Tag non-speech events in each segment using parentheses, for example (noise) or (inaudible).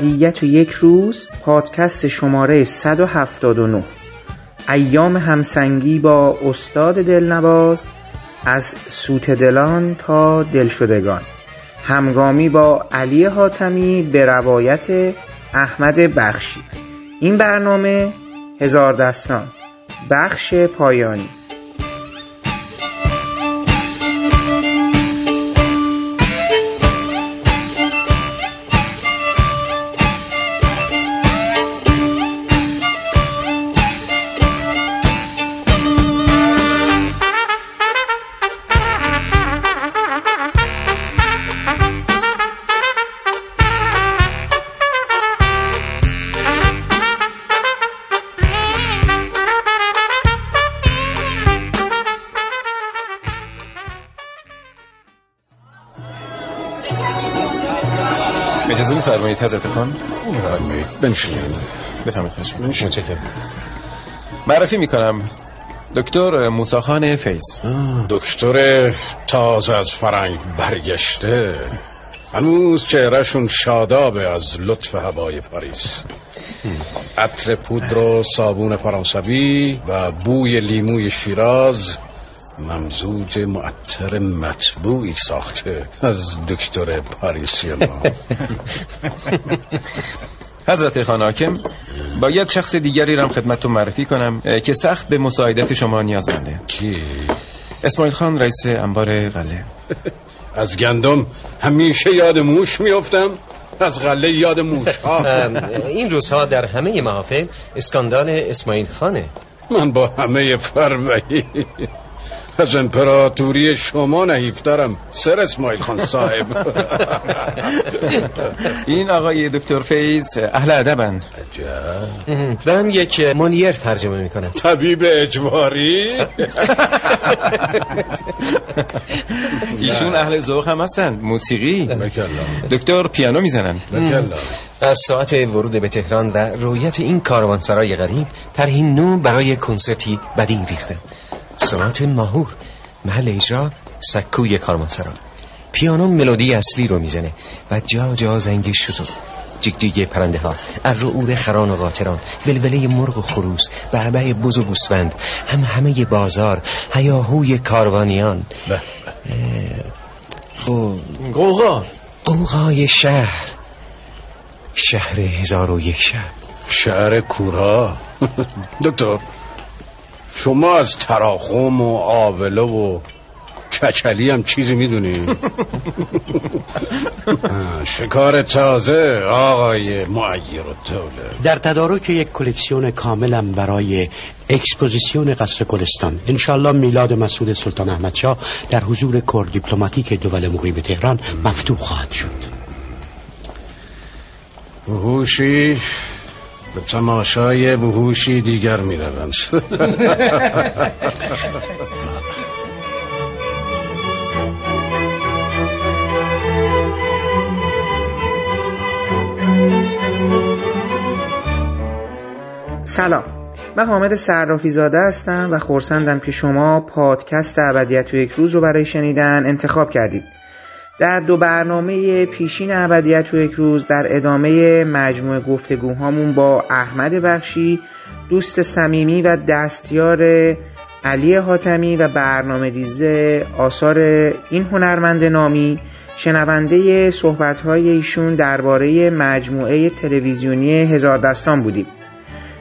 ابدیت یک روز پادکست شماره 179 ایام همسنگی با استاد دلنواز از سوت دلان تا دلشدگان. همگامی با علی حاتمی به روایت احمد بخشی. این برنامه هزار دستان. بخش پایانی. اجازه میفرمایید حضرت خان بفرمایید بنشینید بفرمایید می‌کنم. متشکرم معرفی می‌کنم. دکتر موساخان فیض. دکتر تازه از فرنگ برگشته. هنوز چهرهشون شادابه از لطف هوای پاریس. عطر پودر و صابون فرانسوی و بوی لیموی شیراز ممزوج معطر. مطبوعی ساخته از دکتر پاریسی ما (laughs) حضرت خان حاکم باید شخص دیگری رم خدمتتون معرفی کنم که سخت به مساعدت شما نیازمنده. کی؟ اسماعیل خان رئیس انبار قله (laughs) از گندم همیشه یاد موش میافتم از غله یاد موش ها. (laughs) این روزها در همه محافل اسکاندال اسماعیل خانه. من با همه فربهی از امپراتوری شما نحیفترم سر اسماعیل خان صاحب. (laughs) این آقای دکتر فیض اهل ادبن. دارم یک مونیر ترجمه می‌کنم. طبیب اجباری. (laughs) ایشون اهل ذوق هم هستن موسیقی. دکتر پیانو می‌زنن. از ساعت ورود به تهران و رویت این کاروانسرای غریب طرحی نو برای کنسرتی بدین ریخته. ساعت ماهور. محل اجرا سکوی کاروانسرا پیانو ملودی اصلی رو می‌زنه و جا جا زنگ شطور جیگ جیگ پرنده ها الرعور خران و قاطران ولوله مرغ و خروس بعبع بز و گوسفند هم همه بازار هیاهوی کاروانیان. به خب قوقا قوقای شهر. شهر هزار و یک شب. شهر کورا. (laughs) دکتر. شما از تراخم و آبله و کچلی هم چیزی می‌دونی؟ (laughs) شکار تازه آقای معیرالدوله در تدارک یک کلکسیون کاملم برای exposition قصر گلستان. انشالله میلاد مسعود سلطان احمد شاه در حضور corps diplomatique دول مقیم تهران مفتوح خواهد شد. بهوشی به تماشای بهوشی دیگر می روند (laughs) سلام. من حامد صرافی زاده هستم و خورسندم که شما پادکست ابدیت و یک روز رو برای شنیدن انتخاب کردید. در دو برنامه پیشین ابدیت و یک روز در ادامه مجموعه گفتگوهامون با احمد بخشی دوست صمیمی و دستیار علی حاتمی و برنامه ریزه آثار این هنرمند نامی شنونده صحبت‌های ایشون درباره مجموعه تلویزیونی هزار دستان بودیم.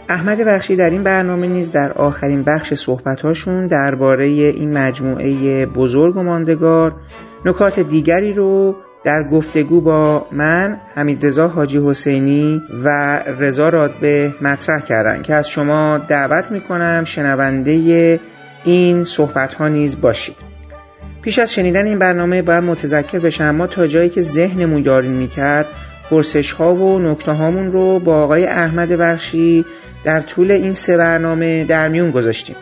احمد بخشی در این برنامه نیز در آخرین بخش صحبت‌هاشون درباره این مجموعه بزرگ و ماندگار نکات دیگری رو در گفتگو با من حمید رضا حاجی حسینی و رضا رادبه مطرح کردن که از شما دعوت می‌کنم شنونده این صحبت ها نیز باشید. پیش از شنیدن این برنامه باید متذکر بشم ما تا جایی که ذهنمون یاری می‌کرد پرسش ها و نکته هامون رو با آقای احمد بخشی در طول این سه برنامه در میون گذاشتیم.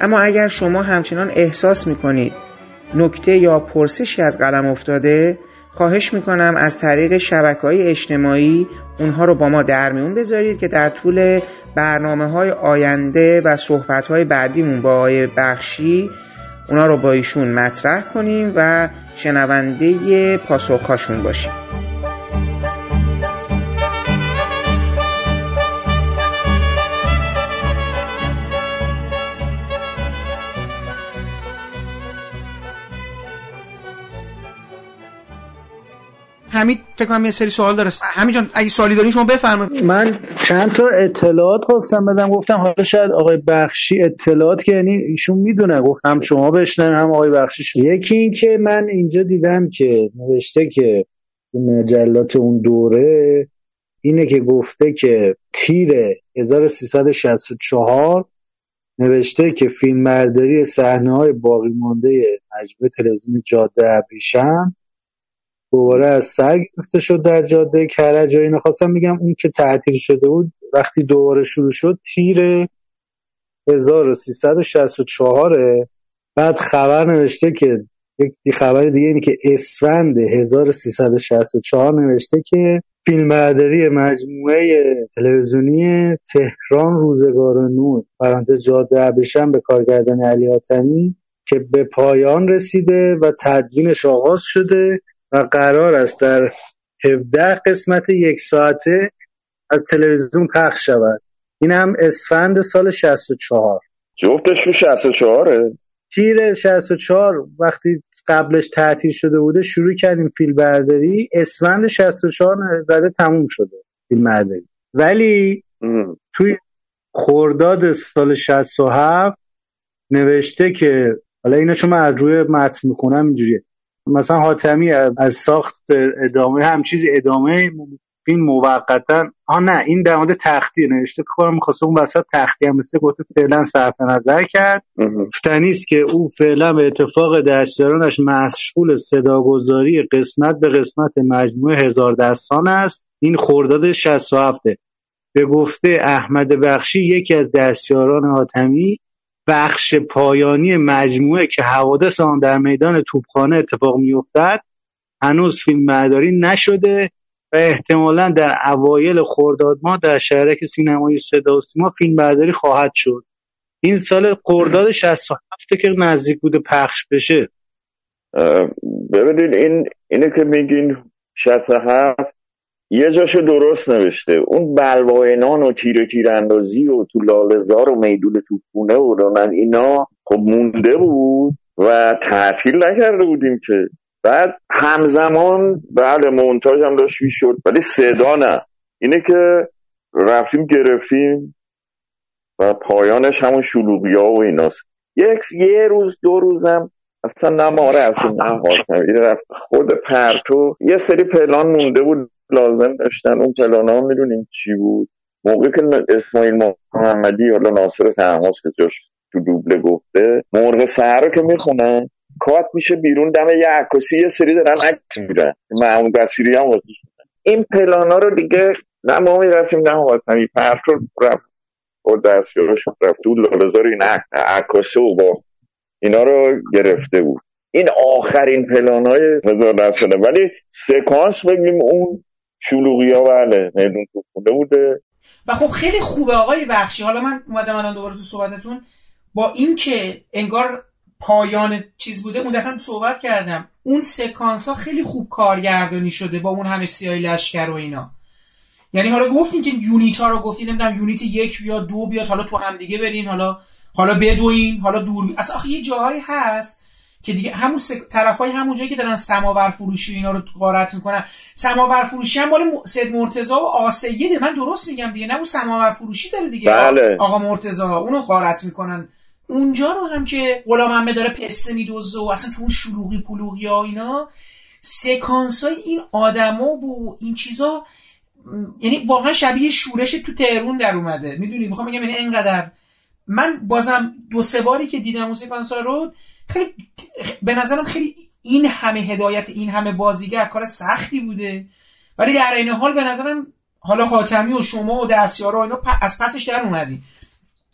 اما اگر شما همچنان احساس می‌کنید نکته یا پرسشی از قلم افتاده خواهش می‌کنم از طریق شبکه های اجتماعی اونها رو با ما در میون بذارید که در طول برنامه های آینده و صحبت های بعدیمون با آقای بخشی اونا رو با ایشون مطرح کنیم و شنونده پاسخهاشون باشیم. حمید فکر کنم یه سری سوال داره. همین جان اگه سوالی دارین شما بفرمایید. من چند تا اطلاعات خواستم بدم. گفتم حالا شاید آقای بخشی اطلاعات که یعنی ایشون می‌دونه. گفتم شما بشنن هم آقای بخشی. یکی این که من اینجا دیدم که نوشته که مجلات اون دوره اینه که گفته که تیر 1364 نوشته که فیلم برداری صحنه های باقی مانده مجموعه تلویزیون جاده ابریشم دوباره از سر گرفته شد در جاده کرج و اینو خواستم میگم اون که تعطیل شده بود وقتی دوباره شروع شد تیر 1364 بعد خبر نوشته که یک خبر دیگه اینه که اسفند 1364 نوشته که فیلمبرداری مجموعه تلویزیونی تهران روزگار نور پرانتز جاده ابریشم به کارگردانی علی حاتمی که به پایان رسیده و تدوینش آغاز شده. و قرار است در 17 قسمت یک ساعته از تلویزیون پخش شود. این هم اسفند سال 64 جفتش رو 64 تیر 64 وقتی قبلش تعطیل شده بوده شروع کردیم فیلم برداری. اسفند 64 زده تموم شده فیلم برداری. ولی توی خورداد سال 67 نوشته که حالا اینا چون من از روی متن می‌خونم اینجوریه. مثلا حاتمی از ساخت ادامه هم چیزی ادامه فیلم موقتا. ها نه این در مورد تختی نوشته. کنم می‌خواسته اون وسط تختی هم مثل گفته فعلا صرف نظر کرد. گفتنی است که او فعلا به اتفاق دستیارانش مشغول صداگذاری قسمت به قسمت مجموعه هزار دستان است. این خورداد 67 به گفته احمد بخشی یکی از دستیاران حاتمی بخش پایانی مجموعه که حوادث آن در میدان توپخانه اتفاق میافتد هنوز فیلم برداری نشده و احتمالا در اوایل خرداد ماه در شهرک سینمایی صدا و سیما فیلم برداری خواهد شد. این سال خرداد 67 که نزدیک بوده پخش بشه. ببینید این اینه که میگین 67 یه جاشو درست نوشته. اون بلواینان و تیر تیر اندازی و تو لالزار و میدون توپونه و من اینا خب مونده بود و تعطیل نکرده بودیم که. بعد همزمان بله مونتاژ هم داشت شد ولی صدا نه. اینه که رفتیم گرفتیم و پایانش همون شلوغی ها و ایناست. یک یه روز دو روزم اصلا نه ما رفتیم نه خود پرتو یه سری پلان مونده بود. لازم داشتن. اون پلان ها می‌دونیم چی بود. موقع که اسماعیل محمدی حالا ناصر تحماس که جاش تو دوبله گفته مرغ سهر رو که می‌خونن کات میشه بیرون دم یه عکاسی یه سری دارن عکس میرن محمود بسیری هم واسه این پلان ها رو دیگه نه ما می‌رفتیم نه پرت رو رفت. و دستیارش رفت. تو لالزار این عکاسه و با اینا رو گرفته بود. این آخرین پلان های هزار شده ولی سکانس بگیم اون شلوغی ها بله میدون تو خونه بوده. و خب خیلی خوبه آقای بخشی. حالا من اومدم الان دوباره تو صحبتتون. با اینکه انگار پایان چیز بوده اون دفعه صحبت کردم. اون سکانس ها خیلی خوب کارگردانی شده با اون همه سیای لشکر و اینا. یعنی حالا گفتیم که یونیت ها رو گفتیم نمی‌دونم یونیت یک بیاد دو بیاد حالا تو هم دیگه برین حالا حالا بدوین حالا دور اصلا آخه یه جاهایی هست که دیگه همون سک... طرفای همون جایی که دارن سماور فروشی اینا رو غارت می‌کنن. سماور فروشی هم مال سید مرتضی و آسیده من درست میگم دیگه نه اون سماور فروشی داره دیگه. بله. آقا مرتضی اونو غارت می‌کنن. اونجا رو هم که غلام داره پسته میدوزه و اصلا تو اون شلوغی پلوغی ها اینا سکانس های این آدما و این چیزا یعنی واقعا شبیه شورش تو تهرون در اومده. می‌دونی؟ می‌خوام بگم یعنی اینقدر من بازم دو سه باری که دیدم اون سکانس رو خیلی به نظرم خیلی این همه هدایت این همه بازیگر کار سختی بوده. ولی در این حال به نظرم حالا حاتمی و شما و دستیارا اینا از پسش در اومدی.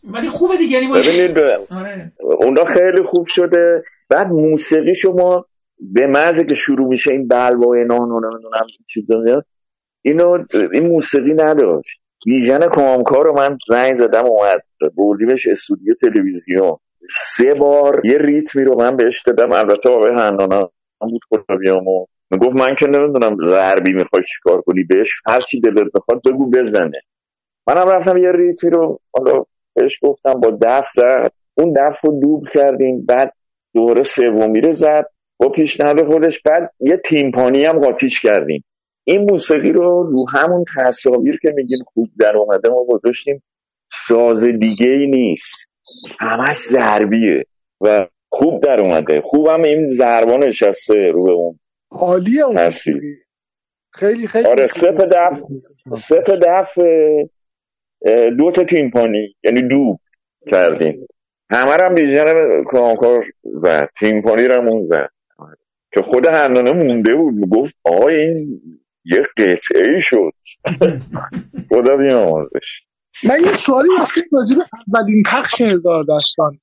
ولی خوبه دیگه یعنی ببینید آره. اونا خیلی خوب شده. بعد موسیقی شما به مزه که شروع میشه این بلوا نان و نمی‌دونم چیزا اینو این موسیقی نداشت. ویژن کامکار رو من زنگ زدم اومد. بردیمش استودیو تلویزیون. سه بار یه ریتمی رو من بهش دادم. البته آقای هنانا بود خدا بیامو گفت من که نمی‌دونم ضربی می‌خوای چیکار کنی بهش. هر چی دلت بخواد بگو بزنه. منم رفتم یه ریتمی رو حالا بهش گفتم با دف زد. اون دف رو دوب کردیم بعد دوره سومی رو زد. با پیشنهاد خودش بعد یه تیمپانی هم قاطیش کردیم. این موسیقی رو رو همون تصاویر که میگیم خوب در اومده ما گذاشتیم ساز دیگه ای نیست. همش ضربیه و خوب در اومده. خوبم این ضربا نشسته رو به اون عالیه تصویر. خیلی خیلی آره سه تا دف سه تا دف دو تا تیمپانی یعنی دو کردیم. همه هم بیژن کامکار زد. تیمپانی رو اون زد. که خود هنانه مونده بود. گفت آقای این یه قطعه ای شد. (laughs) خدا بیامازش من یه سوالی واسه راجب اولین پخش هزار دستان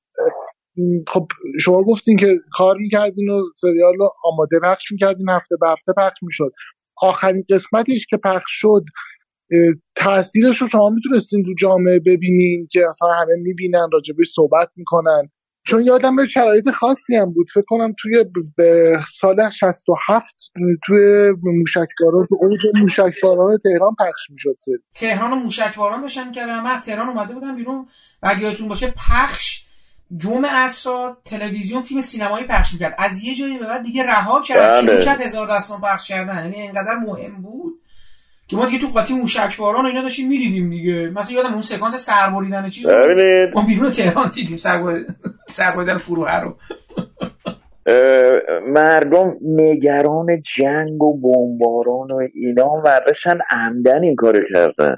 خب شما گفتین که کار می‌کردین و سریال رو آماده پخش می‌کردین هفته به هفته پخش می‌شد. آخرین قسمتش که پخش شد تاثیرش رو شما می‌تونستین تو جامعه ببینین که اصلا همه می‌بینن راجبش صحبت می‌کنن. چون یادم به شرایط خاصی هم بود. فکر کنم توی سال 67 توی موشکباران تو اوج موشکباران تهران پخش می‌شد تهران و موشکباران داشتن که من از تهران اومده بودم بیرون. و یادتون باشه پخش جمعه اصرا تلویزیون فیلم سینمایی پخش می‌کرد. از یه جایی به بعد دیگه رها کرد. بله. هزار دستان پخش کردن؟ یعنی اینقدر مهم بود؟ که ما دیگه تو قاطی موشکباران و اینا داشتیم می‌دیدیم دیگه. مثلا یادم اون سکانس سربریدن چیز ما بیرون تهران دیدیم سربریدن فروه رو. مردم نگران جنگ و بمباران و اینا ورداشتن عمدن این کار کردن.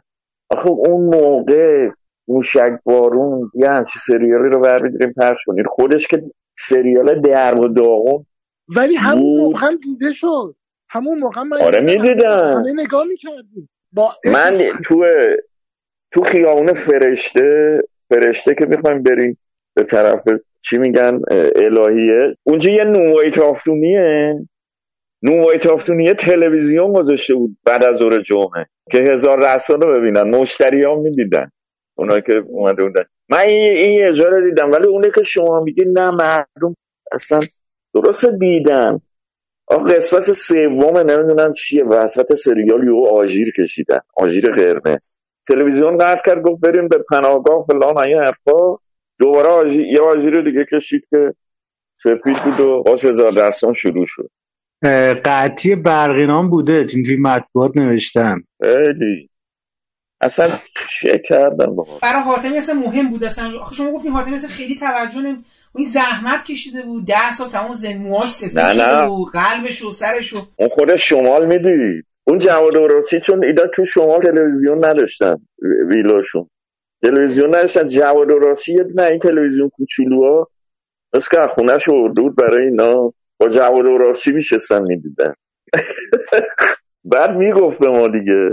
آخه اون موقع موشک بارون یه همچی سریالی رو برمیداریم پخش کنید. خودش که سریال درم و داغون ولی همون موقع هم دیده شد. همون موقع من آره می‌دیدم. نگاه می‌کردیم. با من تو تو خیابون فرشته فرشته که می‌خوایم بریم به طرف چی میگن الهیه. اونجا یه نوای تافتونیه. نوای تافتونیه تلویزیون گذاشته بود بعد از ظهر جمعه. که هزار رسان رو ببینن. مشتری ها می‌دیدن. اونایی که اومده بودن. من این, اجاره دیدم. ولی اونه که شما میگی نه مردم اصلا درست دیدم قسمت سوم نمی‌دونم چیه وسط سریال یو آژیر کشیدن آژیر قرمز. تلویزیون قطع کرد گفت بریم به پناهگاه فلان این حرفا. دوباره آجیر... یه آژیر دیگه کشید که سپید بود و باز هزار درسان شروع شد. قطعی برقینان بوده اینجوری مطبوعات نوشتن. خیلی. اصلا چه کردن برای حاتمی اصلا مهم بود اصلا. آخه شما گفتین حاتمی اصلا خیلی توجه نمی این زحمت کشیده بود ده سال تمام زن موهاش سفید شده بود قلبش و سرش و اون خود شمال می‌دید اون جواد راسی چون ایدا تو شمال تلویزیون نداشتن ویلاشون. تلویزیون نداشتن. جواد راسی نه این تلویزیون کوچولوها بس که خونهش ورده بود برای اینا. با جواد راسی میشستن می‌دیدن. (laughs) بعد می‌گفت به ما دیگه.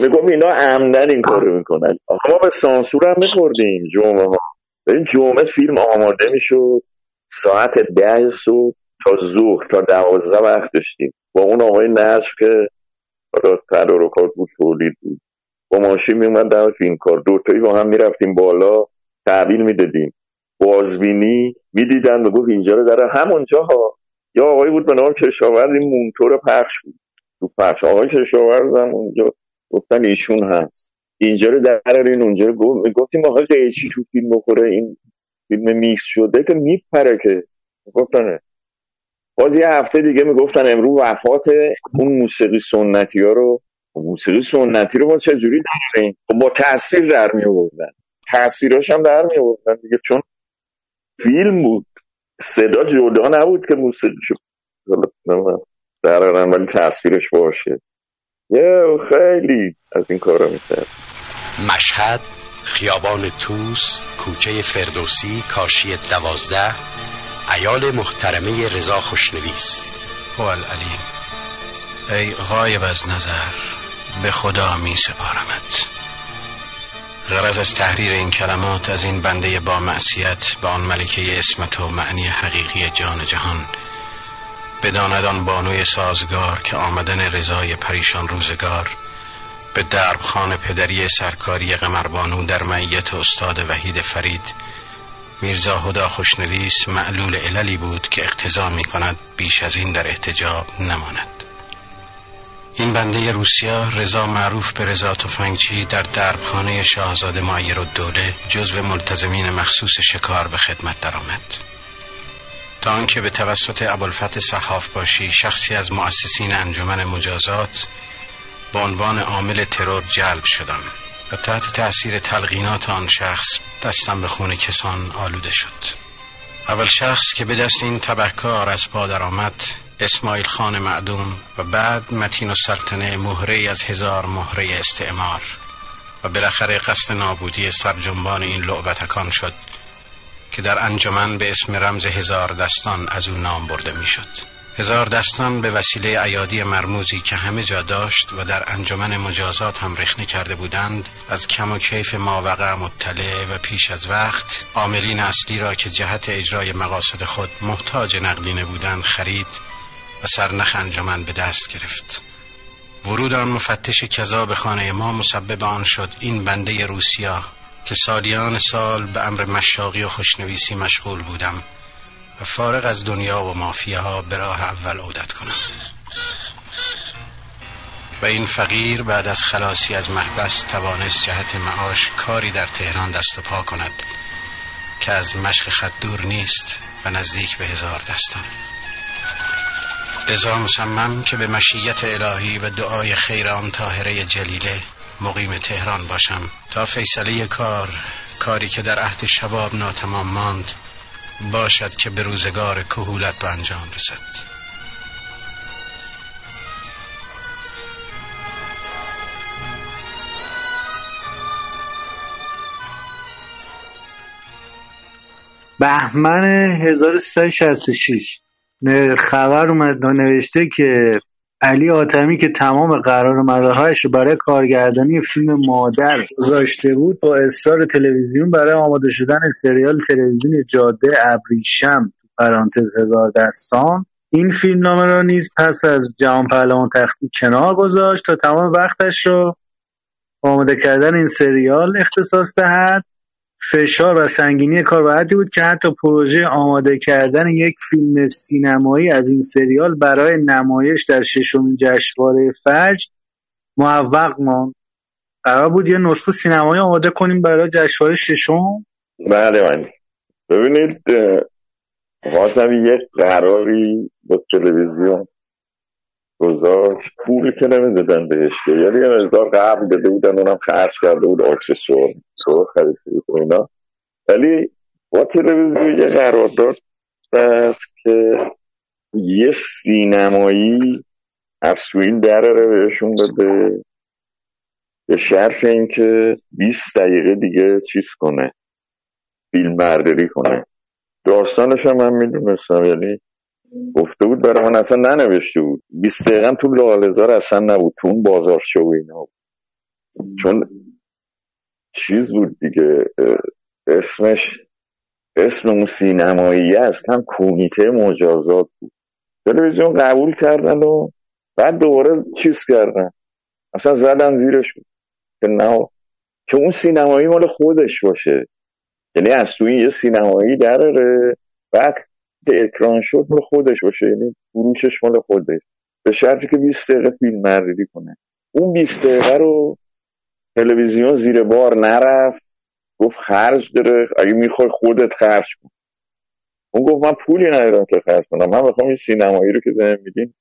می‌گفت اینا عمدن این کارو می‌کنن. ما به سانسور هم میخوردیم جمعه ها این جمعه فیلم آماده می‌شد. ساعت ده صبح تا ظهر تا دوازده وقت داشتیم. با اون آقای نصر که تدارکات بود تولید بود. با ماشین میومد در فیلم کار. دوتایی با هم می‌رفتیم بالا تحویل می‌دادیم. بازبینی می‌دیدن و گفت اینجا رو داره همونجا ها. یا آقایی بود به نام کشاورز این مونتور پخش بود. تو پخش. آقای کشاورز هم اونجا گفتن ایشون هست. اینجا رو درارین اونجا رو گفتیم آقا قیچی تو فیلم بخوره این فیلم میکس شده که میپره که. گفتن باز یه هفته دیگه می‌گفتن امروز وفات اون موسیقی سنتی ها رو. موسیقی سنتی رو ما چجوری داریم خب با تصویر در می آوردن. تصویراش هم در می آوردن دیگه چون فیلم بود. صدا جدا نبود که موسیقی شد درارن ولی تصویرش باشه. یه خیلی از این کارا می‌کرد مشهد خیابان توس کوچه فردوسی کاشی دوازده ایال محترمه رضا خوشنویس. هو العلیم ای غایب از نظر به خدا می سپارمت. غرض از تحریر این کلمات از این بنده با معصیت به آن ملکه اسمت و معنی حقیقی جان جهان بداند آن بانوی سازگار که آمدن رضای پریشان روزگار به درب خانه پدری سرکاری قمربانو در معیت استاد وحید فرید میرزا هدا خوشنویس معلول عللی بود که اقتضا می کند بیش از این در احتجاب نماند این بنده روسیا رضا معروف به رضا تفنگچی در دربخانه شاهزاده معیر و دوله جزو ملتزمین مخصوص شکار به خدمت درآمد. تا آنکه به توسط ابوالفتح صحاف باشی شخصی از مؤسسین انجمن مجازات به عنوان عامل ترور جلب شدم و تحت تأثیر تلقینات آن شخص دستم به خون کسان آلوده شد اول شخص که به دست این تبهکار از پا درآمد اسماعیل خان معدوم و بعد متین و سلطنه مهره از هزار مهره استعمار و بالاخره قصد نابودی سرجنبان این لعبتکان شد که در انجمن به اسم رمز هزار دستان از او نام برده می‌شد. هزار دستان به وسیله ایادی مرموزی که همه جا داشت و در انجمن مجازات هم رخنه کرده بودند از کم و کیف ماوقع مطلع و پیش از وقت عاملین اصلی را که جهت اجرای مقاصد خود محتاج نقدینه بودند خرید و سرنخ انجمن به دست گرفت. ورود آن مفتش کذا به خانه ما مسبب آن شد این بنده روسیا که سالیان سال به امر مشاقی و خوشنویسی مشغول بودم. و فارغ از دنیا و مافیاها به راه اول عودت کنم. و این فقیر بعد از خلاصی از محبس توانست جهت معاش کاری در تهران دست و پا کند که از مشق خط دور نیست و نزدیک به هزار دستم لذا مصمم که به مشیت الهی و دعای خیر آن جلیله مقیم تهران باشم تا فیصله کار کاری که در عهد شباب ناتمام ماند باشد که به روزگار کهولت به انجام رسد. بهمن 1366 خبر اومد نوشته که علی آتمی که تمام قرار مدارهایش رو برای کارگردانی فیلم مادر گذاشته بود با اصرار تلویزیون برای آماده شدن سریال تلویزیونی جاده ابریشم پرانتز هزار دستان این فیلم نامه را نیز پس از جهان پهلوان تختی کنار گذاشت تا تمام وقتش رو آماده کردن این سریال اختصاص دهد. فشار و سنگینی کار حدی بود که حتی پروژه آماده کردن یک فیلم سینمایی از این سریال برای نمایش در ششمین جشنواره فجر موفق ماند. قرار بود یه نسخه سینمایی آماده کنیم برای جشنواره ششم؟ بله من. ببینید خواستم یک قراری با تلویزیون گذاشت. پول که نمی‌دادن بهش که. یعنی یه مقدار قبل داده بودن اونم خرج کرده بود آکسسوار سوار خریده بود اینا. ولی با تلویزیون یه قرارداد بست که یه سینمایی از این رو بهشون بده. به شرط اینکه 20 دقیقه دیگه چیز کنه. فیلم برداری کنه. داستانش هم من می‌دونستم. یعنی گفته بود برای من اصلا ننوشته بود. 20 دقیقه تو لالزار اصلا نبود. تو اون بازار شو اینا چون چیز بود دیگه اسمش اسم اون سینمایی است هم کومیته مجازات بود. تلویزیون قبول کردن و بعد دوباره چیز کردن. اصلا زدن زیرش بود. که نه که اون سینمایی مال خودش باشه. یعنی از توی یه سینمایی دراره بعد که اکران شد مال خودش باشه. یعنی فروشش مال خودش. به شرطی که 20 دقیقه فیلم برداری کنه. اون 20 دقیقه رو تلویزیون زیر بار نرفت. گفت خرج داره. اگه می‌خوای خودت خرج کن. اون گفت من پولی ندارم که خرج کنم. من می‌خوام این سینمایی رو که زنه میدین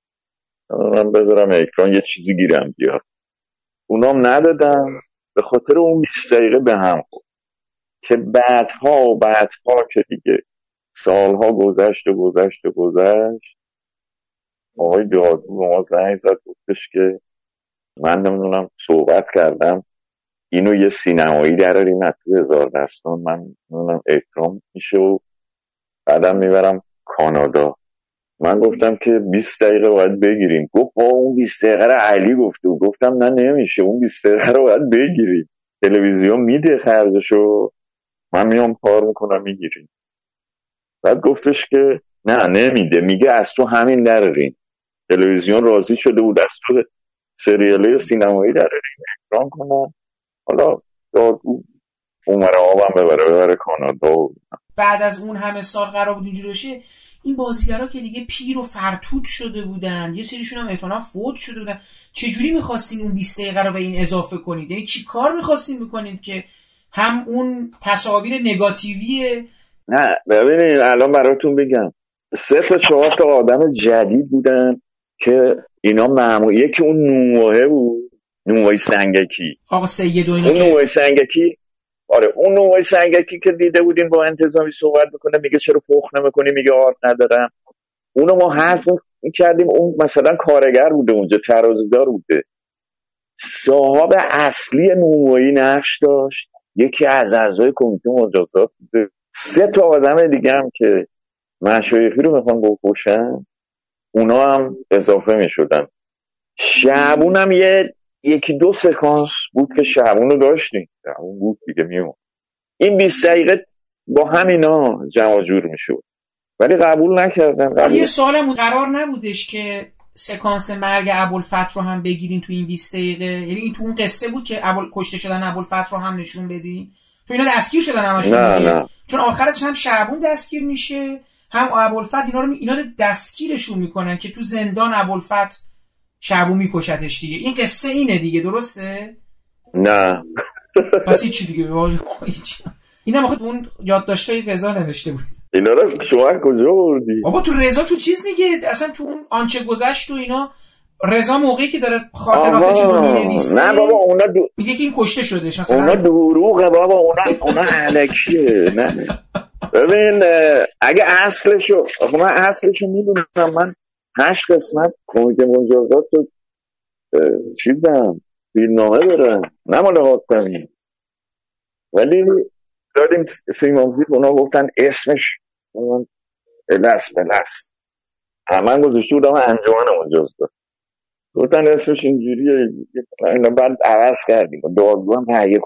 من بذارم اکران یه چیزی گیرم بیاد. اونام ندادم به خاطر اون 20 دقیقه به هم خود که بعدها و بعدها که دیگه سالها گذشت و گذشت و گذشت. آقای جادو به ما زنگ زد گفتش که من نمی‌دونم صحبت کردم. اینو یه سینمایی دراریم از تو هزار دستان. من نمی‌دونم اکرام میشه و بعدم می‌برم کانادا. من گفتم که 20 دقیقه باید بگیریم. گفت با اون 20 دقیقه رو علی گفته و گفتم نه نمیشه اون 20 دقیقه رو باید بگیریم. تلویزیون میده خرجشو. من میام کار می‌کنم می‌گیریم. بعد گفتش که نه نمیده. میگه از تو همین نرارین. تلویزیون راضی شده بود از تو سریاله و سینمایی در اکران کنن حالا اون آبم ببره ببره کانادا. بعد از اون همه سال قرار بود اینجوری بشه این بازیگرا که دیگه پیر و فرتود شده بودن یه سریشون هم احتمالاً فوت شده بودن. چجوری می‌خواستین اون 20 دقیقه رو به این اضافه کنید؟ یعنی چی کار می‌خواستین بکنید که هم اون تصاویر نگاتیوی نه ببینید الان براتون بگم. سه تا چهار تا آدم جدید بودن که اینا معمول یکی اون نوعه بود نوعه سنگکی. آقا سید و اون نوعه سنگکی؟ آره اون نوع سنگکی که دیده بودین با انتظامی صحبت می‌کنه میگه چرا پخ نمی‌کنی؟ میگه آرد ندارم. اونو ما حرف کردیم اون مثلا کارگر بوده اونجا ترازدار بوده. صاحب اصلی نوعی نقش داشت یکی از اعضای کمیته مجازات بوده. سه تا آدم دیگه هم که مشایخی رو می‌خوان بکشن اونا هم اضافه می‌شدن. شعبون هم یه یکی دو سکانس بود که شبونو داشتیم. اون بود دیگه میون این 20 دقیقه با همینا جمع جور می‌شد. ولی قبول نکردم. قبول... یه سوالمون قرار نبودش که سکانس مرگ ابوالفتح رو هم بگیرین تو این 20 دقیقه؟ یعنی این تو اون قصه بود که ابوال کشته شدن ابوالفتح رو هم نشون بدین؟ چون اینا دستگیر شدن همشون نه نه. چون آخرش هم شعبون دستگیر میشه هم ابوالفتح اینا رو اینا رو دستگیرشون می‌کنن که تو زندان ابوالفتح شعبو میکشتش دیگه. این قصه اینه دیگه درسته؟ نه. پس چی دیگه. اینم آخه اون یادداشتای رضا نوشته بود. اینا رو شما کجا بردی بابا تو رضا تو چیز میگه؟ اصلا تو اون آنچه گذشت و اینا رضا موقعی که داره خاطرات چیزو می‌نویسه نه بابا اونا دو... میگه که این کشته شدش مثلا اونا دروغه بابا اونا اونا علکیه نه. ببین اگه اصلشو من اصلشو می‌دونم من هشت قسمت کمیته مجازات رو چیزم فیلمنامه دارم نه مال حاتمی ولی دادیم سیمان فیلم اونا گفتن اسمش من الس بلس من گذاشته بودم انجمن مجازات. گفتن اسمش اینجوریه. اینا بعد عوض کردیم. دادگاه هم تهیه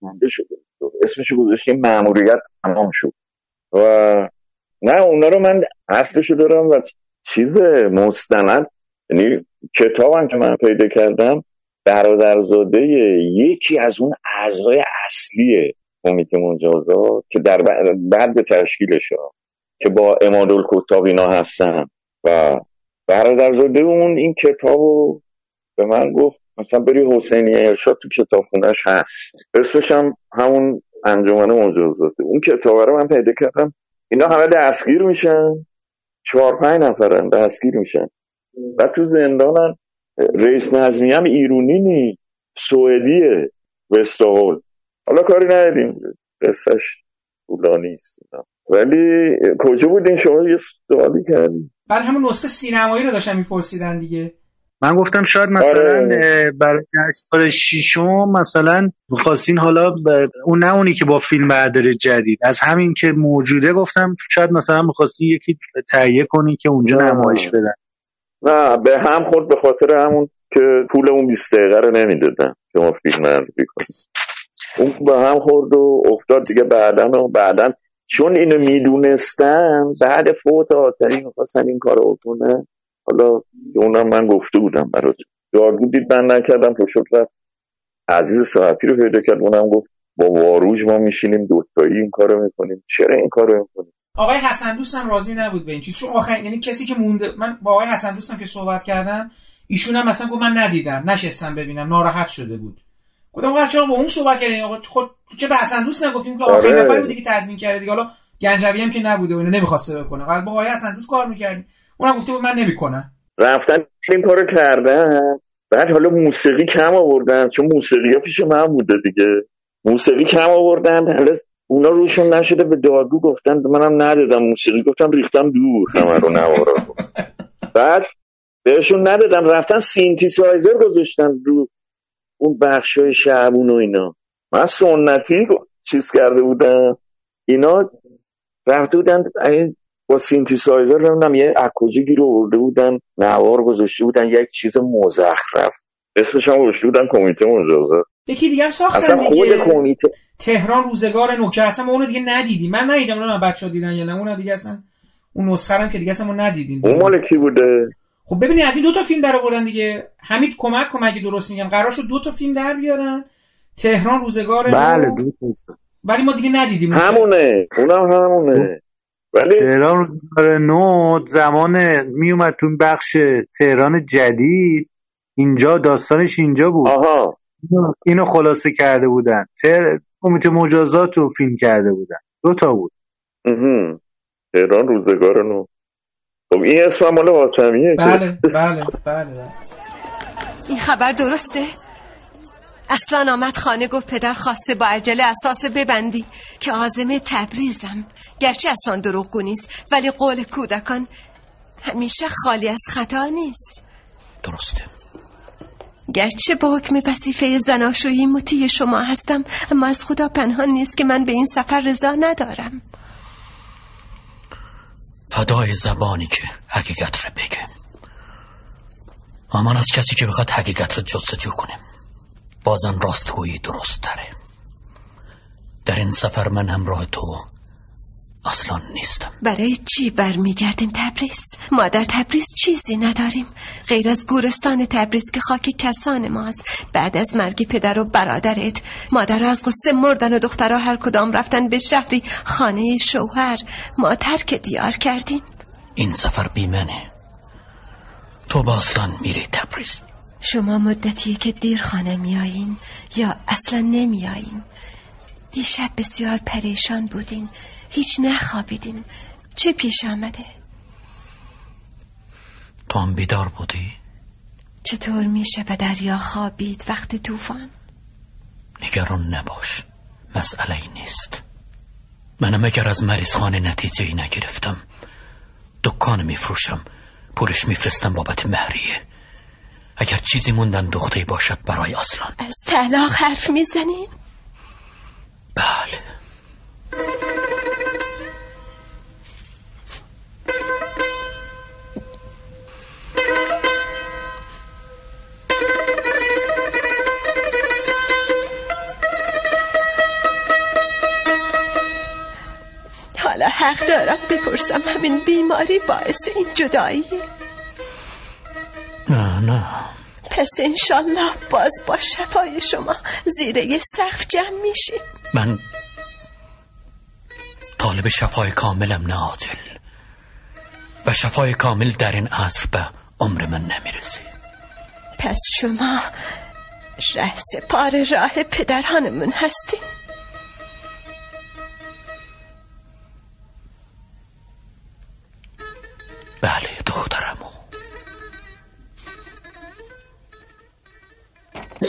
کننده شده. اسمش گذاشتیم معمولیت تمام شد. و نه اونا رو من اصلشو دارم و چیز مستند. یعنی کتابم که من پیدا کردم برادرزاده یکی از اون اعضای اصلی کمیته مجازات که در بعد به تشکیلش که با امادول کتاب اینا هستن و برادرزاده اون این کتابو به من گفت مثلا بری حسینی ارشاد تو کتابخونهش هست. اسمش هم همون انجمن مجازاته اون کتاب رو من پیدا کردم. اینا همه دستگیر میشن. چهار پنج نفرن دستگیر میشن. و تو زندانن. رئیس نظمی هم ایرونی نی سوئدیه. وستاهول حالا کاری نداریم. قصهش طولانی است. ولی کجا بودین شما یه سوالی کردیم برای همون نسخه سینمایی رو داشتن میپرسیدن دیگه من گفتم شاید مثلا آره. برای جشنواره شیشم مثلا می‌خواستین حالا اون نه اونی که با فیلم برداره جدید از همین که موجوده گفتم شاید مثلا می‌خواستین یکی تهیه کنین که اونجا. نمایش بدن نه به هم خود به خاطر همون که پول اون 20 دقیقه رو نمی‌دادن که ما فیلم معرفی کنیم اون به هم خورد و افتاد دیگه بعدا و بعدا چون اینو می‌دونستن بعد فوت آتری می‌خواستن این کارو بکنه. حالا اونم من گفته بودم برات. دارگو دید من نکردم تو شد رفت. عزیز ساعتی رو پیدا کرد. اونم گفت با واروج ما میشینیم دوتایی این کارو می‌کنیم. چرا این کارو می‌کنیم؟ آقای حسن دوستم راضی نبود به این چیز. چون آخر یعنی کسی که مونده من با آقای حسن دوستم که صحبت کردم ایشون هم مثلا گفت من ندیدم. نشستم ببینم. ناراحت شده بود. گفتم آقا چرا با اون صحبت کردین آقا خود چه به حسن دوست نگفتیم که آخرین آره. نفری بودی که تدوین کرده دیگه حالا گنجوی هم که نبوده و اینو نمی‌خواسته بکنه. بعد با آقای حسن دوست کار می‌کردیم. اونم گفته بود من نمی‌کنم. رفتن این کارو کردن. بعد حالا موسیقی کم آوردن چون موسیقی پیش من بوده دیگه. موسیقی کم آوردن حالا اونا روشون نشده به دادگو گفتن منم ندادم موسیقی گفتم ریختم دور همه رو نوارا بعد بهشون ندادم رفتن سینتی سایزر گذاشتن رو اون بخش های شعبون و اینا. من سنتی چیز کرده بودم. اینا رفته بودن با سینتی سایزر نمی‌دونم یه اکوجی گیر آورده بودن نوار گذاشته بودن یک چیز مزخرف. اسمش هم گذاشته بودن کمیته مجازات. یکی دیگه هم ساختن اصلا خود دیگه. کمیته. تهران روزگار نو که اصلا اونو دیگه ندیدیم. من ندیدم اونو بچه ها دیدن یا نه. اون دیگه اصلا اون نسخه هم که دیگه اصلا ما ندیدیم. اون مال کی بوده؟ خب ببینید از این دو تا فیلم در آوردن دیگه. حمید کمک کمک درست میگم قرار شد دو تا فیلم در بیارن. تهران روزگار بله دو تا ولی ما دیگه ندیدیم. همونه. اونم همونه. ولی تهران روزگار نو زمان میومد تو این بخش تهران جدید. اینجا داستانش اینجا بود. آها. اینو خلاصه کرده بودن. تر... کمیته مجازات رو فیلم کرده بودن. دو تا بود. اها. تهران روزگار نو خب این اسم هم مال حاتمیه بله (laughs) بله بله. این خبر درسته؟ اصلا آمد خانه گفت پدر خواسته با عجله اساس ببندی. که آزمه تبریزم. گرچه اصلا دروغگو نیست ولی قول کودکان همیشه خالی از خطا نیست. درسته. گرچه با حکم وظیفه زناشویی مطیع شما هستم اما از خدا پنهان نیست که من به این سفر رضا ندارم. فدای زبانی که حقیقت رو بگه. امان از کسی که بخواد حقیقت رو جستجو کنه. بازم راستگویی درست تره در این سفر من همراه تو اصلا نیستم. برای چی برمیگردیم تبریز؟ ما در تبریز چیزی نداریم. غیر از گورستان تبریز که خاک کسان ماست. بعد از مرگ پدر و برادرت. مادر از قصه مردن و دخترها هر کدام رفتن به شهری خانه شوهر. ما ترک دیار کردیم. این سفر بیمنه تو با اصلا میری تبریز. شما مدتیه که دیر خانه میایین یا اصلا نمیایین. دیشب بسیار پریشان بودین. هیچ نخوابیدیم. چه پیش آمده؟ تو هم بیدار بودی؟ چطور میشه به دریا خوابید وقت طوفان؟ نگران نباش. مسئله ای نیست. منم اگر از مریض خانه نتیجه ای نگرفتم. دکان میفروشم. پولش میفرستم بابت مهریه. اگر چیزی موندن دخته باشد برای اصلا از طلاق حرف می‌زنین بله. حق دارم بپرسم همین بیماری باعث این جدایی؟ نه نه. پس انشالله باز با شفای شما زیر یه سقف جمع میشیم. من طالب شفای کاملم نه عاجل. و شفای کامل در این عصر به عمر من نمی‌رسه. پس شما ره سپار راه پدرانمون هستیم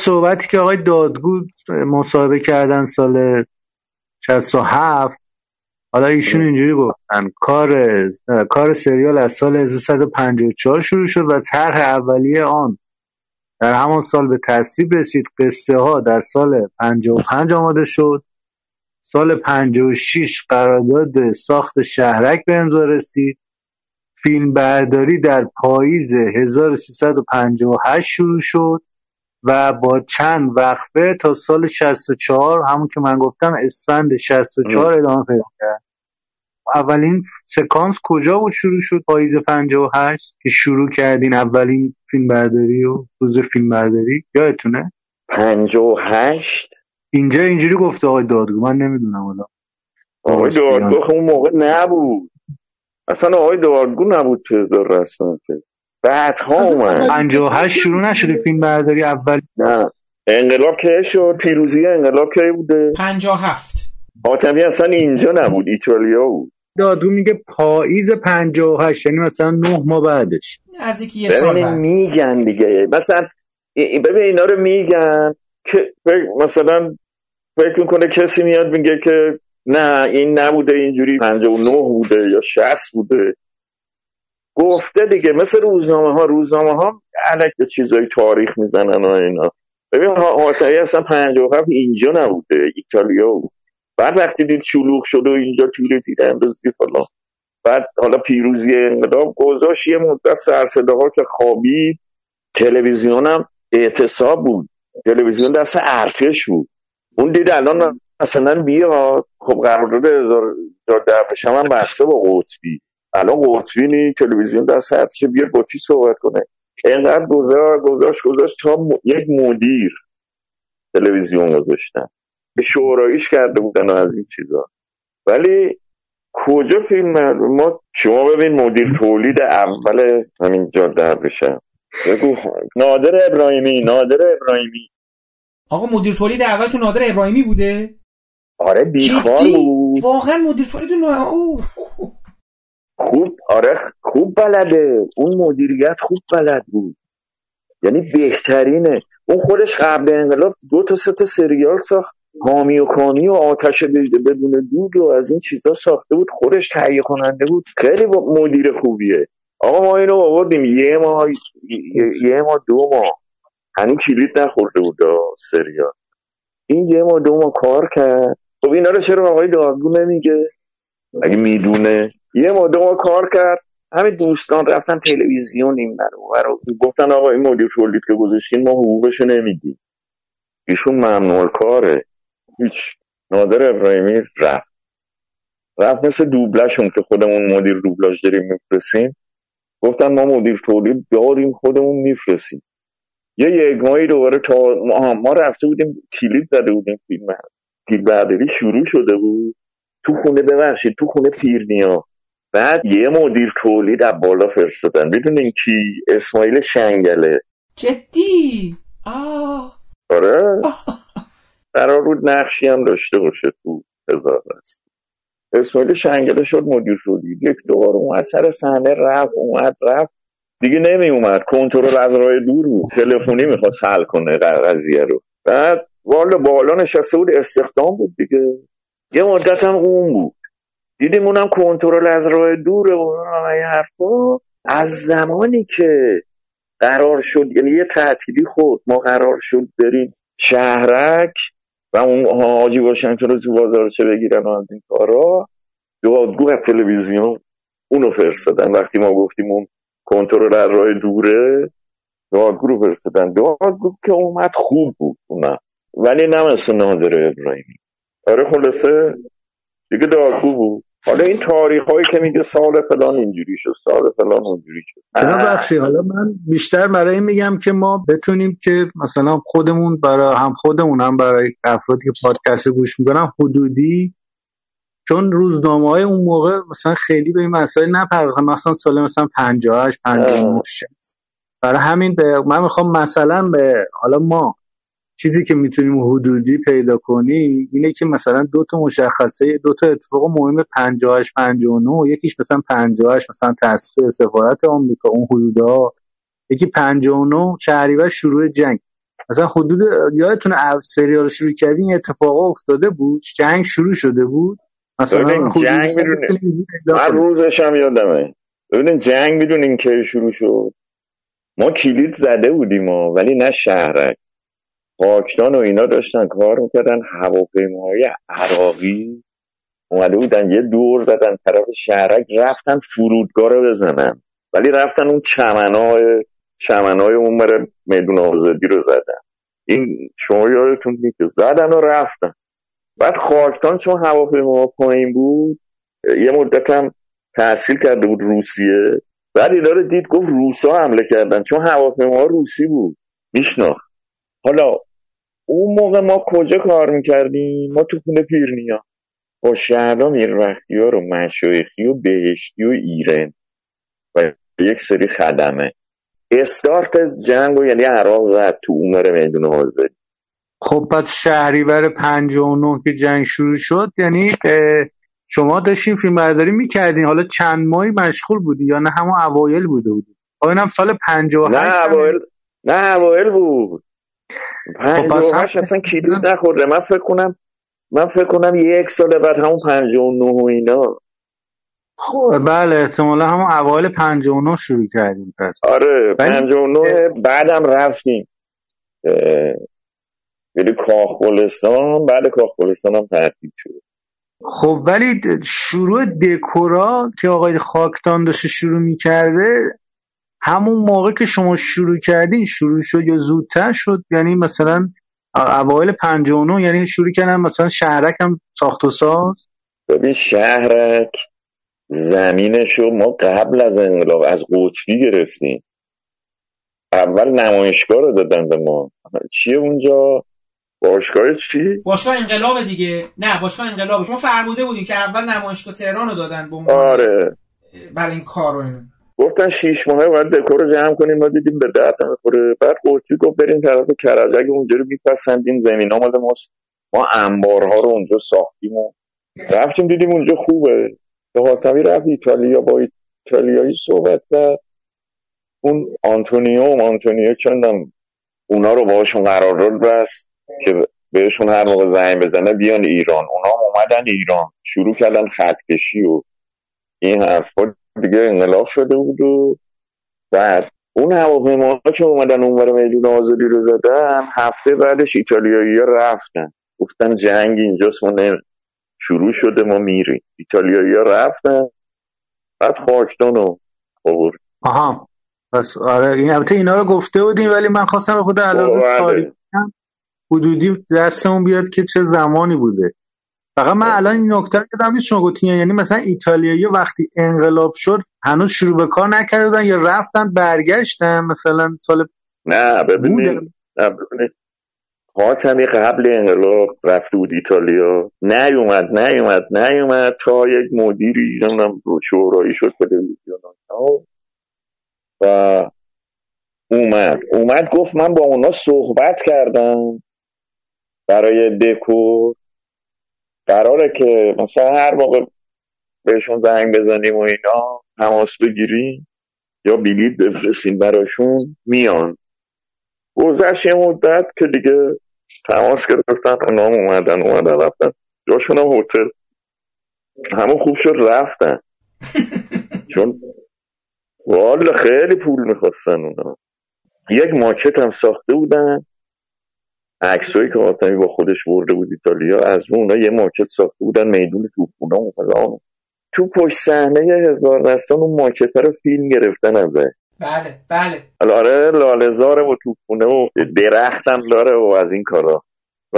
صحبتی که آقای دادگو مصاحبه کردن سال 67 حالا ایشون اینجوری گفتن کار کار سریال از سال 1354 شروع شد و طرح اولیه آن. در همان سال به تصویب رسید قصه ها در سال 55 آماده شد. سال 56 قرارداد ساخت شهرک به امضا رسید. فیلم برداری در پاییز 1358 شروع شد. و با چند وقفه تا سال 64 همون که من گفتم اسفند 64 ادامه پیدا کرد. اولین سکانس کجا بود شروع شد؟ پاییز 58 که شروع کردین اولین فیلم برداری و روز فیلم برداری؟ یادتونه؟ 58 اینجا اینجوری گفته آقای دادگو من نمی‌دونم حالا. آقای دارگو خب اون موقع نبود. اصلا آقای دارگو نبود تو هزار رسم که بعدها اومد. 58 شروع نشده فیلم برداری اول. نه. انقلاب که شد؟ پیروزی انقلاب کی بوده؟ 57 حاتمی اصلا اینجا نبود ایتالیا بود. دادگو میگه پاییز 58 یعنی مثلا 9 ماه بعدش. از یکی یه سال بعد. میگن دیگه. مثلا ببین اینا رو میگن که فکر- مثلا فکر می‌کنه کسی میاد میگه که نه این نبوده اینجوری 59 بوده یا 60 بوده. گفته دیگه مثل روزنامه ها روزنامه ها علک چیزای تاریخ می‌زنن و اینا. ببین حاتمی اصلا 57 اینجا نبوده ایتالیا بود. بعد وقتی دید شلوغ شده و اینجا تیره تیره اندازی فلان. بعد حالا پیروزی انقلاب گذاشت یه مدت سرصداها که خوابید. تلویزیونم اعتصاب بود. تلویزیون دست ارتش بود. اون دید الان مثلا بیا خب قرارداد هزار درپش هم بسته با قطبی. الان قطبی نی تلویزیون دست ارتش بیاد با کی صحبت کنه؟ اینقدر گذار گذاشت گذاشت تا یک مدیر تلویزیون گذاشتن به شوراییش کرده بودن از این چیزا. ولی کجا فیلم ما شما ببین مدیر تولید اول همین جاده بشه بگو. نادر ابراهیمی نادر ابراهیمی. آقا مدیر تولید اول تو نادر ابراهیمی بوده؟ آره بیخار بود. واقعا مدیر تولید خوب آره خوب بلده. اون مدیریت خوب بلد بود. یعنی بهترینه. اون خودش قبل انقلاب دو تا سه تا سریال ساخت. حامی و کانی و آتش بدون دود و از این چیزا ساخته بود. خودش تهیه کننده بود. خیلی مدیر خوبیه. آقا ما اینو آوردیم. یه ماه یه ماه دو ماه. هنوز کلید نخورده بود سریال. این یه ماه دو ماه کار کرد. خب اینا رو چرا آقای دارگو نمیگه؟ اگه می‌دونه. یه ماه دو ماه کار کرد. همه دوستان رفتن تلویزیون این برو گفتن آقا این مدیر تولید که گذاشتین ما حقوقشو نمیدیم. ایشون ممنوع کاره. هیچ. نادر ابراهیمی رفت. رفت مثل دوبلشون که خودمون مدیر دوبلاژ داریم میفرسیم گفتن ما مدیر تولید داریم خودمون میفرسیم یه یک ماهی دوباره تا ما, ما رفته بودیم کلید زده بودیم فیلم. فیلم برداری شروع شده بود. تو خونه ببخشید تو خونه پیرنیا. بعد یه مدیر تولید از بالا فرستادن. بدونین کی؟ اسماعیل شنگله. جدی؟ آه. آره. قرار بود نقشی هم داشته باشه تو هزار است اسماعیل شنگله شد مدیر تولید. یک دوباره اون سر صحنه رفت اومد رفت. دیگه نمی اومد کنترل از راه دور بود. تلفنی می‌خواست حل کنه قضیه رو. بعد والا بالا نشسته بود استخدام بود دیگه. یه مدت هم اون بود. دیدیم اونم کنترل از راه دوره و حرفا. از زمانی که قرار شد یعنی یه تعطیلی خود ما قرار شد بریم شهرک و اون حاجی باشن که رو تو بازار چه بگیرن از این کارا دادگاه تلویزیون اونو فرستادن. وقتی ما گفتیم اون کنترل از راه دوره دادگاه رو فرستادن. دادگاه که اومد خوب بود اونا ولی نه مثل نادر ابراهیمی. آره خلاصه دیگه دادگاه بود. حالا این تاریخ هایی که میگه سال فلان اینجوری شد سال فلان اونجوری شد. جناب بخشی حالا من بیشتر برای میگم که ما بتونیم که مثلا خودمون برای هم خودمون هم برای افرادی که پادکست گوش می‌کنن حدودی چون روزنامه های اون موقع مثلا خیلی به این مسائل نپرداختن. مثلا سال مثلا 58 59 برای همین به من می‌خوام مثلا به حالا ما چیزی که می‌تونیم حدودی پیدا کنیم اینه که مثلا دو تا مشخصه دو تا اتفاق مهم 58 59 یکیش مثلا 58 مثلا تصفیه سفارت آمریکا اون حدودا. یکی 59 شهریور شروع جنگ. مثلا حدود یادتونه سریال شروع کردین این اتفاقا افتاده بود جنگ شروع شده بود. مثلا جنگ من روزش هم یادمه. ببینین جنگ می‌دونین که شروع شد. ما کلید زده بودیم ولی نه شهرک. پاکدان و اینا داشتن کار می‌کردن. هواپیماهای عراقی اومده بودن یه دور زدن طرف شهرک رفتن فرودگاه رو بزنن. ولی رفتن اون چمنهای چمنهای اون مره میدون آزادی رو زدن. این شما یادتون که زدن و رفتن. بعد خاکتان چون هواپیما پایین بود یه مدت هم تحصیل کرده بود روسیه. بعد اینا دید گفت روسا حمله کردن. چون هواپیما روسی بود. میشناخت. حالا اون موقع ما کجا کار می‌کردیم؟ ما تو خونه پیرنیا. با شهلا میروختی ها رو مشایخی و بهشتی و ایرن. و یک سری خدمه. استارت جنگ و یعنی عراق زد تو عمر میدون حاضری خب پس شهریور 59 که جنگ شروع شد یعنی شما داشتین فیلم برداری می‌کردین. حالا چند ماهی مشغول بودی یا نه؟ همون اوایل بوده بودی اینم سال 58 نه اوایل نه اوایل بود. پنج خب اصلا کلید نخورده. من فکر کنم من فکر کنم یک سال بعد همون پنج و نه و اینا. خب. بله احتمالا همون اوایل پنج و نه شروع کردیم پس. آره پنج و نه بعدم رفتیم. یعنی کاخ گلستان بعد کاخ گلستان هم ترتیب شد. خب ولی شروع دکورا که آقای خاکتان داشته شروع می‌کرده همون موقع که شما شروع کردین شروع شد یا زودتر شد؟ یعنی مثلا اوایل 59 یعنی شروع کردن مثلا شهرک هم ساخت و ساز؟ ببین شهرک زمینشو ما قبل از انقلاب از قوچی گرفتیم. اول نمایشگاه رو دادن به ما. چیه اونجا؟ باشگاه چی؟ باشگاه انقلاب دیگه. نه باشگاه انقلاب. ما فرموده بودیم که اول نمایشگاه تهران رو دادن به آره. برای این کار رو گفتن شیش ماهه باید دکور رو جمع کنیم ما دیدیم به درد نمی‌خوره. بعد قوطی گفت بریم طرف کرجک اونجا رو میپسندیم زمین. ها مال ماست. ما انبارها رو اونجا ساختیم و رفتیم دیدیم اونجا خوبه. به حاتمی رفت ایتالیا با ایتالیایی صحبت کرد. اون آنتونیو آنتونیو کندم اونا رو باشون قرار بست که بهشون هر موقع زنگ بزنه بیان ایران. اونا اومدن ایران. شروع کردن خطکشی و این حرفا. دیگه انقلاب شده بود و بعد اون هواپیما که اومدن اونور میدون آزادی رو زدن هفته بعدش ایتالیایی ها رفتن. گفتن جنگ اینجاست ما شروع شده ما میریم. ایتالیایی ها رفتن بعد خاکتان رو آورد آها. پس آره این البته اینا رو گفته بودیم ولی من خواستم به خود بله. تاریخ حدودی دستمون بیاد که چه زمانی بوده. فقط من الان این نکته رو کردم شما گفتین یعنی مثلا ایتالیایی وقتی انقلاب شد هنوز شروع به کار نکردن یا رفتن برگشتن مثلا سال نه ببینید. حاتمی قبل انقلاب رفته بود ایتالیا. نیومد نیومد نیومد تا یک مدیری نمی‌دونم شورایی شد تلویزیون و اومد. اومد گفت من با اونا صحبت کردم برای دکور. قراره که مثلا هر موقع بهشون زنگ بزنیم و اینا تماس بگیریم یا بلیط بفرستیم براشون میان. گذشت یه مدت که دیگه تماس گرفتن اونا اومدن اومدن رفتن. جاشون هم هتل. همون خوب شد رفتن. (laughs) چون والا خیلی پول می‌خواستن اونا. یک ماکت هم ساخته بودن. عکسایی که آتمی با خودش برده بود ایتالیا از اون یه ماکت ساخته بودن میدون توپونا و فلان. تو پشت صحنه هزار دستان اون ماکت رو فیلم گرفتن ازه بله بله. آره لالزاره و توپونه و درختم داره و از این کارا. و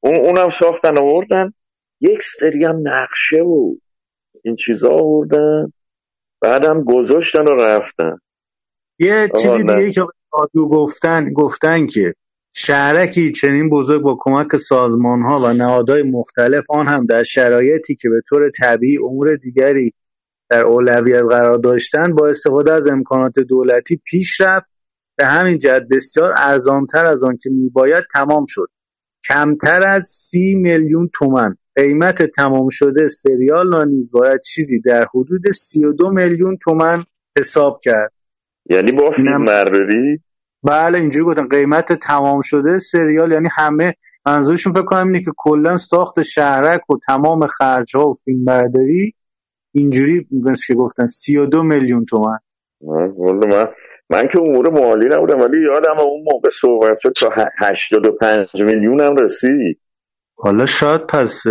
اون اونم ساختن آوردن. یک سری هم نقشه و این چیزا آوردن. بعدم گذاشتن و رفتن. یه چیزی دیگه که گفتن گفتن که شهرکی چنین بزرگ با کمک سازمان ها و نهادهای مختلف آن هم در شرایطی که به طور طبیعی امور دیگری در اولویت قرار داشتن با استفاده از امکانات دولتی پیش رفت. به همین جهت بسیار ارزانتر از آن که میباید تمام شد. کمتر از سی میلیون تومن قیمت تمام شده سریال را نیز باید چیزی در حدود سی و دو میلیون تومن حساب کرد. یعنی با فیلم برداری بله اینجوری گفتن قیمت تمام شده سریال یعنی همه منظورشون فکر کنم اینه که کلا ساخت شهرک و تمام خرج ها و فیلم برداری اینجوری مثل که گفتن 32 میلیون تومن. من من که امور مالی نبودم ولی یادم اون موقع صحبت شد تا 85 میلیون هم رسید. حالا شاید پس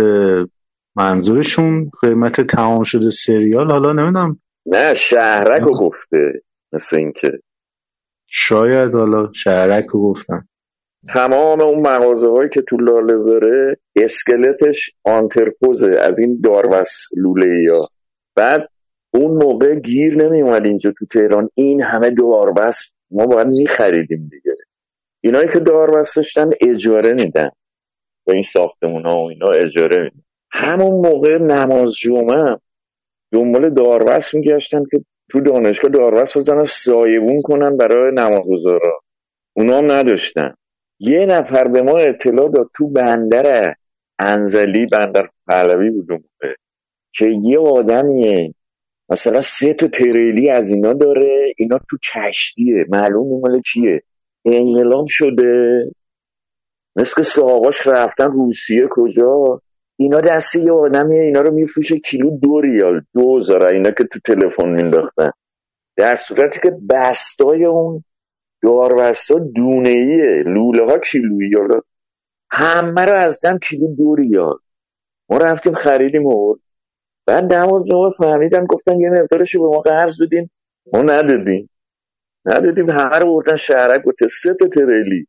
منظورشون قیمت تمام شده سریال حالا نمی‌دونم. نه شهرک رو گفته مثل اینکه. شاید حالا شهرک رو گفتن تمام اون مغازه هایی که تو لالزاره اسکلتش آنترپوزه از این داروس لوله یا بعد اون موقع گیر نمی اومد اینجا تو تهران. این همه داربست ما باید میخریدیم دیگه. اینایی که داربست داشتن اجاره میدن. با این ساختمون ها و اینا اجاره میدن. همون موقع نماز جمعه دنبال داربست میگشتن که تو دانشگاه داربست بزنن سایبون کنن برای نمازگزارا اونا هم نداشتن. یه نفر به ما اطلاع داد تو بندر انزلی بندر پهلوی بود که یه آدمیه. مثلا سه تا تریلی از اینا داره اینا تو کشتیه. معلوم مال کیه؟ انقلاب شده. مثل ساقاش رفتن روسیه کجا؟ اینا دستی یه آدمیه اینا رو میفروشه کیلو دو ریال دو زاره اینا که تو تلفن مینداختن. در صورتی که بستای اون داربستا دونه ایه لوله ها کیلویی همه رو از دم کیلو دو ریال. ما رفتیم خریدیم و بعد دماز جمعه فهمیدن گفتن یه مقدارشو به ما قرض بدین. ما ندادیم. ندادیم. همه رو بردن شهرک گفته سه تا تریلی.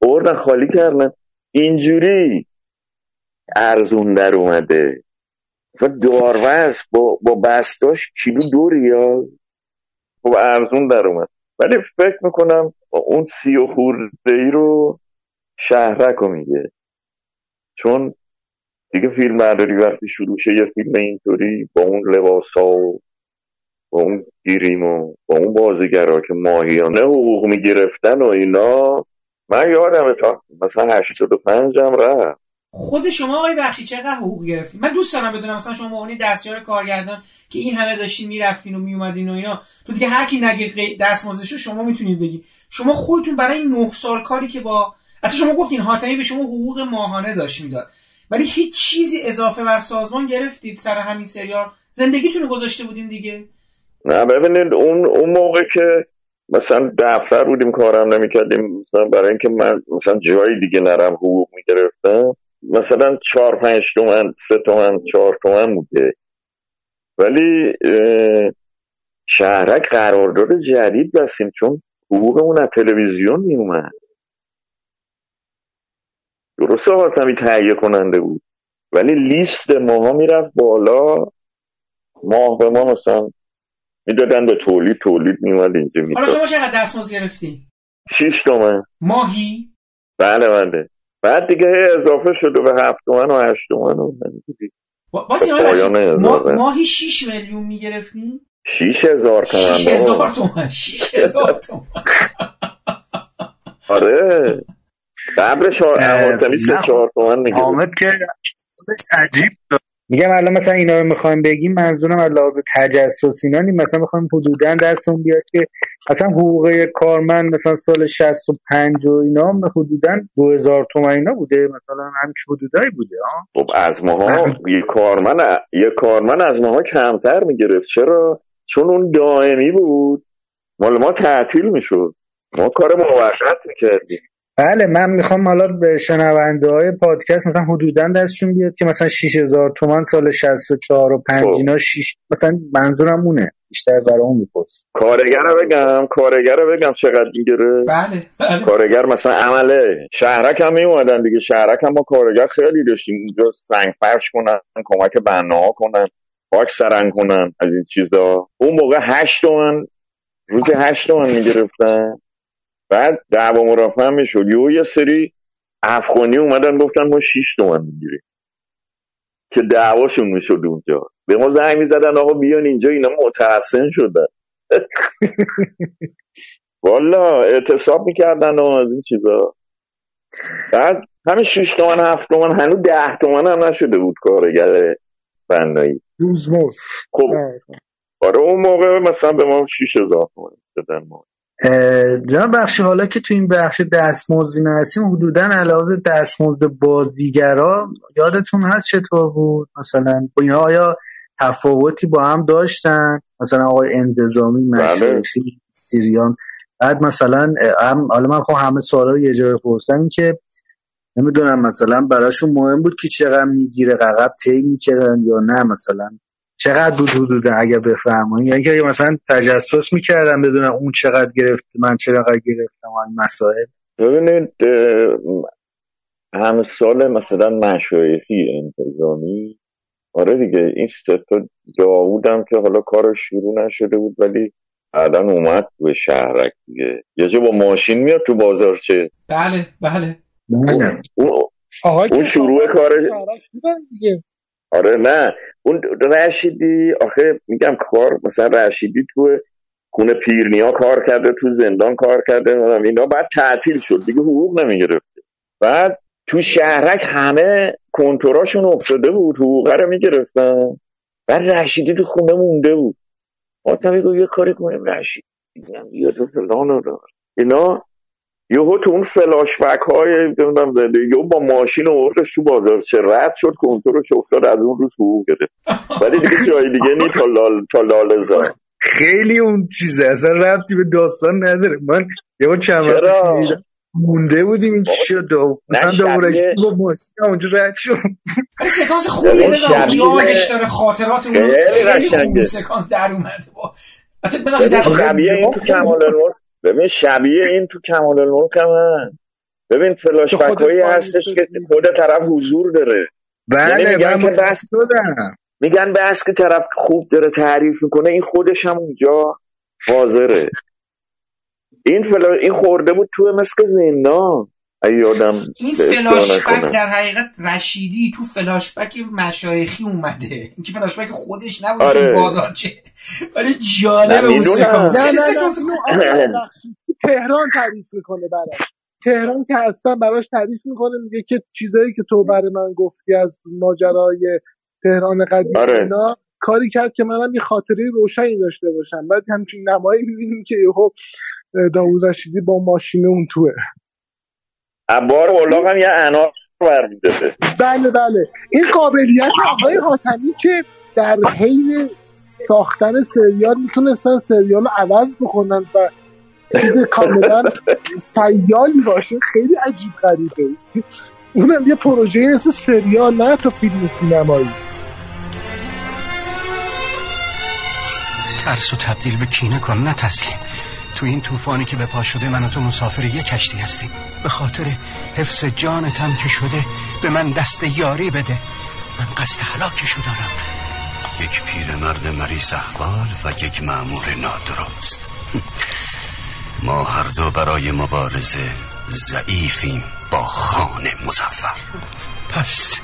بردن خالی کردن. اینجوری ارزون در اومده. و داروز با, با بستاش کیلو دو ریال. خب ارزون در اومد. ولی فکر می‌کنم اون سی و خورده ای رو شهرک رو میگه. چون دیگه فیلم برداری وقتی شروع شه یه فیلم اینطوری با اون لباس ها و با اون گیریم و با اون بازیگرها که ماهیانه حقوق می‌گرفتن و اینا من یادم تا مثلا 85 هم رفت. خود شما آقای بخشی چقدر حقوق گرفتین؟ من دوست دارم بدونم مثلا شما عنوان دستیار کارگردان که این همه داشتین می‌رفتین و میومدین و اینا تو دیگه هر کی نگه دستمزدشو شما می‌تونید بگی شما خودتون برای نه سال کاری که با حتی شما گفتین حاتمی به شما حقوق ماهانه داشت می‌داد. ولی هیچ چیزی اضافه بر سازمان گرفتید سر همین سریال؟ زندگیتون گذاشته بودین دیگه؟ نه ببینید اون اون موقع که مثلا دفتر بودیم کارم نمی‌کردیم مثلا برای اینکه من مثلا جایی دیگه نرم حقوق می‌گرفتم مثلا چهار پنج تومن سه تومن چهار تومن بوده. ولی شهرک قرارداد جدید بستیم چون حقوقمون از تلویزیون میومد درست آقا تهیه کننده بود. ولی لیست ماها می‌رفت بالا. ماه به ما مثلا می‌دادن به تولید تولید میومد اینجا می‌داد. حالا شما چقدر دستمزد گرفتی؟ شیش تومن. ماهی؟ بله بله. بعد دیگه اضافه شده به هفت تومن و هشت تومن و ما... ماهی شیش میلیون می‌گرفتیم؟ شیش هزار تومن شیش هزار تومن شیش هزار تومن. آره. حاتمی سه چهار تومن میگه حامد که عجیب میگم الان مثلا اینا رو می‌خوایم بگیم منظورم از لحاظ تجسس اینا نیم مثلا می‌خوایم حدودا دستون بیاد که مثلا حقوق کارمند مثلا سال 65 و اینا حدودا 2000 تومن اینا بوده. مثلا هم حدودایی بوده ها خب از ماها یه کارمند یه کارمند از ماها کمتر می‌گرفت. چرا؟ چون اون دائمی بود. مال ما تعطیل می‌شد. ما کار موقت می‌کردیم. بله من می‌خوام حالا به شنونده های پادکست مثلا حدودا دستشون بیاد که مثلا 6000 تومان سال 64 و 5 اینا 6 مثلا منظورم اونه. بیشتر برای اون میپرس کارگر رو بگم کارگر رو بگم چقدر می‌گیره. بله, بله. کارگر مثلا عمله. شهرک هم میومدن دیگه. شهرک هم ما کارگر خیلی داشتیم. اینجا سنگ فرش کنن کمک بنا کنن پاک سرنگ کنن از این چیزا. اون موقع 8 تومن روزی 8 تومن می‌گرفتن. بعد دعوا مرافع هم می‌شد. یه یه سری افغانی اومدن گفتن ما 6 تومن می‌گیریم. که دعواشون می‌شد اونجا. به ما زنگ می‌زدن آقا بیان اینجا اینا متحسن شدن. (laughs) والا اعتصاب می‌کردن و از این چیزا. بعد همین 6 تومن 7 تومن هنوز 10 تومن هم نشده بود کارگر بنایی. روزموز خب. آره اون موقع مثلا به ما 6000 تومن دادن ما. جناب بخشی حالا که تو این بخش دستمزدی هستیم حدودا علاوه دستمزد بازیگرا یادتون هر چطور بود؟ مثلا اینا آیا تفاوتی با هم داشتن؟ مثلا آقای انتظامی مشرفی بله. سیریان. بعد مثلا هم حالا من خواهم همه سوالا رو یه جای پرسن که نمی‌دونم مثلا براشون مهم بود که چقدر می‌گیره ققب تی می‌کردن یا نه مثلا چقدر بود حدودا اگر بفرمایید یعنی که مثلا تجسس می‌کردم بدونم اون چقدر گرفت من چقدر گرفتم این مسائل؟ ببینید هم سال مثلا مشایخی انتظامی. آره دیگه این ستا داودم که حالا کارش شروع نشده بود ولی بعدا اومد به شهرک دیگه. یه جا با ماشین میاد تو بازار چه؟ بله بله. اون, اون, شروع کارش آره نه. اون رشیدی آخه میگم کار مثلا رشیدی تو خونه پیرنیا کار کرده تو زندان کار کرده اینا بعد تعطیل شد. دیگه حقوق نمی‌گرفته. بعد تو شهرک همه کنتوراشون افتاده بود حقوقه رو می‌گرفتن. بعد رشیدی تو خونه مونده بود. ما یه کاری کنیم رشیدی. بیاد فلان اینا یهو تو اون فلاش بک های یهو با ماشین آوردش تو بازار چه رد شد کنترلش افتاد از اون روز حقوق گرفت. (laughs) ولی دیگه جای دیگه نی تا لال تا لال زار. خیلی اون چیزه اصلا ربطی به داستان نداره. من یهو چند مونده بودیم این چی شد؟ مثلا دوباره با ماسکا اونجا رد شد. ولی سکانس (laughs) خوبیه نظام یادش داره خاطرات اون خیلی خوب سکانس در اومده. با شبیه این تو کمال نور ببین شبیه این تو کمال نور هم ببین فلاش بک هستش که خود طرف حضور داره. بله یعنی میگن که بس میگن بس که طرف خوب داره تعریف می‌کنه این خودش هم اونجا حاضره. این فلا... این خورده بود تو مثل زندان. یادم این فلاشبک در حقیقت رشیدی تو فلاشبک مشایخی اومده. این که فلاشبک خودش نبود آره. بازار چه؟ ولی جالب اون سکانس تهران تعریف می‌کنه براش. تهران که اصلا براش تعریف می‌کنه میگه که چیزایی که تو برای من گفتی از ماجرای تهران قدیم آره. اینا کاری کرد که منم یه خاطره روشنی داشته باشم. بعد همچین نمایی می‌بینیم که یهو داوود رشیدی با ماشین اون توه. بار اولاغ هم یه انار برمیده بله بله. این قابلیت آقای حاتمی که در حین ساختن سریال می‌تونستن سریال رو عوض بکنن و چیز کاملا سیالی باشه خیلی عجیب غریبه. اونم یه پروژه مثل سریال نه تا فیلم سینمایی. ترس و تبدیل به کینه کن نه تسلیم. تو این طوفانی که به پا شده من و تو مسافر یه کشتی هستیم. به خاطر حفظ جانتم که شده به من دست یاری بده. من قصد حلاکشو دارم یک پیرمرد مریض احوال و یک معمور نادرست. ما هر دو برای مبارزه ضعیفیم با خان مزفر. پس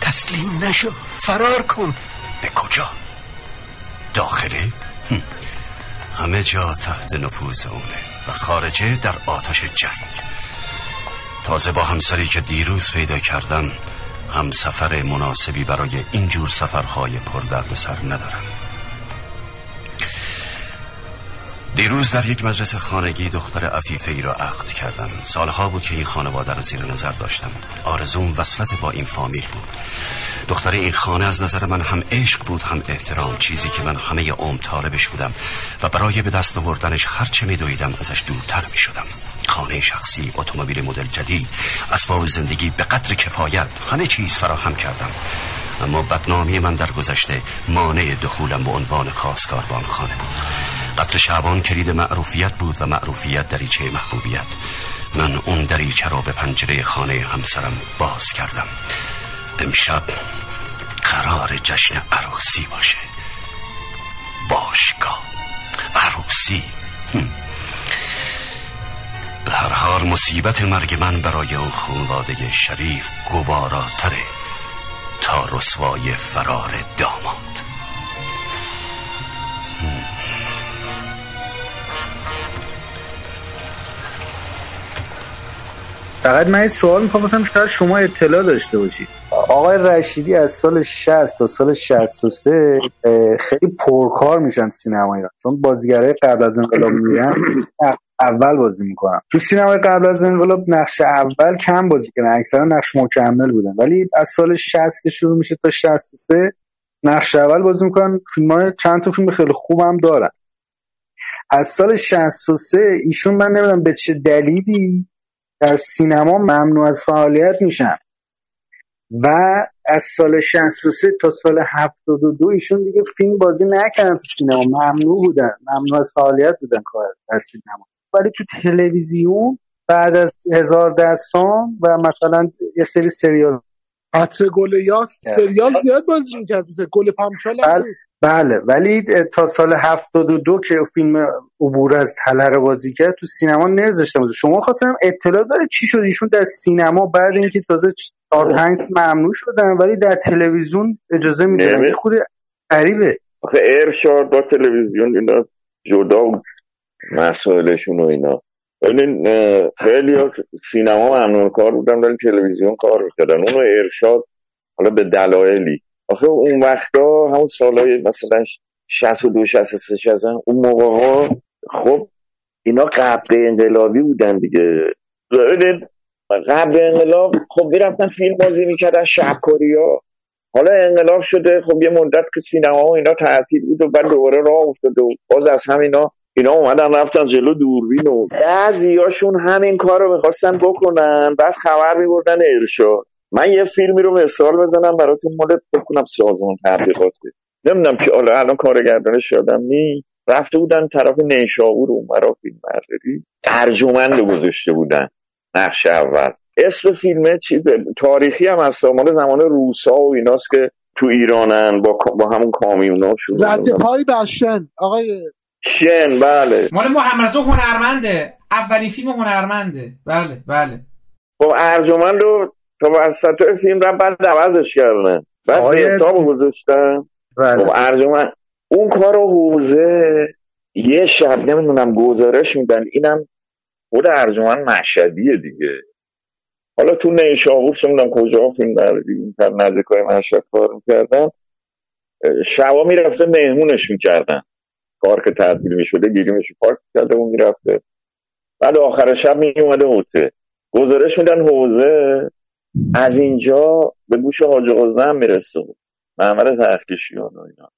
تسلیم نشو. فرار کن. به کجا؟ داخله؟ همه جا تحت نفوذ اونه و خارجه در آتش جنگ. تازه با همسری که دیروز پیدا کردم هم سفر مناسبی برای اینجور سفرهای پر سر ندارم دیروز در یک مجلس خانگی دختر عفیفه ای را عقد کردم سالها بود که این خانواده را زیر نظر داشتم. آرزوم وصلت با این فامیل بود. دختر این خانه از نظر من هم عشق بود هم احترام چیزی که من همه عمر طالبش بودم و برای به دست آوردنش هر چه میدویدم ازش دورتر می شدم خانه شخصی اتومبیل مدل جدید. اسباب زندگی به قدر کفایت همه چیز فراهم کردم. اما بدنامی من در گذشته مانع دخولم به عنوان خواستگار به خانه بود. قطر شعبان کلید معروفیت بود و معروفیت دریچه محبوبیت. من اون دریچه را به پنجره خانه همسرم باز کردم. امشب قرار جشن عروسی باشه. باشگاه. عروسی. به هر حال مصیبت مرگ من برای اون خونواده شریف گواراتره تا رسوای فرار داماد. فقط من سوال می‌خوام شاید شما اطلاع داشته باشید. آقای رشیدی از سال 60 تا سال 63 خیلی پرکار میشن تو سینما ایران. چون بازیگرای قبل از انقلاب میرن اول بازی می‌کنن تو سینمای قبل از انقلاب نقش اول کم بازی کردن. اکثرا نقش مکمل بودن. ولی از سال 60 که شروع میشه تا 63 نقش اول بازی می‌کنن. فیلم های چند تا فیلم خیلی خوبم دارن. از سال 63 ایشون من نمی‌دونم به چه دلیلی در سینما ممنوع از فعالیت میشن. و از سال 63 تا سال 72 ایشون دیگه فیلم بازی نکردن تو سینما. ممنوع بودن. ممنوع از فعالیت بودن کار در سینما. ولی تو تلویزیون بعد از هزار دستان و مثلا یه سری سریال. عطر گل یاس سریال زیاد بازی می‌کرد گل پامچال بله, بله. ولی تا سال 72 که فیلم عبور از تله رو بازی کرد تو سینما بود شما خواستم اطلاع داره چی شد؟ ایشون در سینما بعد اینکه تازه 4 5 ممنوع شدن ولی در تلویزیون اجازه میدن خود غریبه. آخه ارشاد با تلویزیون اینا جدا مسائلشون و اینا. ببینین خیلی سینما ممنون کار بودن ولی تلویزیون کار کردن اونو ارشاد حالا به دلایلی. آخه اون وقتا همون سالهای مثلا 62 63 60 اون موقع ها خب اینا قبل انقلابی بودن دیگه. ببینید قبل انقلاب خب می‌رفتن فیلم بازی می‌کردن شبکاری ها حالا انقلاب شده خب یه مدت که سینما و اینا تعطیل بود و بعد دوباره راه افتاده و باز از همینا اینا اومدن رفتن جلو دوربین و بعضیاشون همین کار رو می‌خواستن بکنن بعد خبر میبردن ارشاد من یه فیلمی رو مثال بزنم براتون مال بکنم سازمان تبلیغاته نمی‌دونم که حالا الان کارگردانش یادم نی رفته بودن طرف نیشابور اون برا فیلم برداری. ترجمند گذاشته بودن. نقش اول. اسم فیلم چیز تاریخی هم هست. مال زمان روسا و ایناست که تو ایرانن با, با همون کامیونا شروع رد پای بر شن آقای شن بله. مال محمد هنرمنده. اولین فیلم هنرمنده. بله بله. خب ارجمند رو تا وسط فیلم رو بعد عوضش کردن. بس آقای- حساب گذاشتن. بله. خب ارجمند اون کار رو حوزه یه شب نمی‌دونم گزارش میدن. اینم خود ارجمند مشهدیه دیگه. حالا تو نیشابور چه می‌دونم کجا فیلم می‌کرد نزدیک های مشهد کار می‌کردن. شبا می‌رفته مهمونش می‌کردن. کار که تعطیل می‌شده گیریمش پارک کرده و می‌رفته. بعد آخر شب میومده هتل گزارش میدن حوزه از اینجا به گوش حاج قزنه هم می‌رسه. محمد تحقیشیان و اینا.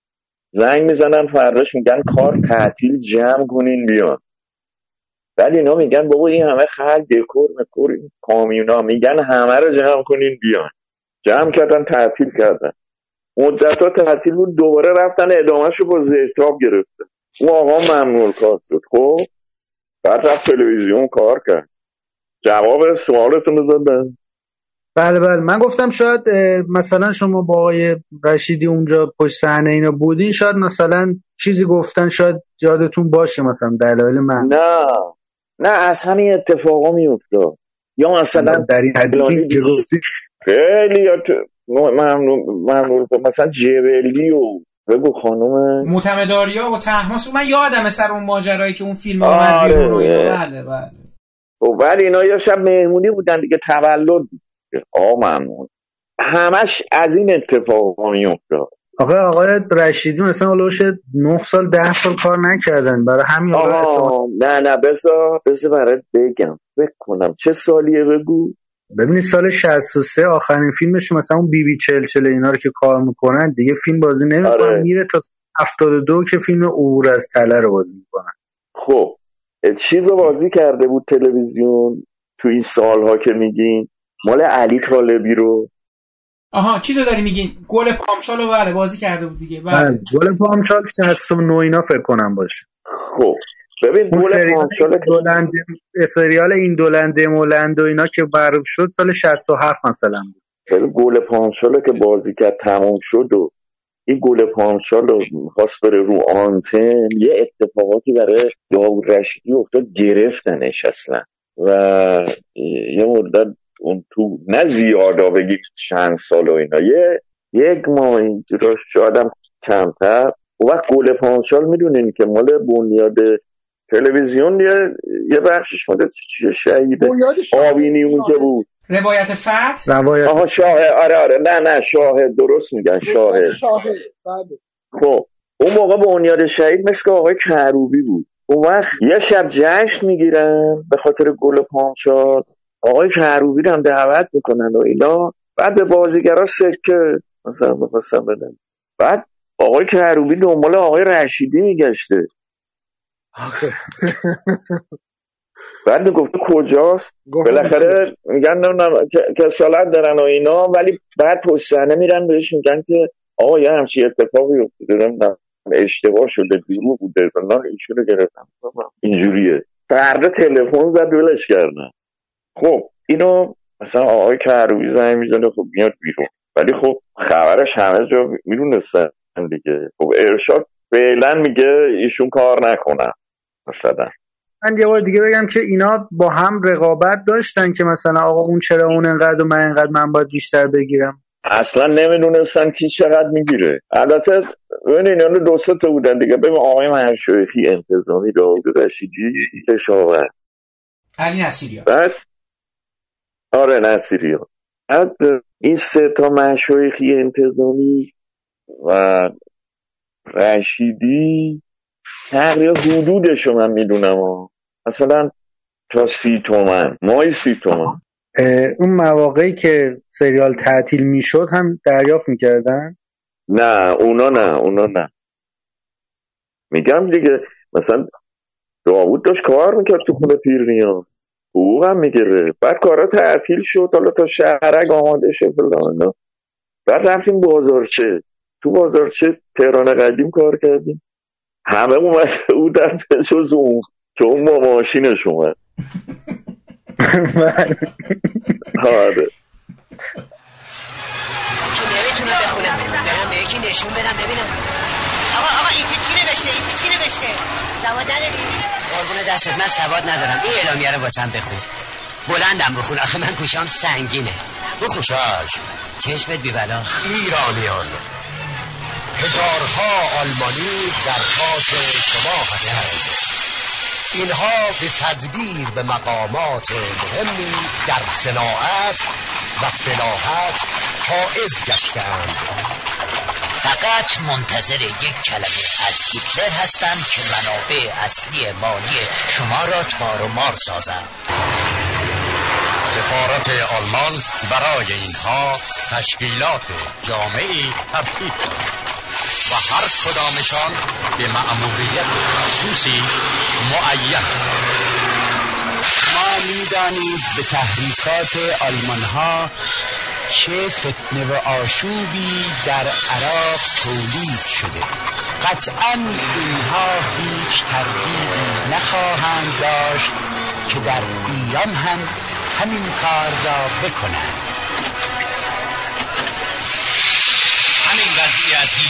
زنگ می‌زنن فرداش میگن کار تعطیل جمع کنین بیان. ولی اینا میگن بابا این همه خلق دکور مکور این کامیونا میگن همه رو جمع کنین بیان. جمع کردن تعطیل کردن. مدت ها تعطیل بود دوباره رفتن ادامهش رو با زهتاب گرفتن. اون آقا ممنون کار شد. خب بعد رفت تلویزیون کار کرد. جواب سوالتون رو دادن. بله بله. من گفتم شاید مثلا شما با آقای رشیدی اونجا پشت صحنه اینا بودین شاید مثلا چیزی گفتن شاید یادتون باشه مثلا دلایل من. نه. نه از همین اتفاقا میافتاد. یا مثلا در این حدی که گفتی خیلی ممنون ممنون. مثلا جبلی و بگو خانوم معتمداریا و تحماس. من یادم سر اون ماجرایی که اون فیلم آره. اومد بیرون و اینا. بله بله. خب ولی اینا یا شب مهمونی بودن دیگه تولد بود. آ ممنون. همش از این اتفاقا میافتاد. آقا آقای رشیدی مثلا هلوش 9 سال 10 سال کار نکردن. برای همین آقا نه نه بذار بذار برات بگم. فکر کنم. چه سالیه بگو؟ ببینید سال 63 آخرین فیلمش مثلا اون بی بی چل چل اینا رو که کار می‌کنن دیگه فیلم بازی نمی‌کنن. آره. میره تا 72 که فیلم عبور از تله رو بازی می‌کنن. خب. چیز رو بازی کرده بود تلویزیون تو این سالها که میگین؟ مال علی طالبی رو. آها چیزو داری میگین؟ گل پامشالو بله بازی کرده بود دیگه. بله. بله گل پامچال 69 اینا فکر کنم باشه. خب. ببین اون سریال دولنده سریال این دولنده مولند و اینا که معروف شد سال 67 مثلا بود. گل پامچال که بازی کرد تموم شد و این گل پامچال رو می‌خواست بره رو آنتن یه اتفاقاتی برای داود رشیدی افتاد گرفتنش اصلا. و یه مدت اون تو نه زیادا بگیم چند سال و اینا یه یک ماه اینجا شایدم کمتر. اون وقت گل پامچال می‌دونین که مال بنیاد تلویزیون یه, یه بخشش مال چیه شاه- آبینی اونجا بود. روایت فتح روایت آها شاه آره آره. نه نه شاهد درست میگن شاهد بله. خب اون موقع بنیاد شهید مثل آقای کروبی بود. اون وقت یه شب جشن می‌گیرن به خاطر گل پانچال آقای کروبی رو هم دعوت می‌کنن و اینا. بعد به بازیگرا سکه مثلا می‌خواستم بدن. بعد آقای کروبی دنبال آقای رشیدی میگشته. بعد می‌گفت کجاست؟ گفت بالاخره میگن نمی‌دونم که- کسالت دارن و اینا ولی بعد پشت صحنه میرن بهش میگن که آقا یه همچی اتفاقی افتاده اشتباه شده دروغ بوده فلان ایشون رو گرفتن. اینجوریه. فردا تلفن زد ولش کردن. خب اینو مثلا آقای کروبی زنگ می‌زنه خب میاد بیرون. ولی خب خبرش همه جا می‌دونستن دیگه. خب ارشاد فعلا میگه ایشون کار نکنن مثلا. من یه بار دیگه بگم که اینا با هم رقابت داشتن که مثلا آقا اون چرا اون انقدر و من انقدر من باید بیشتر بگیرم. اصلا نمی‌دونستن کی چقدر می‌گیره. البته ببین اینا دو سه تا بودن دیگه. ببین آقای منشویخی انتظامی داود رشیدی کشاورز. علی نصیریا بعد آره نصیری ها بعد این سه تا منشویخی انتظامی و رشیدی تقریبا حدودشو من می‌دونم. مثلا تا سی تومن مای سی تومن. اون مواقعی که سریال تعطیل می‌شد هم دریافت می‌کردن؟ نه اونا نه اونا نه. میگم دیگه مثلا داوود داشت کار می‌کرد تو خونه پیرنیا حقوق هم می‌گیره بعد کارا تعطیل شد حالا تا شهرک آماده شد بعد رفتیم بازارچه. تو بازارچه تهران قدیم کار کردیم. همه اومده بودن جز اون که اون با ماشینش اومد. آره. نمی‌تونه بخونه برم به یکی نشون بدم ببینم آقا آقا این چی نوشته این چی نوشته سواد نداری قربون دستت من سواد ندارم. این اعلامیه رو واسم بخون بلندم بخون آخه من گوشام سنگینه. بخون چشم چشمت بی بلا ایرانیان هزارها آلمانی در خاک شما هستند اینها به تدبیر به مقامات مهمی در صناعت و فلاحت حائز گشتند فقط منتظر یک کلمه از هیتلر هستم که منابع اصلی مالی شما را تار و مار سازم. سفارت آلمان برای اینها تشکیلات جامعی ترتیب و هر کدامشان به مأموریت خصوصی معین. ما می‌دانیم به تحریکات آلمان ها چه فتنه و آشوبی در عراق تولید شده. قطعا اینها هیچ تردیدی نخواهند داشت که در ایران هم همین کار را بکنند.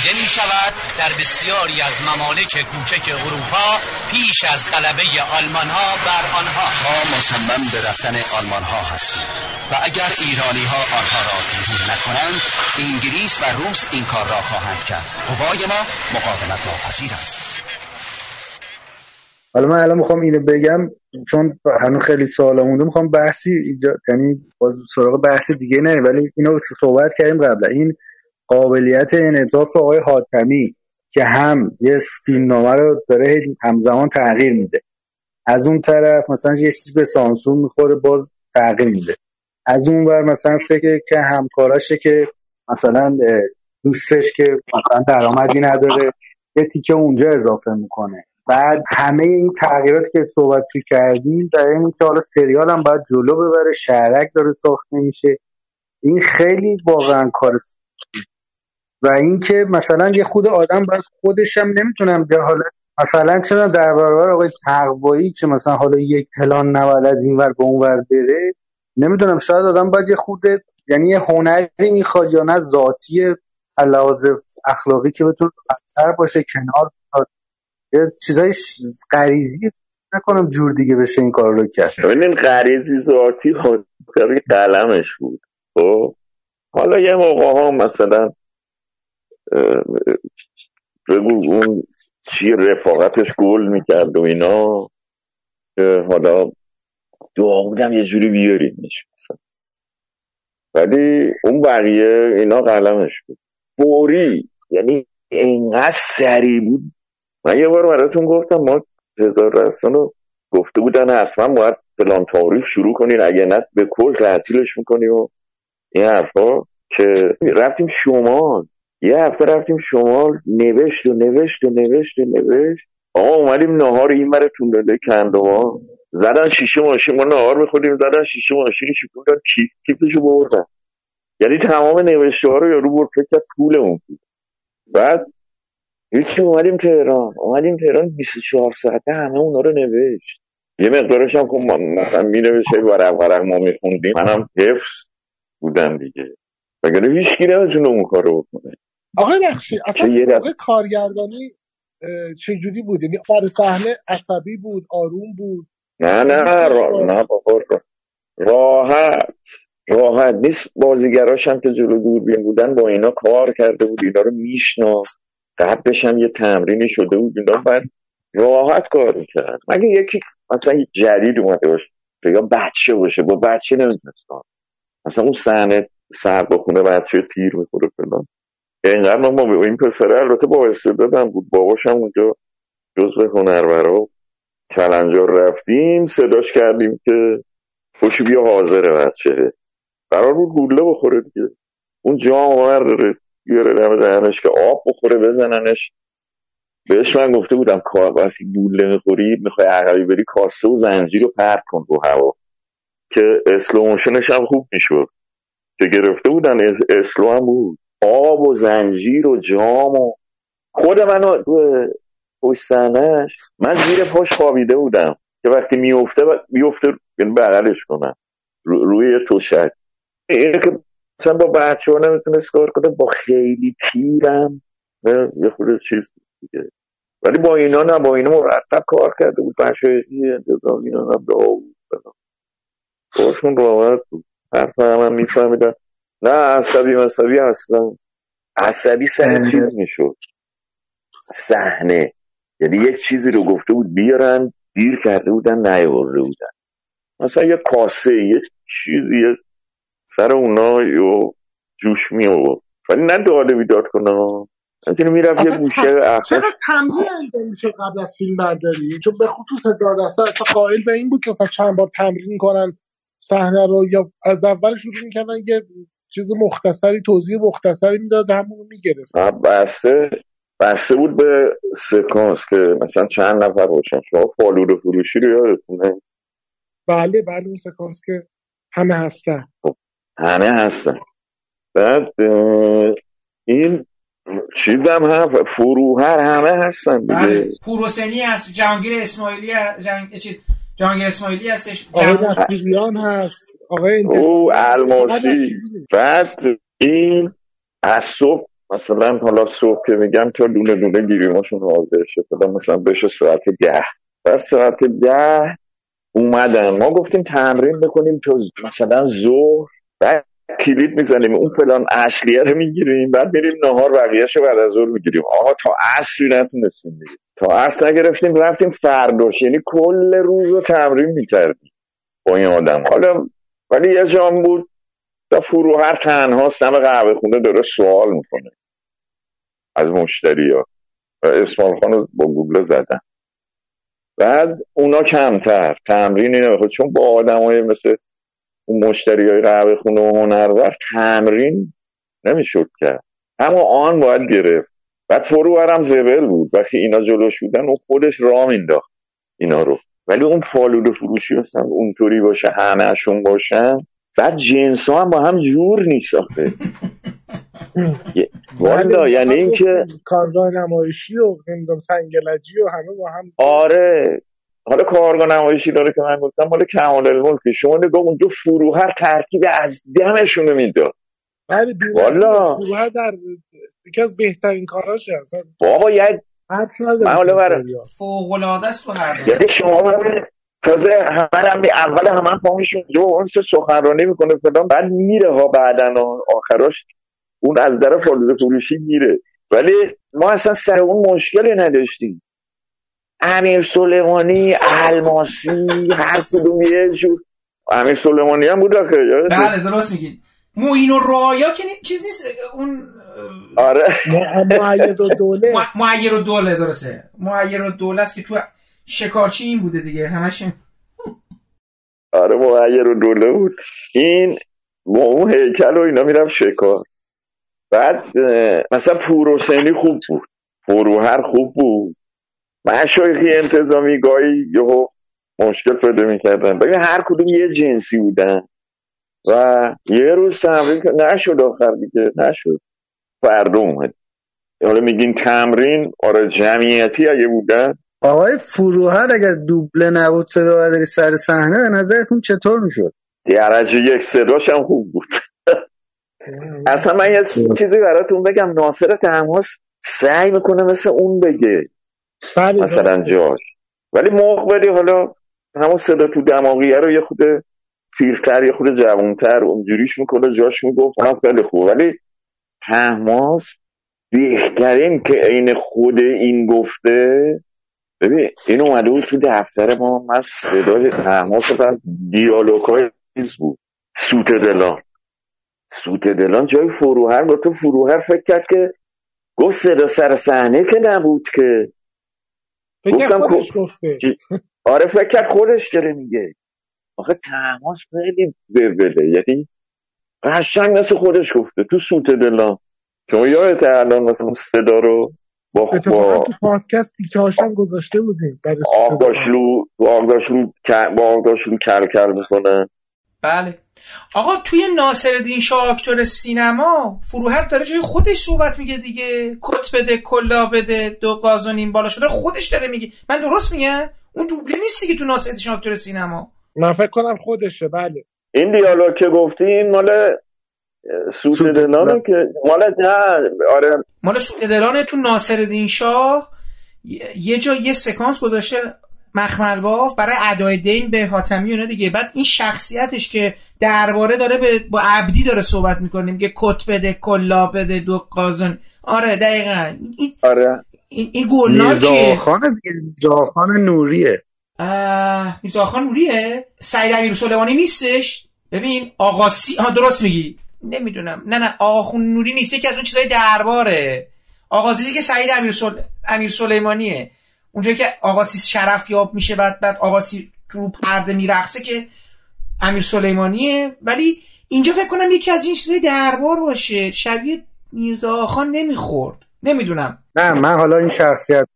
دیده می شود در بسیاری از ممالک کوچک اروپا پیش از غلبه آلمان ها بر آنها. ما مصمم به رفتن آلمان ها هستیم و اگر ایرانی ها آنها را بیرون نکنند انگلیس و روس این کار را خواهند کرد. قوای ما مقاومت ناپذیر است. حالا من الان می‌خوام اینو بگم چون هنوز خیلی سوال مونده می‌خوام بحثی یعنی باز سراغ بحث دیگه نه ولی اینو صحبت کردیم قبلا. این قابلیت انعطاف آقای حاتمی که هم یه فیلمنامه رو داره همزمان تغییر میده. از اون طرف مثلا یه چیزی به سانسور می‌خوره باز تغییر میده. از اون ور مثلا فکر که همکاراشه که مثلا دوستش که مثلا درآمدی نداره یه تیکه اونجا اضافه می‌کنه. بعد همه این تغییراتی که صحبت تو کردیم در این که حالا سریال هم باید جلو ببره شهرک داره ساخته میشه. این خیلی واقعا کار و اینکه مثلا یه خود آدم باید خودش هم نمی‌تونم به حالا مثلا چرا در برابر آقای تقوایی که مثلا حالا یک پلان نباید از این ور به اون ور بره نمی‌دونم شاید آدم باید یه خود یعنی یه هنری می‌خواد یا نه ذاتی لحاظ اخلاقی که بتونه بهتر باشه کنار یه چیزای غریزی نکنم جور دیگه بشه این کار رو کرد. ببینین غریزی ذاتی خاطر قلمش بود. خب حالا یه موقع ها مثلا بگو اون چی رفاقتش گل می‌کرد و اینا حالا دعا بودم یه جوری بیاریمش مثلا. ولی اون بقیه اینا قلمش بود. فوری یعنی اینقدر سریع بود. من یه بار براتون گفتم ما هزار رستان رو گفته بودن حتما باید فلان تاریخ شروع کنین اگه نه به کل تعطیلش می‌کنیم و این حرفا که رفتیم شمال. یه هفته رفتیم شمال نوشت و نوشت و نوشت و نوشت. آقا اومدیم نهار این بره تونده کندوان زدن شیشه ماشین ما نهار می‌خوریم زدن شیشه ماشین شکوندن کیف کیفشو بردن. یعنی تمام نوشته ها رو یارو برد فکر پولمون بود. بعد یکی اومدیم تهران. اومدیم تهران 24 ساعته همه اونا رو نوشت. یه مقدارش هم خب مثلا می نوشته ورق ورق ما میخوندیم. منم حفظ بودم دیگه. مگر هیچ کی نمی‌تونه اون کارو بکنه؟ آقای بخشی اصلا موقع کارگردانی چجوری بود یعنی سر صحنه عصبی بود آروم بود؟ نه نه را... نه بابا راحت راحت. نیست بازیگراش هم که جلو دوربین بودن با اینا کار کرده بود اینا رو میشناخت. قبلش هم یه تمرینی شده بود اینا بعد راحت کار می‌کرد مگه یکی مثلا جدید اومده باشه یا بچه باشه با بچه نمیتونستان مثلا اون صحنه سر بخونه بچه تیر می‌خوره فلان. اینقدر ما این پسره البته با استعدادم بود. باباشم اونجا جزو هنرورا کلنجار رفتیم صداش کردیم که خوشی بیا حاضره بچه قرار بود گوله بخوره دیگه. اون جام آور بیاره دم دهنش که آب بخوره بزننش. بهش من گفته بودم وقتی گوله می‌خوری می‌خوای عقبی بری کاسه و زنجیر رو پرت کن رو هوا. که اسلوموشنش هم خوب می‌شد. که گرفته بودن اسلو هم بود. آب و زنجیر و جام و خود من پشت من زیر پاش خوابیده بودم که وقتی میفته میفته یعنی بغلش کنم روی توشک اینه که مثلا با بچه ها نمی‌تونست کار کنه با خیلی پیرم یه خود چیز دیگه. ولی با اینا نه با اینا مرتب کار کرده بود بچه‌ای انتظام اینا نه بود. باشون راحت بود. حرف هم میفهمیدن نه عصبی مصبی اصلا عصبی سر چیز می‌شد. صحنه. یعنی یک چیزی رو گفته بود بیارن دیر کرده بودن نیاورده بودن. مثلا یه کاسه یه چیزی سر اونا یو جوش می آورد ولی نه داده بیداد کنه. می‌تونی میرم یه گوشه چقدر تمرین انجام میشه قبل از فیلم برداری؟ چون به خصوص هزار درصد قائل به این بود که چند بار تمرین کنن صحنه رو یا از اول شروع می‌کردن یه چیز مختصری توضیح مختصری می‌داد همون رو می‌گرفت بسته بسته بود به سکانس که مثلا چند نفر باشن. شما فالور فروشی رو یادتونه؟ بله بله اون سکانس که همه هستن. خب همه هستن. بعد این چیزم هم فروهر همه هستن دیگه. بله. پوروسنی هست جهانگیر اسماعیلی جنگ... چیز جهانگیر اسماعیلی هستش آقای دستگیریان هست. آقای او الماسی. بعد این از صبح مثلا حالا صبح که میگم تا دونه دونه گیریماشون حاضر شد. مثلا بشه ساعت ده. بعد ساعت ده اومدن. ما گفتیم تمرین بکنیم تا مثلا ظهر. بعد کلید می‌زنیم. اون پلان اصلیه رو می‌گیریم. بعد میریم نهار بقیهش رو بعد از ظهر می‌گیریم. آقا تا عصری نتونستیم دیگه تا عصر نگرفتیم رفتیم فرداش. یعنی کل روز رو تمرین می‌کردیم با این آدم. حالا ولی یه جام بود تا فروهر تنها سم قهوه خونه داره سوال می‌کنه. از مشتری ها و اسمال خان رو با گوگل زدن. بعد اونا کمتر. تمرینی نمی‌خواد چون با آدم های مثل اون مشتری های قهوه خونه و هنرور تمرین نمی‌شد کرد. اما آن باید گرفت. بعد فروورم زبل بود. وقتی اینا جلوش بودن اون خودش را مینداخت اینا رو. ولی اون فالود فروشی مثلا اونطوری باشه همهشون باشن. بعد جنس ها هم با هم جور نیست آخه. والا یعنی اینکه کارگاه نمایشی و نمی‌دونم سنگلجی و همه با هم آره. حالا کارگاه نمایشی داره که من گفتم مال کمال الملک. شما نگاه اونجا فروهر ترکیب از دمشونو می‌داد. بله والا. فروهر در یکی از بهترین کاراش هست. بابا یه من حالا برم فوق العاده است تو هر یعنی شما تازه همه هم اول همه پامیشون جو اون سه سخنرانی می‌کنه فلان بعد میره ها بعدا آخراش اون از در فالوده فروشی میره. ولی ما اصلا سر اون مشکلی نداشتیم. امیر سلیمانی الماسی هر کدوم یه جور امیر سلیمانی هم بود آخه بله درست میگید موین و رایا که چیز نیست اون آره. معید و دوله معیر و دوله درسته. معیر و دوله است که تو شکارچی این بوده دیگه همش آره معیر و دوله بود. این با اون هیکل و اینا میرم شکار. بعد مثلا پوروسینی خوب بود. فروهر خوب بود. مشایخی انتظامی گاهی یهو مشکل پیدا می‌کردن. ببین هر کدوم یه جنسی بودن. و یه روز تمرین نشد آخر دیگه نشد. فردا اومد حالا میگین تمرین آره جمعیتی اگه بودن آقای فروهر اگر دوبله نبود صدا داری سر صحنه به نظرتون چطور می‌شد؟ درجه یک صداش هم خوب بود. (laughs) اصلا من یه چیزی براتون بگم ناصر تماس سعی می‌کنه مثل اون بگه. بله، مثلا جاش. ولی موقع حالا همون صدا تو دماغیه رو یه خود پیرتر یه خود جوانتر اونجوریش می‌کنه جاش می‌گفت اونم خیلی خوب. ولی تماس بهترین که عین خود این گفته. ببین این اومده بود تو دفتر ما. من صدای تماس و دیالوگ های بود. سوت دلان. سوت دلان جای فروهر با تو فروهر فکر کرد که گفت صدا سر صحنه که نبود که. فکر خودش گفته. آره فکر کرد خودش داره میگه. آخه تماس خیلی بله یعنی قشنگ مثل خودش گفته. تو سوت دلان شما یادت الان مثلا صدا رو با اتفاقا تو پادکست دیگه هاشم گذاشته بودیم آقاشلو آقاشلو با آقاشلو کل کل می‌کنه. بله. آقا توی ناصر شاه اکتور سینما فروهر داره جای خودش صحبت میگه دیگه. کت بده کلا بده دو قازون این بالا شده خودش داره میگه. من درست میگم؟ اون دوبله نیست دیگه تو ناصر شاه اکتور سینما. من فکر کنم خودشه بله. این دیالوگ که گفتین مال سوت دلانه که مال نه آره. مال سوت دلانه تو ناصر شاه. یه جا یه سکانس گذاشته مخمل باف برای ادای دین به حاتمی اونه دیگه. بعد این شخصیتش که درباره داره به با عبدی داره صحبت می‌کنیم که کت بده کلا بده دو قازن آره دقیقا. این آره. این, این گلناکیه. میرزا خان نوریه. میرزا خان نوریه. سعید امیر سلیمانی نیستش؟ ببین آقاسی ها درست میگی. نمی‌دونم. نه نه آقا نوری نیست. یکی از اون چیزای درباره. آقازی که سعید امیر, سل... امیر سلیمانیه. اونجایی که آقاسی شرف یاب میشه بعد بعد آقاسی تو پرده میرقصه که امیر سلیمانیه. ولی اینجا فکر کنم یکی از این چیزای دربار باشه. شبیه میرزا خان نمی‌خورد. نمی‌دونم. نه من حالا این شخصیت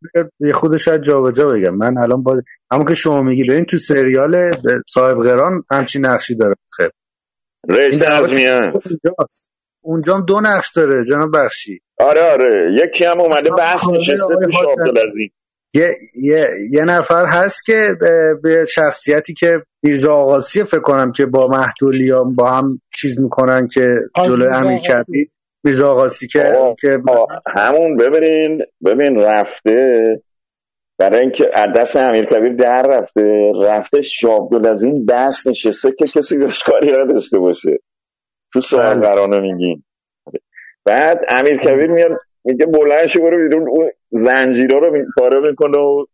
یه خود شاید جابجا بگم. من الان با همون که شما میگی ببین تو سریال صاحب قران همچین نقشی داره. خب. رئیس اونجا اونجا دو نقش داره جناب بخشی. آره آره. یکی هم اومده بحث نشسته عبدالعزیز. یه،, یه،, یه نفر هست که به شخصیتی که میرزا آقاسی فکر کنم که با مهدولی با هم چیز می‌کنن که جلو امیر کبیر میرزا آقاسی که, که همون ببینین ببین رفته برای اینکه دست امیر کبیر در رفته رفته شابدول از این دست نشسته که کسی بهش کاری داشته باشه. تو سوال بله. قرانه میگین. بعد امیر کبیر میاد میگه بلند شو برو بیرون اون زنجیرا رو پاره می‌کنه و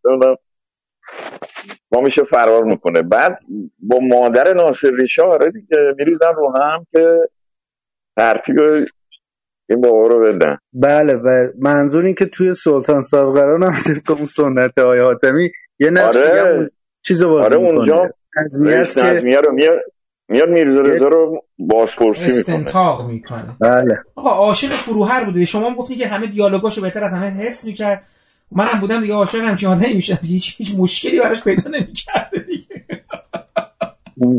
ما میشه فرار می‌کنه. بعد با مادر ناصر ریشا آره دیگه میریزن رو هم که ترتیب این بابا رو بدن بله و منظور این که توی سلطان صاحب قرار هم اون سنت های حاتمی یه نقش آره. چیز بازی آره اونجا نظمیه رو میاد میاد میرزا رضا رو بازپرسی می‌کنه. استنتاق می‌کنه. بله. آقا عاشق فروهر بوده. شما هم گفتی که همه دیالوگاشو بهتر از همه حفظ می‌کرد. منم بودم دیگه عاشق همچین آدمی می‌شدم هیچ هیچ مشکلی براش پیدا نمی‌کرد دیگه.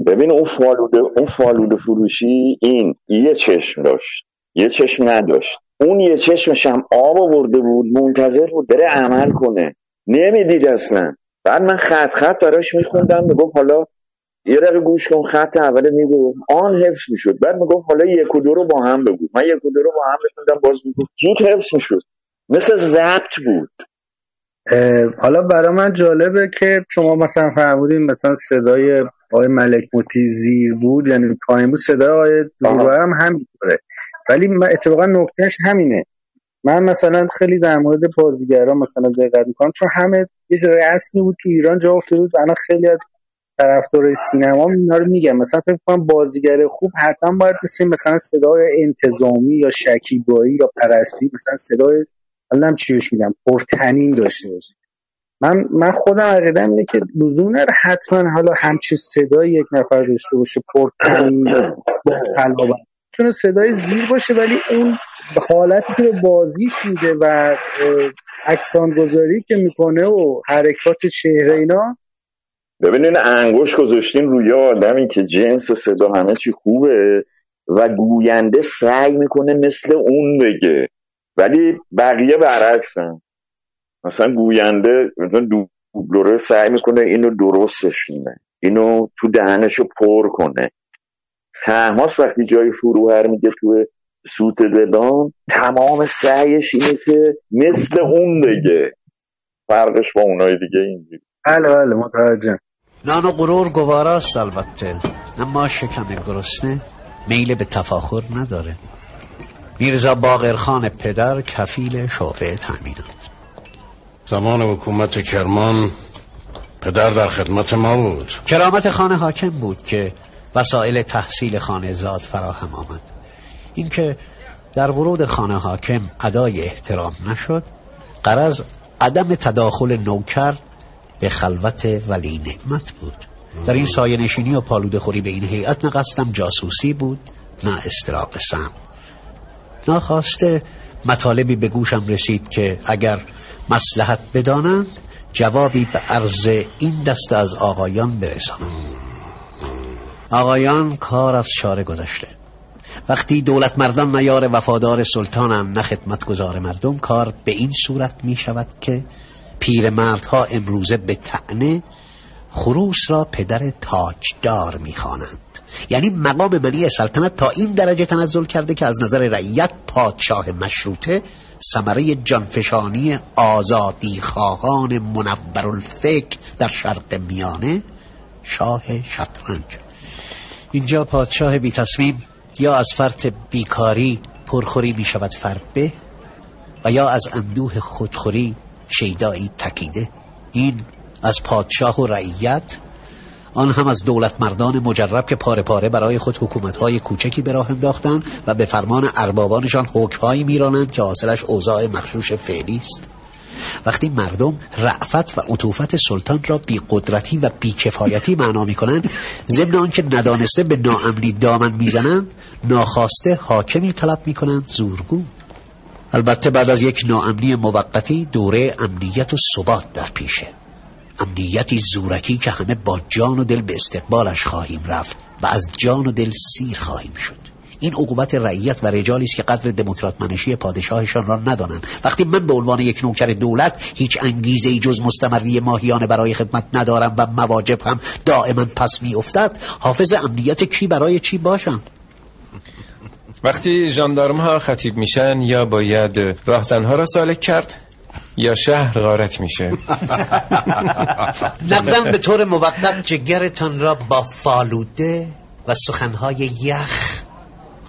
ببین اون فالوده اون فالوده فروشی این یه چشم داشت. یه چشم نداشت. اون یه چشمش هم آب آورده بود منتظر بود بره عمل کنه. نمی‌دید اصلا. بعد من خط خط براش میخوندم می‌گفت حالا یه دقیقه گوش کن خط اول میگو. آن حفظ می‌شد. بعد می‌گفت حالا یک و دو رو با هم بگو. من یک و دو رو با هم بخوندم باز می‌گفت زود حفظ می‌شد. مثل ضبط بود. حالا برای من جالبه که شما مثلا فرمودین مثلا صدای آقای ملک موتی زیر بود یعنی پایین بود. صدای آقای هم همینطوره ولی اتفاقا نکتهش همینه. من مثلا خیلی در مورد بازیگران مثلا دقت می‌کنم چون همه یه رسمی بود تو ایران جا افتاده بود الان خیلی از طرفدار سینما اینا رو میگم مثلا فکر کنم بازیگر خوب حتما باید مثل مثلا صدای انتظامی یا شکیبایی یا پرستی مثلا صدای الان چی بهش میگم پرتنین داشته باشه. من من خودم عقیدم اینه که لزوم نره حتما حالا همچی صدای یک نفر داشته باشه پرتنین با (coughs) صلابت می‌تونه صدای زیر باشه ولی اون حالتی که بازی میده و اکسان گذاری که می‌کنه و حرکات چهره اینا. ببینین انگوش گذاشتین روی آدمی که جنس صدا همه چی خوبه و گوینده سعی می‌کنه مثل اون بگه. ولی بقیه برعکسن. مثلا گوینده مثلا دوبلوره سعی می‌کنه اینو درستش کنه اینو تو دهنشو پر کنه. تماس وقتی جای فروهر میگه تو سوت دلان تمام سعیش اینه که مثل اون بگه. فرقش با اونای دیگه اینجوری. بله بله متوجه. نان و غرور گواراست البته. اما شکم گرسنه میل به تفاخر نداره. میرزا باقرخان پدر کفیل شعبه تامینات زمان حکومت کرمان پدر در خدمت ما بود. کرامت خانه حاکم بود که وسایل تحصیل خانه زاد فراهم آمد. اینکه در ورود خانه حاکم ادای احترام نشد قرض عدم تداخل نوکر به خلوت ولی نعمت بود. در این سایه نشینی و پالود خوری به این هیئت نه جاسوسی بود نه استراق سم. ناخواسته مطالبی به گوشم رسید که اگر مسلحت بدانند جوابی به عرض این دست از آقایان برسانم. آقایان کار از شاره گذشته. وقتی دولت مردان نیار وفادار سلطانم نه گذار مردم کار به این صورت می شود که پیرمردها امروزه به تعنه خروس را پدر تاجدار می‌خوانند یعنی مقام منی سلطنت تا این درجه تنزل کرده که از نظر رعیت پادشاه مشروطه ثمره جانفشانی آزادی خواهان منور الفکر در شرق میانه شاه شطرنج. اینجا پادشاه بی تصمیم یا از فرط بیکاری پرخوری می شود فربه و یا از اندوه خودخوری شیدایی تکیده. این از پادشاه و رعیت آن هم از دولت مردان مجرب که پاره پاره برای خود حکومتهای کوچکی به راه انداختند و به فرمان اربابانشان حکمهایی میرانند که حاصلش اوضاع مخشوش فعلی است. وقتی مردم رعفت و عطوفت سلطان را بی قدرتی و بی کفایتی معنا می کنند ضمن آنکه ندانسته به ناامنی دامن می‌زنند ناخواسته حاکمی طلب می کنند زورگو. البته بعد از یک ناامنی موقتی دوره امنیت و ثبات در پیشه. امنیتی زورکی که همه با جان و دل به استقبالش خواهیم رفت و از جان و دل سیر خواهیم شد. این عقوبت رعیت و رجالی است که قدر دموکرات منشی پادشاهشان را ندانند. وقتی من به عنوان یک نوکر دولت هیچ انگیزه ای جز مستمری ماهیانه برای خدمت ندارم و مواجب هم دائما پس می افتد حافظ امنیت کی برای چی باشم وقتی جاندارم ها خطیب میشن یا باید راهزنها را سالک کرد یا شهر غارت میشه؟ (laughs) نقدم به طور موقت جگرتان را با فالوده و سخنهای یخ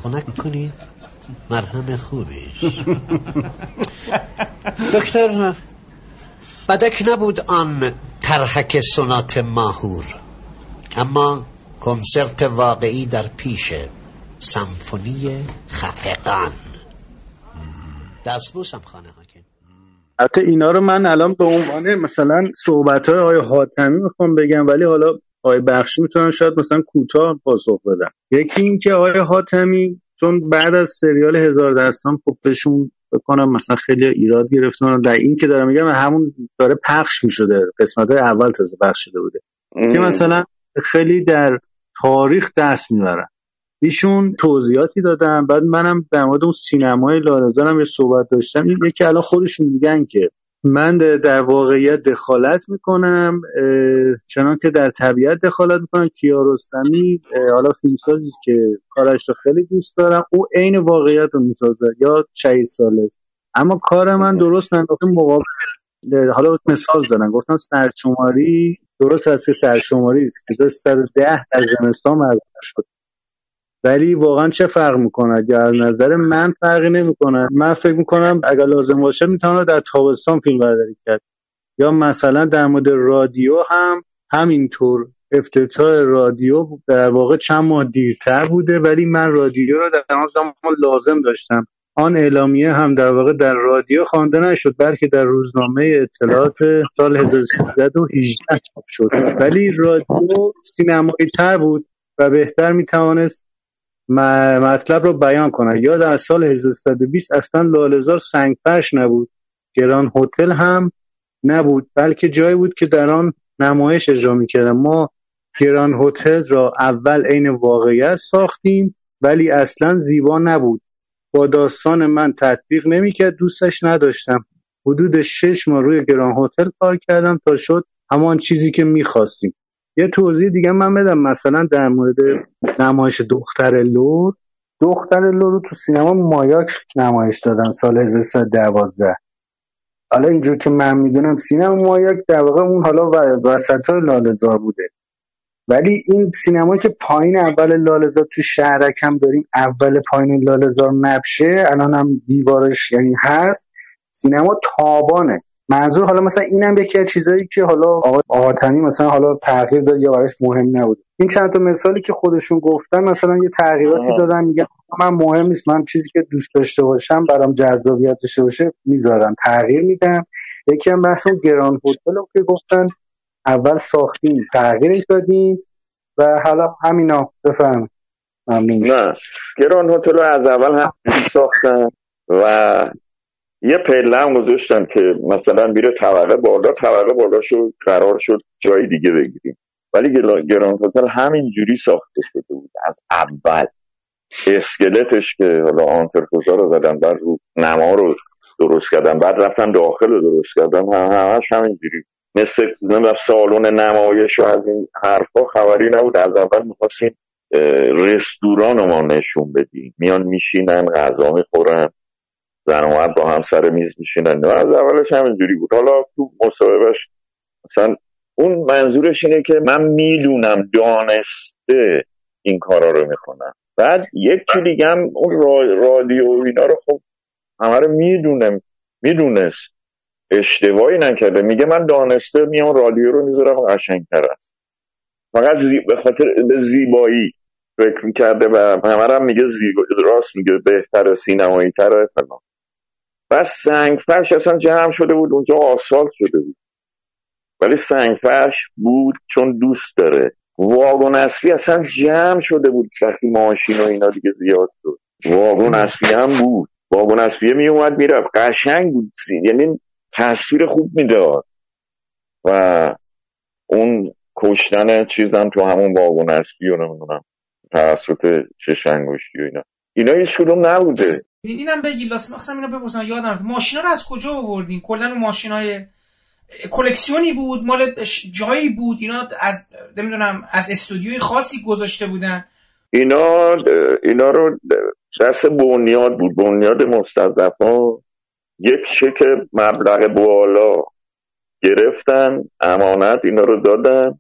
خنک کنید مرهم خوبی دکتر بدک نبود آن ترحک سنات ماهور اما کنسرت واقعی در پیشه سمفونی خفقان. دستبوسم خانه حتی اینا رو من الان به عنوان مثلا صحبت های آقای حاتمی می‌خوام بگم ولی حالا آقای بخشی می‌تونن شاید مثلا کوتاه پاسخ بدم یکی این که آقای حاتمی چون بعد از سریال هزار دستان خب بهشون بکنم مثلا خیلی ایراد گرفتن در این که دارم میگم همون داره پخش می‌شده قسمت های اول تازه پخش شده بوده. که مثلا خیلی در تاریخ دست می‌برن. ایشون توضیحاتی دادن بعد منم در مورد اون سینمای لارزانم یه صحبت داشتم. یکی الان خودشون میگن که من در واقعیت دخالت می‌کنم چنان که در طبیعت دخالت می‌کنم. کیارستمی حالا فیلمسازی که کارش رو خیلی دوست دارم او عین واقعیت رو می‌سازه یا شهید ساله اما کار من درست ننداخته مقابل حالا مثال زدن گفتن سرشماری درست از که سرشماری است که 110 در زمستان مربوط شد. ولی واقعا چه فرق می‌کنه؟ اگر نظر من فرقی نمی‌کنه. من فکر می‌کنم اگر لازم باشه می‌تونه در تابستان فیلم برداری کرد. یا مثلا در مورد رادیو هم همینطور. افتتاح رادیو در واقع چند ماه دیرتر بوده ولی من رادیو رو در آن زمان لازم داشتم. آن اعلامیه هم در واقع در رادیو خوانده نشد بلکه در روزنامه اطلاعات سال 1318 شد. ولی رادیو سینمایی تر بود و بهتر می‌توانست مطلب رو بیان کنن یا در سال 1320 اصلا لالزار سنگ نبود. گران هتل هم نبود بلکه جایی بود که در آن نمایش اجرا می‌کردن. ما گران هتل را اول عین واقعیت ساختیم ولی اصلا زیبا نبود. با داستان من تطبیق نمی‌کرد دوستش نداشتم. حدود شش ماه روی گراند هتل کار کردم تا شد همان چیزی که می‌خواستیم. یه توضیح دیگه من بدم. مثلا در مورد نمایش دختر لور. دختر لور رو تو سینما مایاک نمایش دادن سال 1312 حالا اینجور که من می‌دونم سینما مایاک در واقع اون حالا وسط های لالزار بوده. ولی این سینمایی که پایین اول لالزار تو شهرک هم داریم اول پایین لالزار نبشه الان هم دیوارش یعنی هست سینما تابانه. منظور حالا مثلا اینم یکی از چیزایی که حالا آقا آقاتنی مثلا حالا تغییر داد یا براش مهم نبود. این چند تا مثالی که خودشون گفتن مثلا یه تغییراتی دادن میگن من مهم نیست من چیزی که دوست داشته باشم برام جذابیت داشته باشه می‌ذارن تغییر میدم. یکی هم بحث اون گران هتل که گفتن اول ساختیم تغییر دادیم و حالا همینا بفهم نه گران هتل از اول هم ساختن و یه پله هم گذاشتن که مثلا میره طبقه بالا طبقه بالا شد قرار شد جای دیگه بگیریم. ولی گران هتل همین جوری ساخته شده بود از اول. اسکلتش که حالا آنترپوزا رو زدن بعد رو نما رو درست کردن بعد رفتن داخل رو درست کردن هم همش همینجوری مثل سالن نمایش و از این حرفا خبری نبود. از اول می‌خواستیم رستوران رو ما نشون بدیم. میان میشینن غذا می‌خورن. زن و با هم سر میز میشینن. از اولش همینجوری بود. حالا تو مصاحبهش مثلا اون منظورش اینه که من می‌دونم دانسته این کارا رو می‌کنم بعد یکی دیگه هم اون رادیو و اینا رو خب همه رو می‌دونم. می‌دونست. اشتباهی نکرده. میگه من دانسته میام رادیو رو می‌ذارم قشنگتر است. فقط به خاطر به زیبایی فکر می‌کرده و همه هم میگه زیبا... راست میگه. بهتر سینمایی تره فلان. بس سنگ فرش اصلا جمع شده بود اونجا آسفالت شده بود. ولی سنگ فرش بود چون دوست داره. واگن اصلی اصلا جمع شده بود وقتی ماشین و اینا دیگه زیاد شد. واگن اصلی هم بود. واگن اصلی می اومد می‌رفت قشنگ بود یعنی تصویر خوب می‌داد و اون کشتن چیزم تو همون واگن اصلی رو نمی‌دونم. توسط چش انگشتی و اینا. اینا هیچ کدوم نبوده. اینم بگی لازم مثلا اینا بپرسن یادم ماشینا رو از کجا آوردین؟ کلا ماشینای کلکسیونی بود مال جایی بود. اینا از نمی‌دونم از استودیوی خاصی گذاشته بودن. اینا اینا رو دست بنیاد بود. بنیاد مستضعفان. یک چک مبلغ بالا گرفتن امانت اینا رو دادن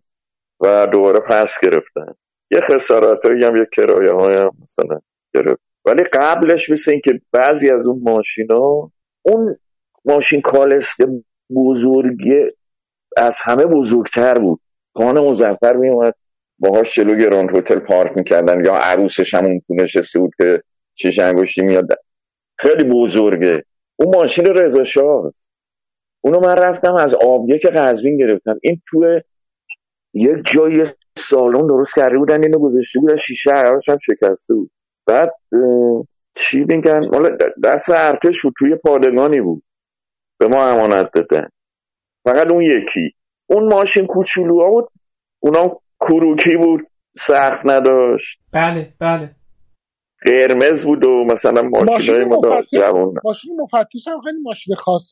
و دوباره پس گرفتن. یه خسارت هم یه کرایه های هم مثلا گرفت ولی قبلش مثل این که بعضی از اون ماشینا اون ماشین کالسک بزرگی از همه بزرگتر بود. خانه مزفر میومد باهاش جلو گراند هتل پارک می‌کردن. یا عروسش هم اون نشسته بود که چش انگشتی میاد. خیلی بزرگه. اون ماشین رضا شاست اونو من رفتم از آبیه که قزوین گرفتم. این توی یک جای سالن درست کرده بودن اینو گذاشته بودن شیشه عربش هم شکسته بود. بعد چی میگن؟ مال دست ارتش بود توی پادگانی بود. به ما امانت دادن. فقط اون یکی. اون ماشین کوچولو بود. اونا کروکی بود. سخت نداشت. بله بله. قرمز بود و مثلا ماشین های ماشین مفتش هم خیلی ماشین خاص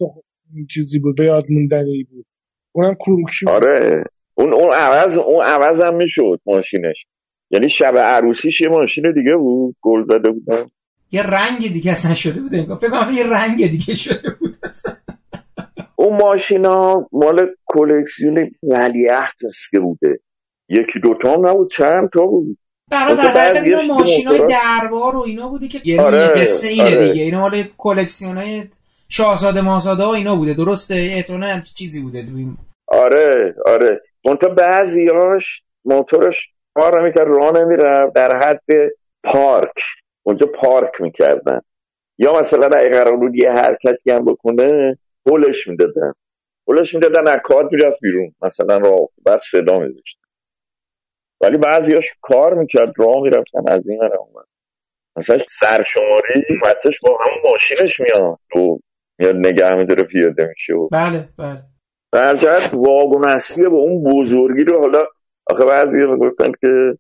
چیزی بود به یاد موندنی بود. اونم کروکی بود. آره. اون اون عوض اون عوض هم می‌شد ماشینش. یعنی شب عروسیش یه ماشین دیگه بود گل زده بودن یه رنگ دیگه اصلا شده بود. فکر کنم یه رنگ دیگه شده بود. اون ماشینا مال کلکسیون ولیعهد که بوده. یکی دوتا هم نبود چند تا بود. برای در اینا ماشین های دربار و اینا بوده که یه آره، قصه اینه آره. دیگه. اینا مال کلکسیون های شاهزاده مازاده ها اینا بوده. درسته؟ احتمالاً هم چیزی بوده دویم. آره آره. منتها بعضیاش موتورش کار نمی‌کرد راه نمی‌رفت. در حد پارک. اونجا پارک می‌کردن. یا مثلا اگه قرار بود یه حرکتی هم بکنه پولش می‌دادن. پولش می‌دادن از کار می‌رفت بیرون. مثلا راه بعد صدا میذاشت. ولی بعضیاش کار می‌کرد راه می‌رفتن از این رو اومد. مثلا سرشماری متش با همون ماشینش میاد. و میاد نگه میداره پیاده میشه. و بله بله. در واگن اصلی با اون بزرگی رو حالا آخه بعضی گفتن که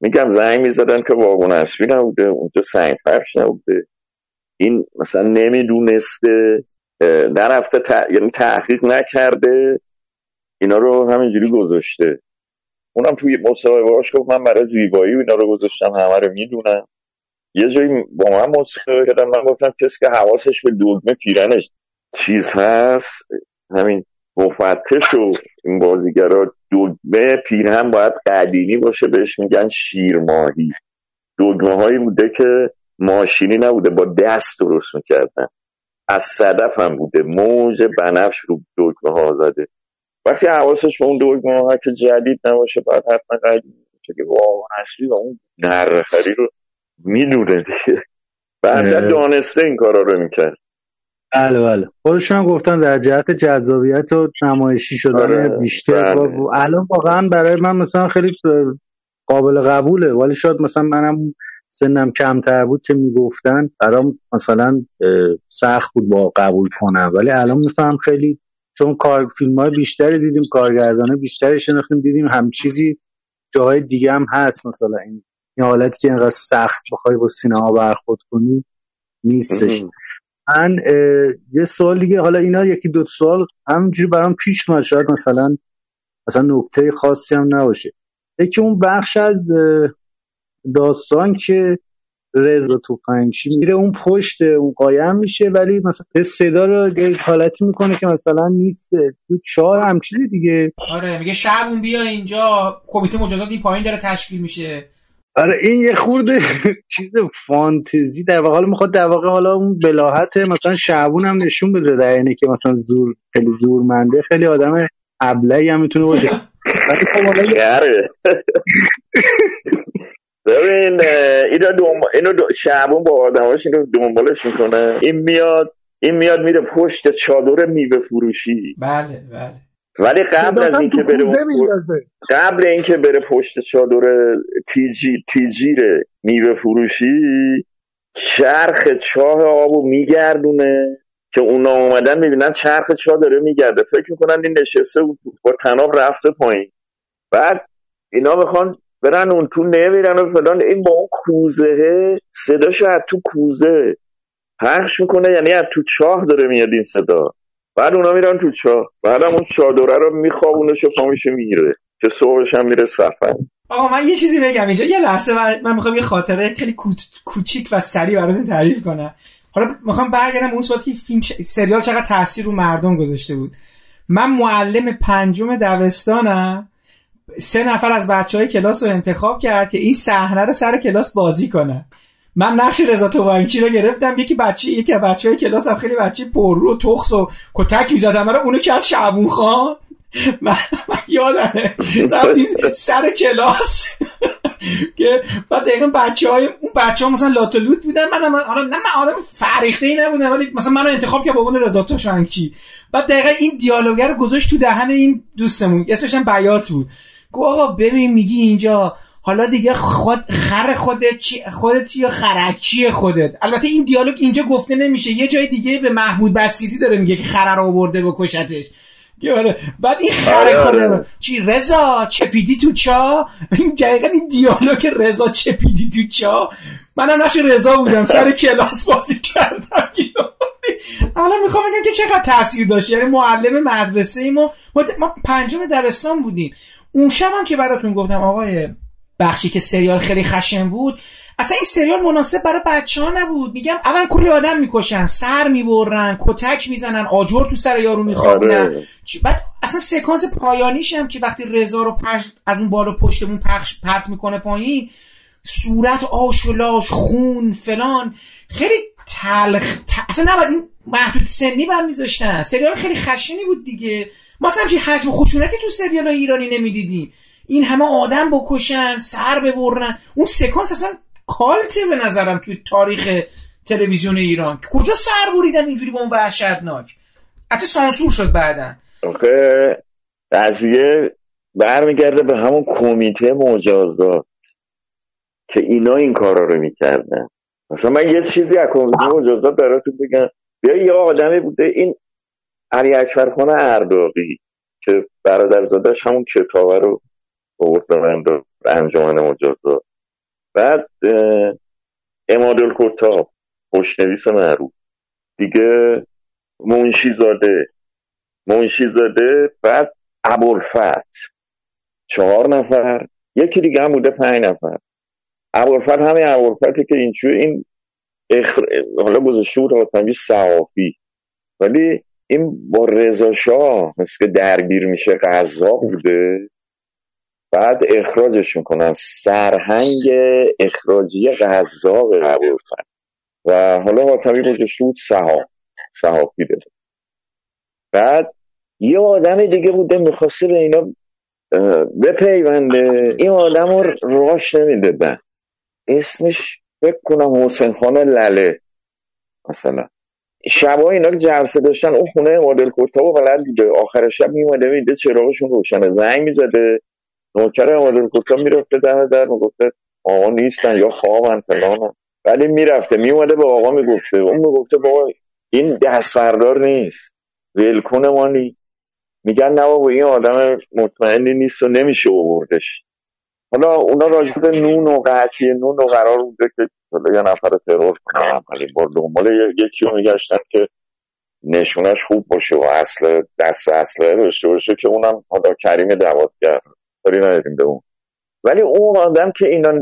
میگم زنگ می‌زدن که واگن اصلی نبوده اونجا سنگ فرش نبوده. این مثلا نمی‌دونسته نرفته ت... یعنی تحقیق نکرده اینا رو همینجوری گذاشته. اونم توی مصاحبه باش گفت من برای زیبایی اینا رو گذاشتم همه رو می‌دونم یه جایی با من مصاحبه کردم من گفتم کسی که حواسش به دگمه پیرنش چیز هست همین مفتش و این بازیگرا دگمه پیرهن باید قدیمی باشه بهش میگن شیرماهی. دگمه هایی بوده که ماشینی نبوده با دست درست می‌کردن. از صدف هم بوده موج بنفش رو دگمه ها زده. وقتی حواسش به اون دگمه ها که جدید نباشه باید حتما قدیم باشه که واقعا اصلی و اون نرخری رو می‌دونه دیگه. بعد دانسته این کارا رو می‌کرد. بله بله. خودشون هم گفتن در جهت جذابیت و نمایشی شدن آره، بیشتر بله. الان واقعا برای من مثلا خیلی قابل قبوله ولی شاید مثلا منم سنم کمتر بود که می‌گفتن برام مثلا سخت بود با قبول کنم. ولی الان میفهم خیلی چون کار فیلم های بیشتری دیدیم کارگردانه بیشتری شناختیم دیدیم هم چیزی جاهای دیگه هم هست. مثلا این این حالتی که اینقدر سخت بخوای با سینما برخورد کنی نیستش. من یه سوال دیگه حالا اینا یکی دو سوال همینجوری برام پیش اومد شاید مثلا مثلا نکته خاصی هم نباشه. یکی اون بخش از داستان که رضا توفنگچی میره اون پشت اون قایم میشه ولی مثلا صدا رو حالتی می‌کنه که مثلا نیست تو چهار هم چیزی دیگه. آره میگه شب اون بیا اینجا کمیته مجازات این پایین داره تشکیل میشه. آره این یه خورده (laughs) چیز فانتزی در واقع. حالا می‌خواد در واقع حالا اون بلاحت مثلا شعبون هم نشون بده در اینه که مثلا زور خیلی زورمنده خیلی آدم ابلهی هم می‌تونه باشه. (laughs) خب آره. (laughs) ببین اینو دوم... اینو دو... شعبون با آدماش اینو دنبالش می‌کنه. این میاد این میاد میره پشت چادر میوه فروشی. بله بله. ولی قبل از اینکه بره قبل اینکه بره پشت چادر تیجی تیجیر میوه فروشی چرخ چاه آبو میگردونه که اونا اومدن می‌بینن چرخ چاه داره میگرده. فکر می‌کنن این نشسته با تناب رفته پایین. بعد اینا می‌خوان برن اون تو نمیرن و فلان. این با اون کوزه صداش از تو کوزه پخش می‌کنه یعنی از تو چاه داره میاد این صدا. بعد اونا میرن تو چاه بعد اون چادره رو میخوابونش و پامیشه می‌گیره. که صبحش هم میره سفر آقا من یه چیزی بگم اینجا. یه لحظه من می‌خوام یه خاطره خیلی کوچیک و سریع براتون تعریف کنم. حالا می‌خوام برگردم اون صورتی که فیلم سریال چقدر تاثیر رو مردم گذاشته بود. من معلم پنجم دبستانم. سه نفر از بچه های کلاس رو انتخاب کرد که این صحنه رو سر کلاس بازی کنن. من نقش رضا توانگچی رو گرفتم یکی بچه یکی از کلاس هم خیلی بچه پررو و تخص و کتک می‌زدم من اونو کرد شعبون خان. من, من یادمه. رفتیم سر کلاس. که بعد دقیقا بچه های اون بچه ها مثلا لاتولوت بودن من هم آره، نه من آدم فریخته ای نبودم ولی مثلا منو انتخاب کرد با اون رضا توانگچی بعد دقیقا این دیالوگر رو گذاشت تو دهن این دوستمون اسمش هم بیات بود. گو آقا ببین میگی اینجا حالا دیگه خود خر خودت چی خودت یا خرکچی خودت؟ البته این دیالوگ اینجا گفته نمیشه. یه جای دیگه به محمود بسیری داره میگه که خره رو آورده بکشتش آره بعد این خره آره، آره. خوده چی رضا چپیدی تو چا؟ این دقیقا این دیالوگ رضا چپیدی تو چا؟ منم نقش رضا بودم سر کلاس بازی کردم حالا می‌خوام بگم که چقدر تاثیر داشت. یعنی معلم مدرسه ما ما پنجم دبستان بودیم. اون شبم که براتون گفتم آقای بخشی که سریال خیلی خشن بود. اصلا این سریال مناسب برای بچه ها نبود. میگم اول کلی آدم می‌کشن سر می‌برن کتک می‌زنن آجر تو سر یارو میخوابونن. آره. بعد اصلا سکانس پایانیش هم که وقتی رضا رو پش از اون بالا پشتمون پخش پرت می‌کنه پایین صورت آشولاش خون فلان. خیلی تلخ اصلا نباید این محدود سنی برمیذاشتن. سریال خیلی خشنی بود دیگه. ما اصلا همچین حجم خشونتی تو سریال ایرانی نمی‌دیدیم. این همه آدم بکشن سر ببرن. اون سکانس اصلا کالته به نظرم توی تاریخ تلویزیون ایران. کجا سر بریدن اینجوری با اون وحشتناک؟ حتی سانسور شد بعدا. آخه قضیه برمیگرده به همون کمیته مجازات که اینا این کارا رو می‌کردن. مثلا من یه چیزی از کمیته مجازات براتون بگم. بیا یه آدمی بوده این علی اکبر خان ارداقی که برادرزادش همون کتابه رو برد انجمن مجازات بعد امادل کتاب خوشنویس معروف. دیگه منشی زاده منشی زاده بعد ابوالفت. چهار نفر. یکی دیگه هم بوده پنج نفر. ابوالفت همین ابوالفتی که اینجور این اخر... حالا گذاشته بود حاتمی صحافی. ولی این با رضا شاه مثل که درگیر میشه غذا بوده. بعد اخراجش می‌کنن سرهنگ اخراجی قبول کرد و حالا حاتمی گذاشته بود صحاف صحافی بده. بعد یه آدم دیگه بوده می‌خواسته به اینا بپیونده. این آدم رو راش نمی‌دادن اسمش فکر کنم حسین خان لله. مثلا شبا اینا رو جلسه داشتن اون خونه مدل کتاب و بلد بوده. آخر شب میومده میده چراغشون روشنه. زنگ می‌زده. نوکر مدل کتاب می‌رفته در در می‌گفته آقا نیستن یا خوابن فلانن ولی می‌رفته میومده به آقا می‌گفته. اون می‌گفته بابا این دستفردار نیست. ولکن ما میگن نه بابا این آدم مطمئنی نیست و نمیشه اووردش حالا اونا راجع به نون و قحطی نون و قرار بوده که یه نفر ترور کنن ولی بار دنبال یکی رو میگشتن که نشونش خوب باشه و اصل دست و اصله داشته باشه که اونم حالا کریم دوادگر. کاری نداریم به اون. ولی اون آدم که اینا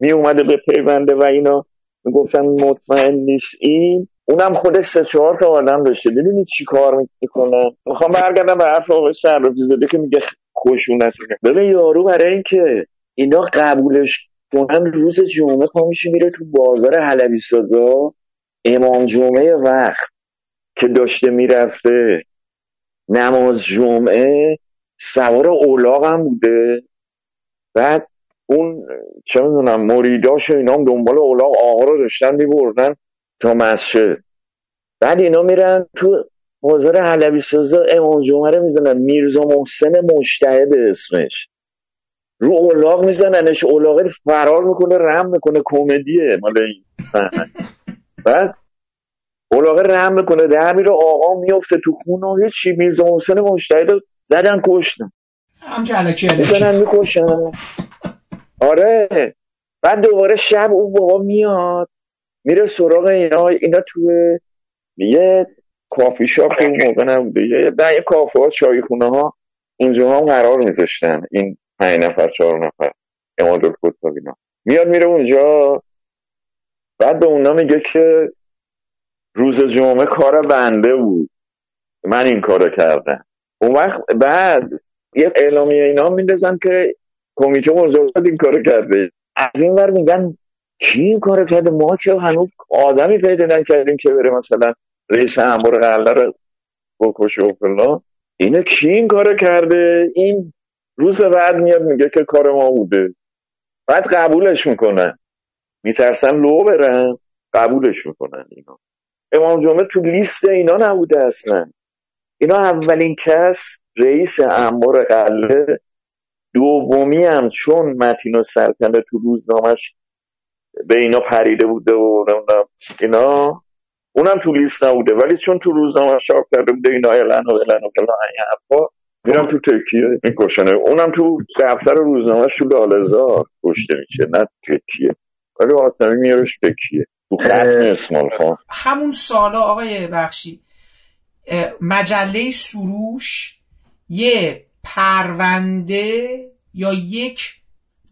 می اومده به پیونده و اینا می‌گفتن مطمئن نیست این اونم خودش سه چهار تا آدم داشته. ببینید چی کار می‌کنن می‌خوام برگردم به حرف آقای سرافی زاده که میگه خشونتونه. ببین یارو برای اینکه اینا قبولش کنن روز جمعه پا میشه میره تو بازار حلبی سازا. امام جمعه وقت که داشته می‌رفته. نماز جمعه سوار اولاغ هم بوده. بعد اون چه می‌دونم مریداش و اینا هم دنبال اولاغ آقا رو داشتن میبردن تا مسجد. بعد اینا میرن تو بازار حلبی سازا امام جمعه رو می‌زنن. میرزا محسن مشتهد اسمش. رو اولاغ میزننش. اولاغ فرار می‌کنه رم می‌کنه. کمدیه مال این بعد اولاغه رم می‌کنه. در میره آقا میفته تو خونه. و هیچی. میرزا محسن مشتهد زدن کشتن هم می‌زنن می‌کشن. آره. بعد دوباره شب اون بابا میاد میره سراغ اینا اینا توی یه کافی شاپ که اون موقع نبوده. یه کافه ها چای خونه ها اونجا هم قرار میذاشتن این پنج نفر چهار نفر. اماد الکتاب اینا. میاد میره اونجا. بعد به اونا میگه که روز جمعه کار بنده بود. من این کارو کردم. اون وقت بعد یه اعلامیه اینا میندازن که کمیته مزاحمت این کارو کرده. از این ور میگن کی این کارو کرده؟ ما که هنوز آدمی پیدا نکردیم که بره مثلا رئیس انبار قلعه رو بکشه و فلان. اینه کی این کارو کرده؟ این روز بعد میاد میگه که کار ما بوده. بعد قبولش می‌کنن. میترسن لو برن. قبولش می‌کنن اینا. امام جمعه تو لیست اینا نبوده اصلا. اینا اولین کس رئیس انبار قلعه دومی هم چون متین و سلطنه تو روزنامهش به اینا پریده بوده و اینا اونم تو لیست نبوده. ولی چون تو روزنامه چاپ کرده بوده اینا اعلان و اعلان و این حرفا میرم تو تکیه میکشنه. اونم تو دفتر روزنامهش تو لالزار کشته میشه نه تکیه ولی آتمی میارش تکیه تو ختم اسمال خان. همون سالا آقای بخشی مجله سروش یه پرونده یا یک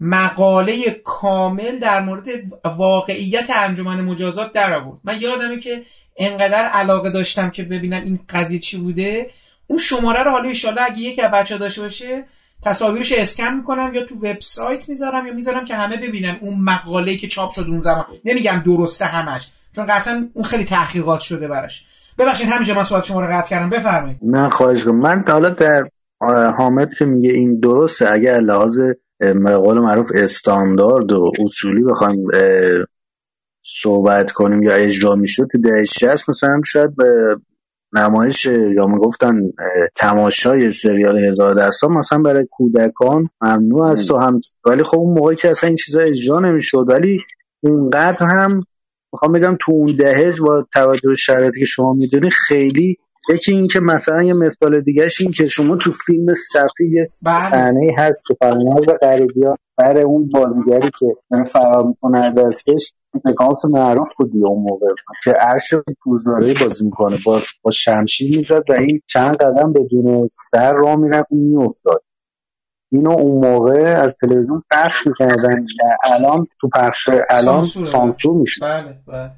مقاله کامل در مورد واقعیت انجمن مجازات در آورد. من یادمه که انقدر علاقه داشتم که ببینم این قضیه چی بوده. اون شماره رو حالا ایشالا اگه یکی از بچه داشته باشه تصاویرش اسکن می‌کنم یا تو وبسایت می‌ذارم یا می‌ذارم که همه ببینن اون مقاله که چاپ شد اون زمان. نمیگم درسته همش چون قطعا اون خیلی تحقیقات شده براش. ببخشید همینجا من صحبت شما رو قطع کردم. بفرمایید. من خواهش کنم من حالا در حامد که میگه این درسته اگر لحاظ قول معروف استاندارد و اصولی بخوایم صحبت کنیم یا اجرا می‌شد تو دهه 60 مثلا شاید به نمایش یا می‌گفتن تماشای سریال هزار دستا مثلا برای کودکان ممنوع عکس هم ولی خب اون موقعی که اصلا این چیزا اجرا نمی‌شد ولی اونقدر هم می‌خوام بگم تو اون دهه با توجه به شرایطی که شما می‌دونی خیلی یکی این که مثلا یه مثال دیگه این که شما تو فیلم صفی یه صحنه هست که فرناز غریبی ها برای اون بازیگری که فرار می‌کنه دستش نکانس معروف بودی اون موقع. که عرش پوزاره بازی می‌کنه با, با شمشیر می‌زد و این چند قدم بدون سر را می‌رفت میافتاد. اینو اون موقع از تلویزیون پخش می‌کردن الان تو پخش الان سانسور میشه. بله بله.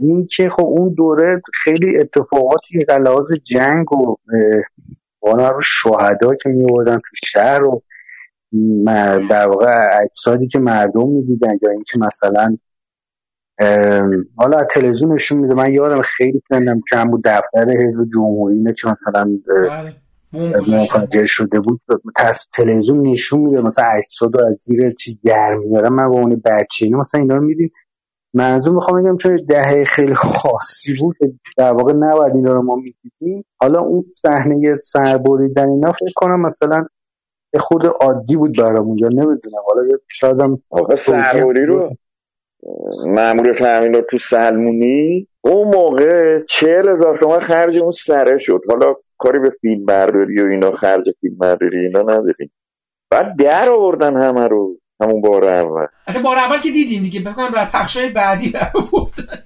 این که خب اون دوره خیلی اتفاقاتی که لحاظ جنگ و وانا رو شهدا که میوردن تو شهر و در واقع اجسادی که مردم می‌دیدن یا اینکه مثلا حالا تلویزیون نشون میده. من یادم خیلی کندم کم بود دفتر حزب جمهوری اینه که مثلا منفجر شده بود. پس تلویزیون نشون میده مثلا اجساد از زیر چیز در میارن من با اون بچه اینا مثلا اینا رو میدیم. منظور می‌خوام بگم چون دهه خیلی خاصی بود در واقع نباید اینا رو ما می‌دیدیم. حالا اون صحنه سربریدن اینا فکر کنم مثلا خود عادی بود برامون. یا نمی‌دونم. حالا شاید هم آقا سرباری رو معمول تامین تو سلمونی اون موقع چهل هزار تومن خرج اون سره شد. حالا کاری به فیلم برداری و اینا خرج فیلم برداری اینا نداریم. بعد در آوردن همه رو همون بار اول. بار اول که دیدیم دیگه بکنم در پخشای بعدی بردن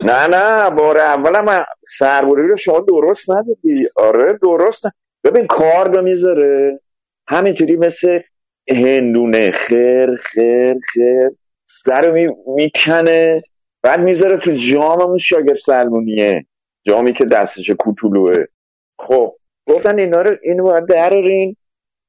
نه نه بار اول هم سرباری رو شما درست ندیدی. آره درست ببین کار می‌ذاره. همینطوری مثل هندونه خیر خیر خیر سر می... می‌کنه. بعد می‌ذاره تو جام اون شاگرد سلمونیه. جامی که دستش کوتولوه. خب گفتن اینا رو اینو باید درارین.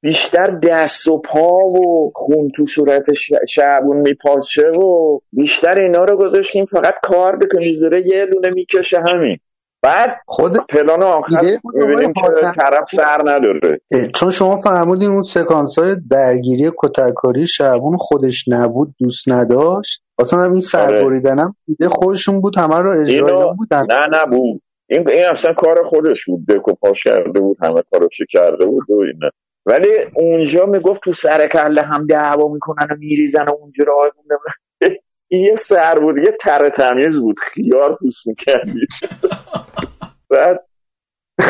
بیشتر دست و پا و خون تو صورت شعبون میپاچه و بیشتر اینا رو گذاشتیم فقط کار بکنی زره یه لونه می‌کشه همین. بعد خود پلان آخر می‌بینیم که طرف سر نداره. چون شما فرمودین اون سکانس های درگیری کتککاری شعبون خودش نبود دوست نداشت. اصلا این سربریدنم آره. دیده خودشون بود همه رو اجرا بودن. نه نه بود این این اصلا کار خودش بود. دکو پاش کرده بود همه کارو کرده بود و اینا. ولی اونجا می‌گفت تو سر کله هم دعوا می‌کنن و میریزن و اونجا رو (laughs) یه سر بود یه تر تمیز بود. خیار پوست می‌کردی. (laughs) بعد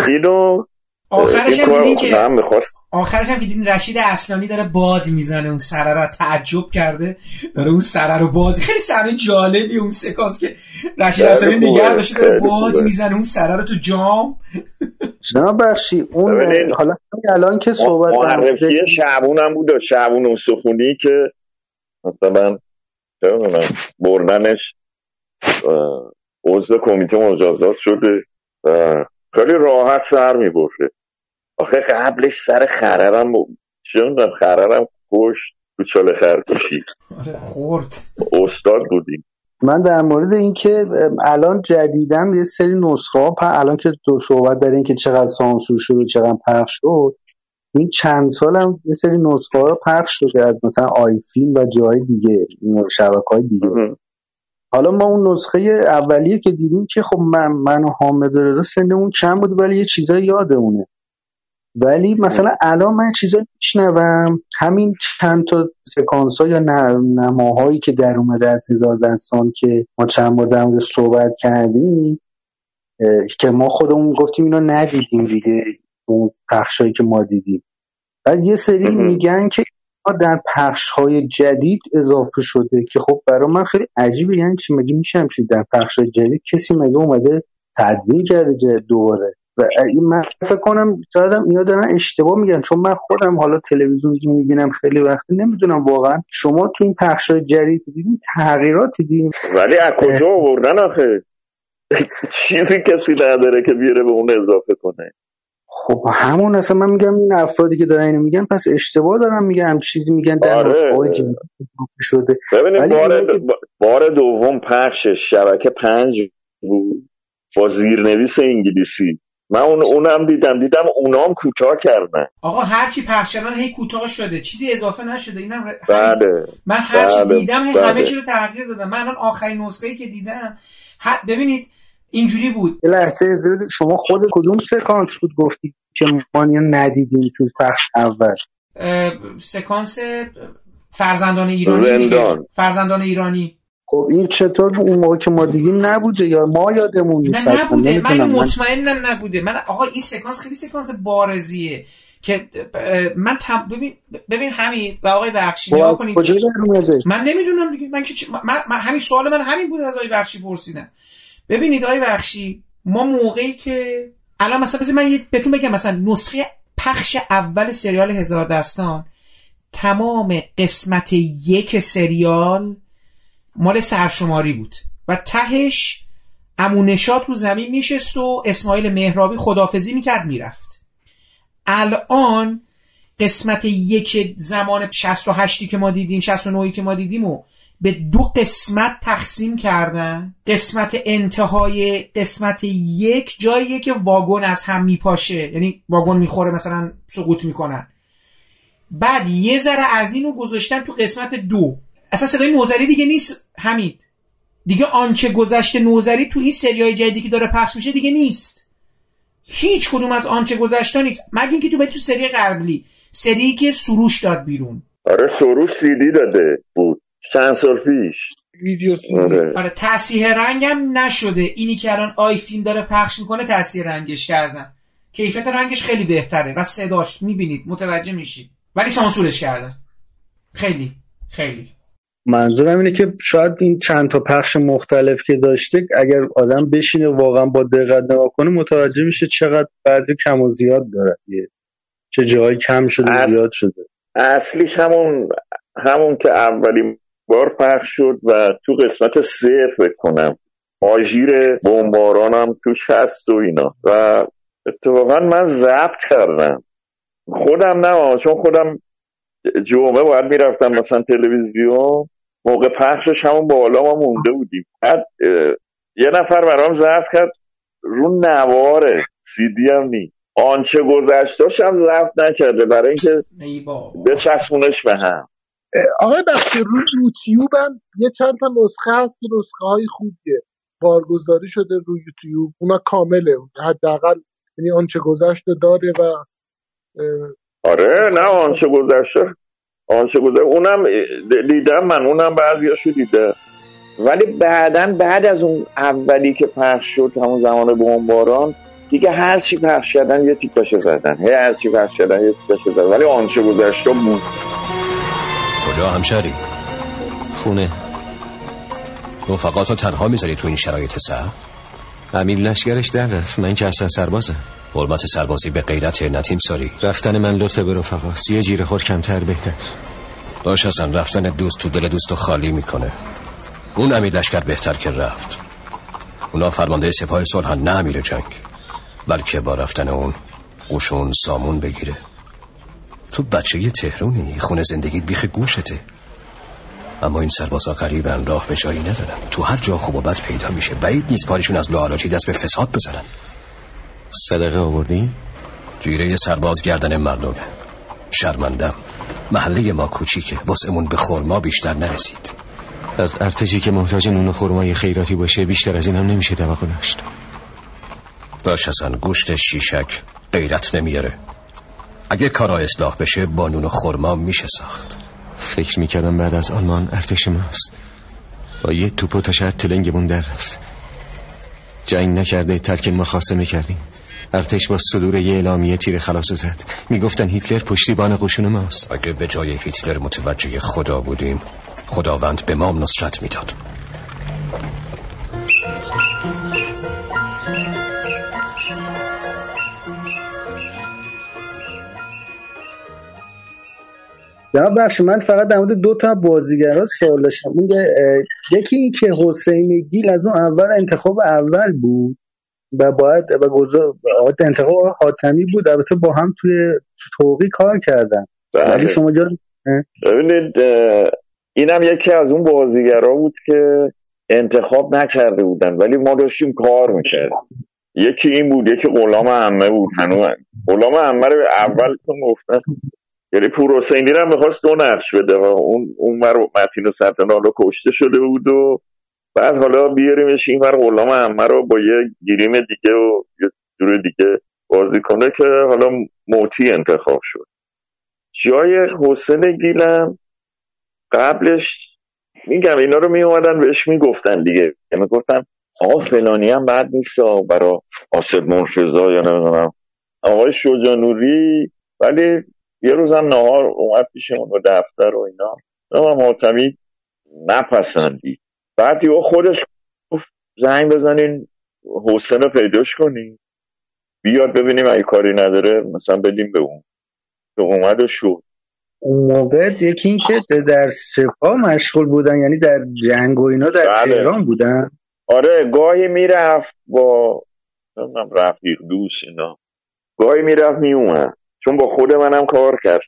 اینو آخرش هم دیدین که آخرش هم دیدین رشید اصلانی داره باد می‌زنه اون سره رو تعجب کرده داره اون سره رو باد خیلی سره جالبی اون سکانس که رشید اصلانی نگه داشته داره باد می‌زنه اون سره رو تو جام. نه بخشی اون حالا الان که صحبت معرفی شعبون هم بود شعبون اون سخونی که مثلا بردنش عضو کمیته مجازات شده خیلی راحت سر میبرده. آخه قبلش سر خررم چون خررم کشت تو چاله خرکشی آره، خورد. استاد بودیم. من در مورد اینکه الان جدیدم یه سری نسخه ها الان که دو صحبت داریم که چقدر سانسور شد و چقدر پخش شد این چند سال هم یه سری نسخه ها پخش شده از مثلا آی فیلم و جای دیگه شبکه های دیگه. حالا ما اون نسخه اولیه که دیدیم که خب من, من و حامد رضا سنمون چند بود ولی یه چیزایی یادمونه. ولی مثلا الان من چیزایی میشنوم. همین چند تا سکانس ها یا نماهایی که در اومده از هزار دستان که ما چند بار در صحبت کردیم که ما خودمون گفتیم اینو ندیدیم دیگه اون پخشایی که ما دیدیم. بعد یه سری میگن که در پخش های جدید اضافه شده که خب برای من خیلی عجیبه. یعنی چی؟ مگه میشه همچین در پخش های جدید کسی مگه اومده تدوین کرده دوباره؟ و این من فکر کنم شایدم اینا دارن اشتباه میگن چون من خودم حالا تلویزیون می‌بینم خیلی وقتی نمی‌دونم واقعا. شما تو این پخش های جدید دیدین تغییراتی دیدین ولی از کجا آوردن آخه؟ (laughs) چیزی کسی نداره که بیاره به اون اضافه کنه. خب همون اصلا من میگم این افرادی که دارن اینو میگن پس اشتباه دارن میگن چیزی میگن در آره. شده. ببینید بار, که... بار دوم پخش شبکه پنج بود با زیرنویس انگلیسی. من اون اونم دیدم دیدم اونام کوتاه کردن. آقا هرچی پخش کردن هی کوتاه شده. چیزی اضافه نشده. اینم بله. من هرچی بله. دیدم بله. همه چی رو تغییر دادم. من الان آخرین نسخه ای که دیدم ببینید اینجوری بود. لحظه شما خود کدوم سکانس بود گفتی که ما ندیدیم تو پخش اول؟ سکانس فرزندان ایرانی زندان. فرزندان ایرانی. خب این چطور اون موقع که ما دیدیم نبوده یا ما یادمون نیست؟ نه نبوده. من مطمئنم نبوده. من آقا این سکانس خیلی سکانس بارزیه که من تم... ببین ببین همین و آقای بخشی نگاه کنید. من نمی‌دونم دیگه. من که من... همین سوال من همین بود از آقای بخشی پرسیدم. ببینید آقای بخشی ما موقعی که الان مثلا بذار من بهتون بگم مثلا نسخه پخش اول سریال هزار دستان تمام قسمت یک سریال مال سرشماری بود و تهش امونشات رو زمین میشست و اسماعیل مهرابی خدافزی می‌کرد می‌رفت. الان قسمت یک زمان 68 که ما دیدیم 69 که ما دیدیم و به دو قسمت تقسیم کردن. قسمت انتهای قسمت یک جاییه که واگن از هم میپاشه. یعنی واگن می‌خوره مثلا سقوط می‌کنن. بعد یه ذره از اینو گذاشتن تو قسمت دو. اصلا صدای نوزری دیگه نیست حمید. دیگه آنچه گذشته نوزری تو این سریای جدیدی که داره پخش میشه دیگه نیست. هیچ کدوم از آنچه گذشته نیست. مگه اینکه تو باید تو سری قبلی. سری که سروش داد بیرون. آره سروش سیدی داده بود. چند سال پیش. ویدیو آره. آره تصحیح رنگم نشده. اینی که الان آی فیلم داره پخش می‌کنه تصحیح رنگش کردن کیفیت رنگش خیلی بهتره و صداش می‌بینید متوجه میشید. ولی سانسورش کردن خیلی خیلی. منظورم اینه که شاید این چند تا پخش مختلف که داشته اگر آدم بشینه واقعا با دقت نگاه کنه متوجه میشه چقدر فرد کم و زیاد داره. یه- چه جایی کم شده اص- زیاد شده. اصلیش همون همون که اولین بار پخش شد و تو قسمت سه فکر کنم آژیر بمباران هم توش هست و اینا. و اتفاقا من ضبط کردم. خودم نه چون خودم جمعه باید می‌رفتم مثلا تلویزیون. موقع پخشش همون بالا ما مونده بودیم. بعد یه نفر برام ضبط کرد. رو نواره سیدی هم نی. آنچه گذشتاش هم ضبط نکرده. برای اینکه بچسبونش به هم. آقای بخشی روی یوتیوب هم یه چند تا نسخه هست که نسخه های خوبیه. بارگذاری شده روی یوتیوب اونا کامله. حداقل یعنی آنچه گذشته داره و آره نه آنچه گذشته. آنچه گذشته. اونم دیدم من. اونم بعضیاشو دیده. ولی بعدا بعد از اون اولی که پخش شد همون زمان بمباران دیگه هر چی پخش کردن یه تیکاشو زدن. هی هر چی پخش کردن یه تیکاشو زدن. ولی آنچه گذشته بود. کجا همشهری؟ خونه. رفقاتو تنها می‌ذاری تو این شرایط سخت؟ امیر لشگرش در رفت. من که اصلا سربازم. حرمت سربازی به غیرت نتیم ساری. رفتن من لطف به رفقاست یه جیره خور کمتر بهتر. باش اصلا رفتن دوست تو دل دوستو خالی می‌کنه. اون امیر لشکر بهتر که رفت. اونا فرمانده سپاه صلح نه امیر جنگ بلکه با رفتن اون قشون سامون بگیره. تو بچه یه تهرونی. خونه زندگیت بیخ گوشته. اما این سربازا غریبن راه به جایی ندارن تو هر جا خوب و بد پیدا میشه. بعید نیست پارشون از لاعلاجی دست به فساد بزنن. صدقه آوردی؟ جیره یه سرباز گردن مردمه. شرمندم. محله ما کوچیکه. واسمون به خورما بیشتر نرسید. از ارتشی که محتاج نون و خرمای خیراتی باشه بیشتر از این هم نمیشه توقع داشت باش اصلا گوشت شیشک غیرت نمیاره. اگه کارا اصلاح بشه با نون و خورما میشه ساخت. فکر می‌کردم بعد از آلمان ارتش ماست. با یه توپ و تشر تلنگمون در رفت. جنگ نکرده ترک مخاسمه کردیم ارتش با صدور یه اعلامیه تیر خلاص زد. می‌گفتن هیتلر پشتیبان قشون ماست. اگه به جای هیتلر متوجه خدا بودیم خداوند به ما نصرت می‌داد. جناب بخش من فقط در مورد دو تا بازیگرا سوال داشتم. اون یکی این که حسین گیل از اون اول انتخاب اول بود و باید و گذار انتخاب حاتمی بود. البته با هم توی توقی کار کردن. ولی بله. شما جا ببینید اینم یکی از اون بازیگرا بود که انتخاب نکرده بودن ولی ما داشتیم کار می‌کردیم. یکی این بود یکی غلام عمه بود هنوز. غلام عمه رو اول گفتن یعنی پور حسینی هم می‌خواست دو نقش بده و اون اون مر متین و رو کشته شده بود و بعد حالا بیاریمش این ور غلام عمه رو با یه گیریم دیگه و یه جور دیگه بازی کنه که حالا موتی انتخاب شد. جای حسین گیلم قبلش میگم اینا رو میومدن بهش می‌گفتن دیگه. می‌گفتن آقا فلانی هم بد نیست برا آسد مرتضا یا نمی‌دونم. آقای شجا نوری ولی یه روزم نهار اومد پیشمون و دفتر و اینا. من حاتمی نپسندی بعد یه خودش گفت زنگ بزنین رو پیداش کنین بیاد ببینیم اگه کاری نداره مثلا بدیم به اون. که اومد و شد. اون موقع یکی این که در سپاه مشغول بودن یعنی در جنگ و اینا در بله. تهران بودن؟ آره گاهی می‌رفت با نمی‌دونم رفیق دوست اینا. گاهی می‌رفت میومد چون با خود منم کار کرد.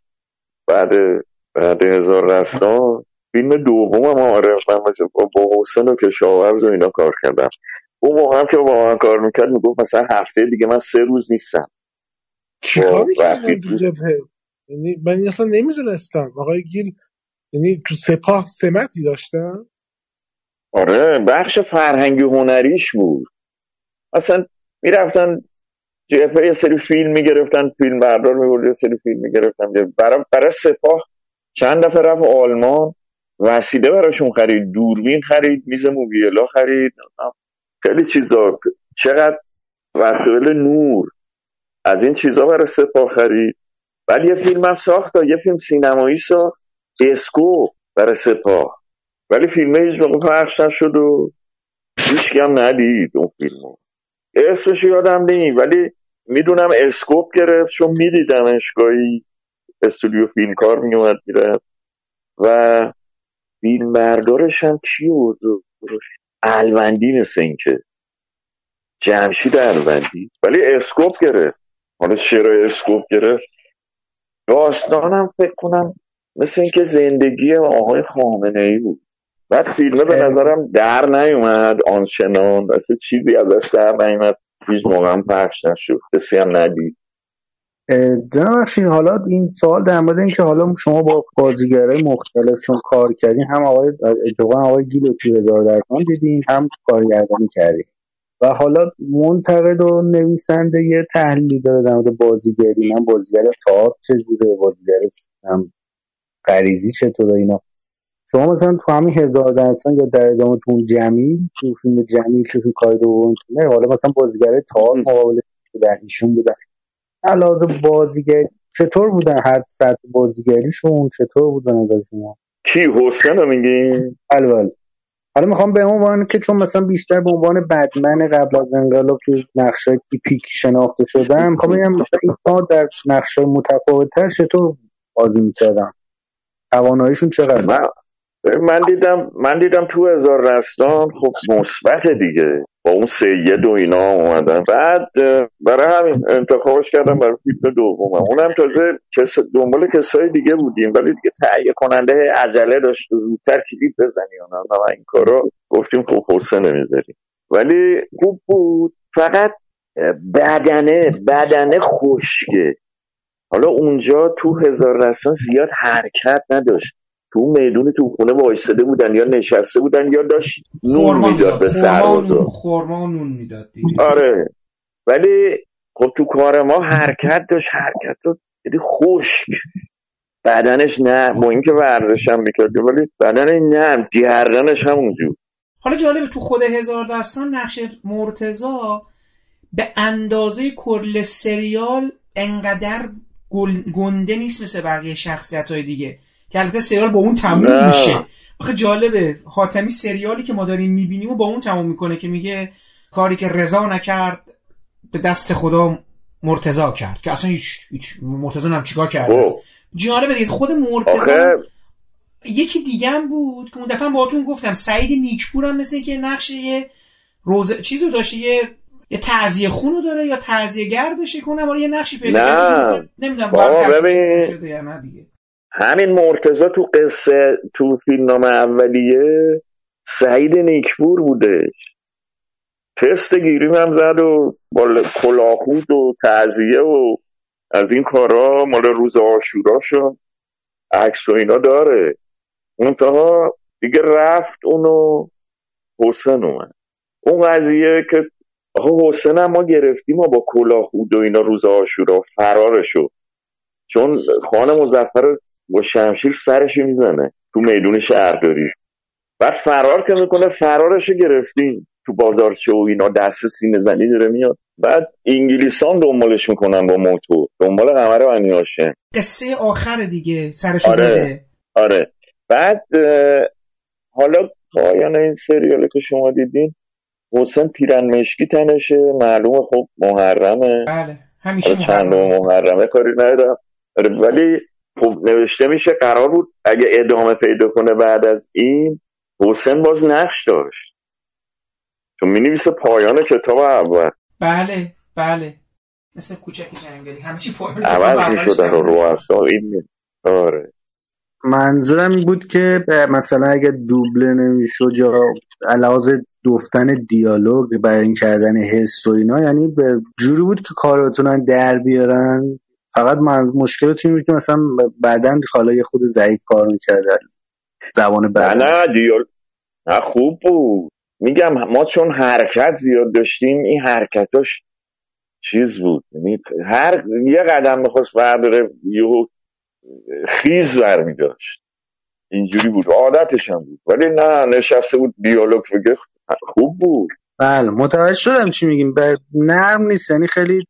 بعد بعد هزار رفتان فیلم دوم هم آره من با- حسین و کشاورز و اینا کار کردم. اون موقع هم که با من کار می‌کرد می‌گفت مثلا هفته دیگه من سه روز نیستم. چیکار یعنی من اصلا نمی‌دونستم. آقای گیل یعنی تو سپاه سمتی داشتن؟ آره بخش فرهنگی هنریش بود. اصلا می‌رفتن جبهه یه سری فیلم می‌گرفتن فیلم بردار می‌برد یه سری فیلم می‌گرفتن. برای برای سپاه چند دفعه رفت آلمان وسیله براشون خرید دوربین خرید میز موبیلا خرید خیلی چیزا. چقدر وسایل نور. از این چیزا برای سپاه خرید. ولی یه فیلم هم ساخت یه فیلم سینمایی ساخت. اسکو برای سپاه. ولی فیلم هیچ موقع پخش نشد و هیچکی هم ندید اون فیلمو. اسمش یادم نی ولی می‌دونم scope گرفت چون میدیدمش گاهی استودیو فیلم کار میومد می‌رفت. و فیلم بردارش هم کی بود؟ الوندی مثل این که جمشید الوندی. ولی scope گرفت. حالا چرا scope گرفت. داستانم فکر کنم مثل اینکه زندگی آقای خامنه ای بود. بعد فیلمه به نظرم در نیومد آنچنان. اصلا چیزی ازش در نیومد. هیچ موقع هم پخش نشد. کسی هم ندید. جناب حالا این سوال در مورد اینکه حالا شما با بازیگرای مختلف چون کار کردین هم آقای اتفاقا آقای گیلو تو هزار درکان دیدین هم کارگردانی کردین. و حالا منتقد و نویسنده یه تحلیلی داره در مورد بازیگری. من بازیگر تئاتر چجوره بازیگر هم غریزی چطوره اینا. شما مثلا تو همین هزار درصد یا در ادامه تو اون جمیل تو فیلم جمیل تو فیلم کاید و حالا مثلا بازیگر تئاتر مقابل در ایشون بودن. علاوه بازیگر چطور بودن؟ هر سطح بازیگریشون چطور بودن از شما؟ کی؟ حسین میگی؟ بله بله. حالا می‌خوام به عنوان که چون مثلا بیشتر به عنوان بدمن قبل از انقلاب تو نقشه پیک شناخته شدم می‌خوام بگم مثلا در نقشه متفاوتتر چطور بازی می‌کردن؟ تواناییشون چقدر من دیدم من دیدم تو هزار رستان خب مثبت دیگه. با اون سید و اینا اومدن. بعد برای همین انتخابش کردم برای فیلم دوم اونم تازه کس دنبال کسای دیگه بودیم. ولی دیگه تهیه کننده عجله داشت. زودتر کلید بزنی اونا و این کارو گفتیم خب حسین نمی‌ذاریم. ولی خوب بود. فقط بدنه بدنه خشکه. حالا اونجا تو هزار رستان زیاد حرکت نداشت. تو میدون تو خونه وایساده بودن یا نشسته بودن یا داشت نون می‌داد. به سربازا خورما و نون می‌داد آره. ولی خب تو کار ما حرکت داشت حرکت داشت یعنی خشک. بدنش نه با اینکه ورزش هم می‌کرد ولی بدنش نه گردنش همونجور حالا جالبه تو خود هزار دستان نقش مرتزا به اندازه کل سریال انقدر گنده نیست مثل بقیه شخصیت های دیگه. که البته سریال با اون تموم میشه. آخه جالبه. حاتمی سریالی که ما داریم می‌بینیم و با اون تموم می‌کنه که میگه کاری که رضا نکرد به دست خدا مرتزا کرد. که اصلا هیچ, هیچ مرتزا هم چیکار کرده خب. جالبه دیگه. خود مرتزا یکی دیگه هم بود که اون دفعه باهاتون گفتم. سعید نیکپور هم مثل که نقش یه روز چیزو داشته. یه یه تعذیه خونو داره یا تعذیه گردشه کنم یه نقشی پیدا کرده. نمی‌دونم شده یا نه دیگه. همین مرتزا تو قصه تو فیلم اولیه سعید نیکپور بودش. تست گیریم هم زد و با کلاهود و تعذیه و از این کارا مال روز آشورا شد. عکس و اینا داره. منتها دیگه رفت اونو حسن اومد. اون قضیه که آقا حسن ما گرفتیم و با کلاهود و اینا روز آشورا فرارشو. چون خانه مزفر با شمشیر سرش می‌زنه تو میدون شهرداری. بعد فرار که می‌کنه فرارش گرفتیم. تو بازارچه و اینا دست سینه زنی داره میاد. بعد انگلیسان دنبالش می‌کنن با موتور دنبال قمر بنی هاشم. قصه آخر دیگه سرش آره. زده آره. بعد حالا پایان این سریاله که شما دیدین حسین پیرن مشکی تنشه. معلومه خب محرمه. بله. همیشه چند محرمه کاری ندارم. آره، ولی خب نوشته میشه قرار بود اگه ادامه پیدا کنه بعد از این حسین باز نقش داشت. چون می نویسه پایان کتاب اول. بله بله. مثل کوچک جنگلی. همیشه پایان عوض می شدن رو رو این آره. منظورم این بود که مثلا اگه دوبله نمی‌شد یا علاوه دفتن دیالوگ بیان کردن حس و اینا یعنی به جوری بود که کار بتونن در بیارن. فقط من مشکل بود که مثلا بعدا حالا یه خود ضعیف کار می‌کرده زبان بعد نه دیال نه خوب بود. میگم ما چون حرکت زیاد داشتیم این حرکتاش چیز بود. یعنی هر یه قدم می‌خواست برداره یهو خیز برمی داشت اینجوری بود. عادتش هم بود. ولی نه نشسته بود دیالوگ بگه خوب بود. بله متوجه شدم چی میگیم. نرم نیست. یعنی خیلی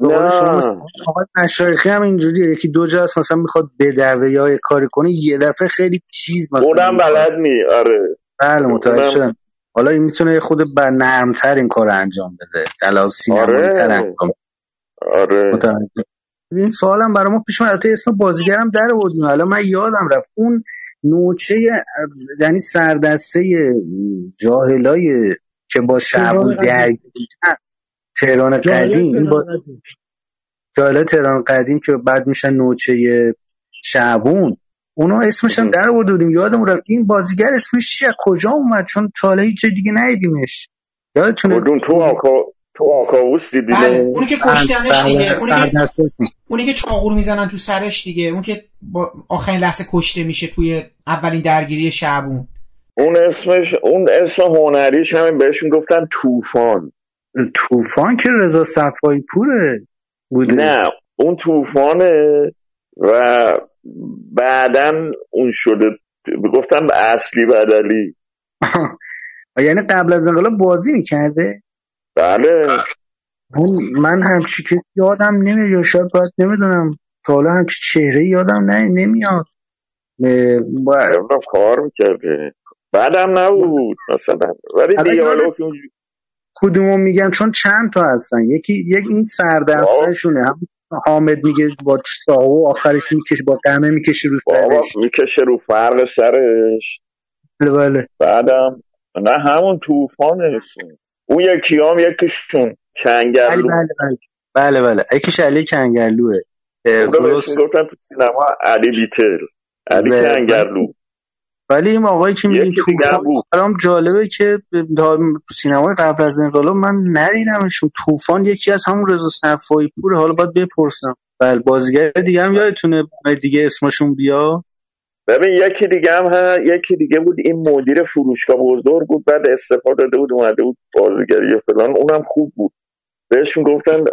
آقای مشایخی هم اینجوریه. یکی دو جا هست مثلا می‌خواد بدوه یا کاری کنه یه دفعه خیلی چیز مثلا اونم بلد نی آره. بله متوجه شدم. حالا این می‌تونه خود بر نرمتر این کار انجام بده. دلاز سینمایی آره. انجام آره. متوجه. این سوالم برای ما پیش اومد. اسم بازیگرم در آوردیم. الان من یادم رفت. اون نوچه یعنی سردسته جاهلای که با شعبون درگیر تهران قدیم. با جاهلای تهران قدیم که بعد میشن نوچه شعبون. اونا اسمش هم در آوردیم. یادم رفت. این بازیگر اسمش چیه؟ کجا اومد؟ چون تا هیچ دیگه ندیدیمش. یادتونه؟ تو آکا تو آکاووس دیدی؟ بله. اونی که کشتنش دیگه. اونی که, اونی که چاقور می‌زنن تو سرش دیگه. اون که با آخرین لحظه کشته میشه توی اولین درگیری شعبون. اون اسمش اون اسم هنریش همین بهشون گفتن طوفان. طوفان که رضا صفایی پوره بوده. نه اون طوفانه و بعدا اون شده. گفتم اصلی بدلی. (laughs) یعنی قبل از انقلاب بازی می‌کرده؟ بله. من همچی که یادم نمیاد یا شاید باید نمی‌دونم. تا حالا همچی چهره یادم نه نمیاد. با... کار می‌کرده. بعدم نبود مثلا. ولی دیالوگ کدومو میگن؟ چون چند تا هستن. یکی یک این سردستشونه. هم حامد میگه با چاقو آخرش می‌کشه با قمه می‌کشه رو سرش. می‌کشه رو فرق سرش. بله بله. بعدم نه همون طوفان اسم اون یکی هم یکیشون. کنگرلو بله بله بله. بله یکیش علی کنگرلوه درست. گفتن تو سینما علی لیتل. علی کنگرلو ولی این آقایی که میگین طوفان برام جالبه که سینمای قبل از انقلاب من ندیدمشون طوفان یکی از همون رضا صفایی پوره حالا باید بپرسم. بله بازیگر دیگه هم یادتونه دیگه اسمشون بیا. ببین یکی دیگه هم ها یکی دیگه بود این مدیر فروشگاه بزرگ بود. بعد استفاده داده بود اومده بود بازیگری فلان. اونم خوب بود. بهشون گفتن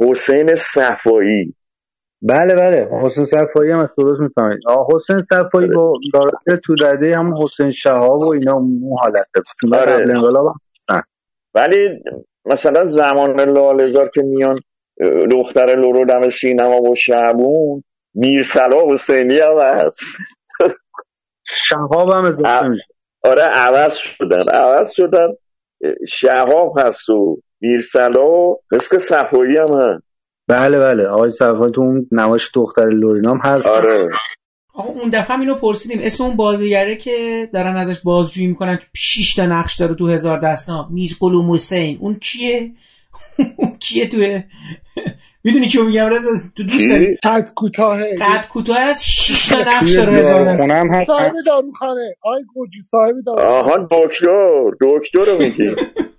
حسین صفایی. بله بله. حسین صفایی هم درست می‌فهمید حسین صفایی با دارای تو رده همون حسین شهاب و اینا اون حالته آره. قبل انقلاب هم ولی مثلا زمان لالزار که میان دختر لورو دم سینما با شعبون میرسلا حسینی هم هست. شهاب هم اضافه میشه. آره عوض شدن. عوض شدن. شهاب هست و میرسلا و مثل صفایی هم هست. بله بله. آقای صفایی تو اون نمایش دختر لورینام هست. آره. آقا اون دفعه هم اینو پرسیدیم. اسم اون بازیگره که دارن ازش بازجویی می‌کنن 6 تا نقش داره تو هزار دستان میر قلوم حسین اون کیه؟ (laughs) اون کیه توی می‌دونی چی میگم؟ رضا تو دوست داری؟ قد کوتاه قد کوتاه از 6 تا نقش داره هزار دستان صاحب داروخانه. آی گوجی صاحب داروخانه. آها دکتر. دکتر رو میگی. (laughs)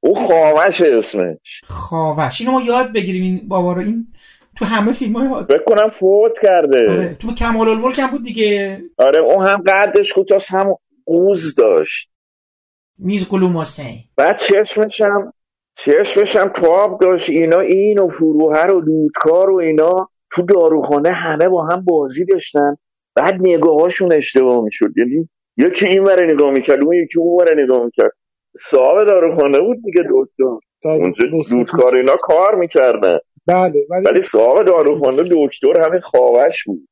او خواوش اسمش. خواوش اینو ما یاد بگیریم این بابا رو. این تو همه فیلم های فکر کنم فوت کرده. آره. تو کمال الملک هم بود دیگه. آره اون هم قدش کوتاه هم قوز داشت. میز قلوم حسین. بعد چشمش هم چشمش هم تواب داشت. اینا این و فروهر و دودکار و اینا تو داروخانه همه با هم بازی داشتن. بعد نگاهاشون اشتباه می‌شد. یعنی یکی این وره نگاه می‌کرد اون یکی اون وره نگاه می‌کرد. صاحب داروخانه بود دیگه دکتر. اونجا دودکار اینا کار می‌کردن. بله ولی صاحب داروخانه دکتر همین خواهش بود.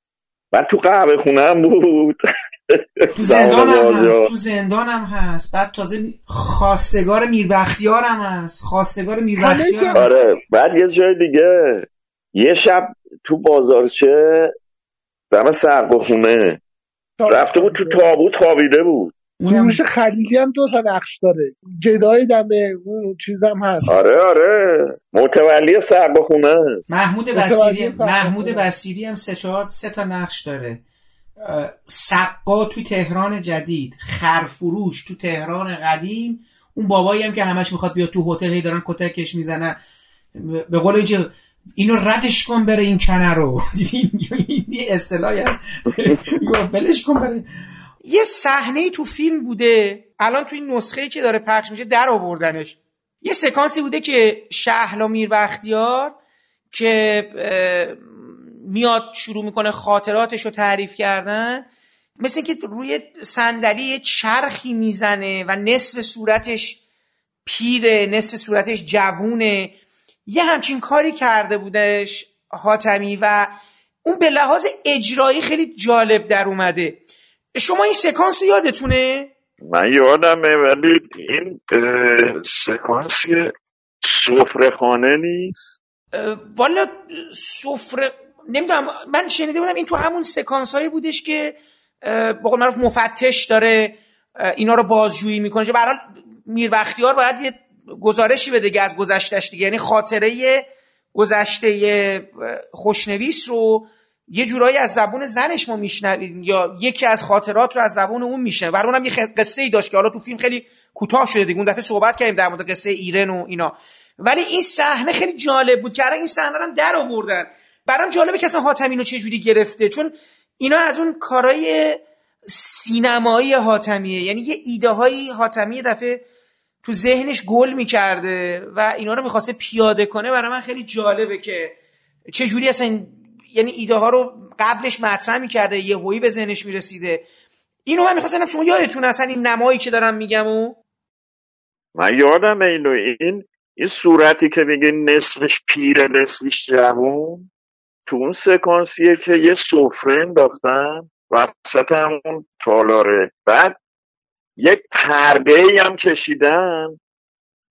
بعد تو قهوه خونه هم بود. (laughs) تو زندان هم هست تو زندان هم هست. بعد تازه خواستگار میربختیار هم هست. خواستگار میربختیار آره بعد یه جای دیگه یه شب تو بازارچه دم سرق خونه. رفته بود تو تابوت خوابیده بود. فروش خلیلی هم دو تا نقش داره. گدای دمه اون چیزم هست. آره آره. متولی سرق خونه محمود بسیری محمود بسیری هم سه چهار سه تا نقش داره. سقا تو تهران جدید خرفروش تو تهران قدیم اون بابایی هم که همش می‌خواد بیاد تو هتل هی دارن کتکش می‌زنن. به قول اینجا اینو ردش کن بره این کنه رو. (laughs) دیدین این اصطلاحی هست. (laughs) بلش کن بره. یه صحنه تو فیلم بوده الان تو این نسخه که داره پخش میشه در آوردنش. یه سکانسی بوده که شهلا میر بختیار که میاد شروع می‌کنه خاطراتش رو تعریف کردن. مثل اینکه روی صندلی چرخی می‌زنه و نصف صورتش پیره نصف صورتش جوونه. یه همچین کاری کرده بودش حاتمی و اون به لحاظ اجرایی خیلی جالب در اومده. شما این سکانس رو یادتونه؟ من یادمه ولی این سکانسی سفره خانه نیست. والا سفره نمی‌دونم من شنیده بودم این تو همون سکانس هایی بودش که با معروف مفتش داره اینا رو بازجویی می‌کنه. چه برحال میر بختیار باید یه گزارشی بده از گذشتش دیگه. یعنی خاطره گذشته خوشنویس رو یه جورایی از زبون زنش ما میشنویم یا یکی از خاطرات رو از زبون اون میشه برای اونم یه قصه ای داشت که حالا تو فیلم خیلی کوتاه شده دیگه. اون دفعه صحبت کردیم در مورد قصه ایرن و اینا. ولی این صحنه خیلی جالب بود که این صحنه رو در آوردن. برام جالبه که اصلا حاتمی رو چه جوری گرفته. چون اینا از اون کارای سینمایی حاتمیه. یعنی یه ایده های حاتمی دفعه تو ذهنش گل می‌کرده و اینا رو می‌خواسته پیاده کنه. برای من خیلی جالبه که چه جوری اصلا یعنی ایده ها رو قبلش مطرح می‌کرده یه هویی به ذهنش می‌رسیده. اینو من می‌خواستم شما یادتون اصلا این نمایی که دارم میگم و؟ من یادم اینو این این صورتی که میگه نصفش پیره نصفش جوون تو اون سکانسیه که یه سفره انداختن وسط همون تالاره. بعد یک پرده ای هم کشیدن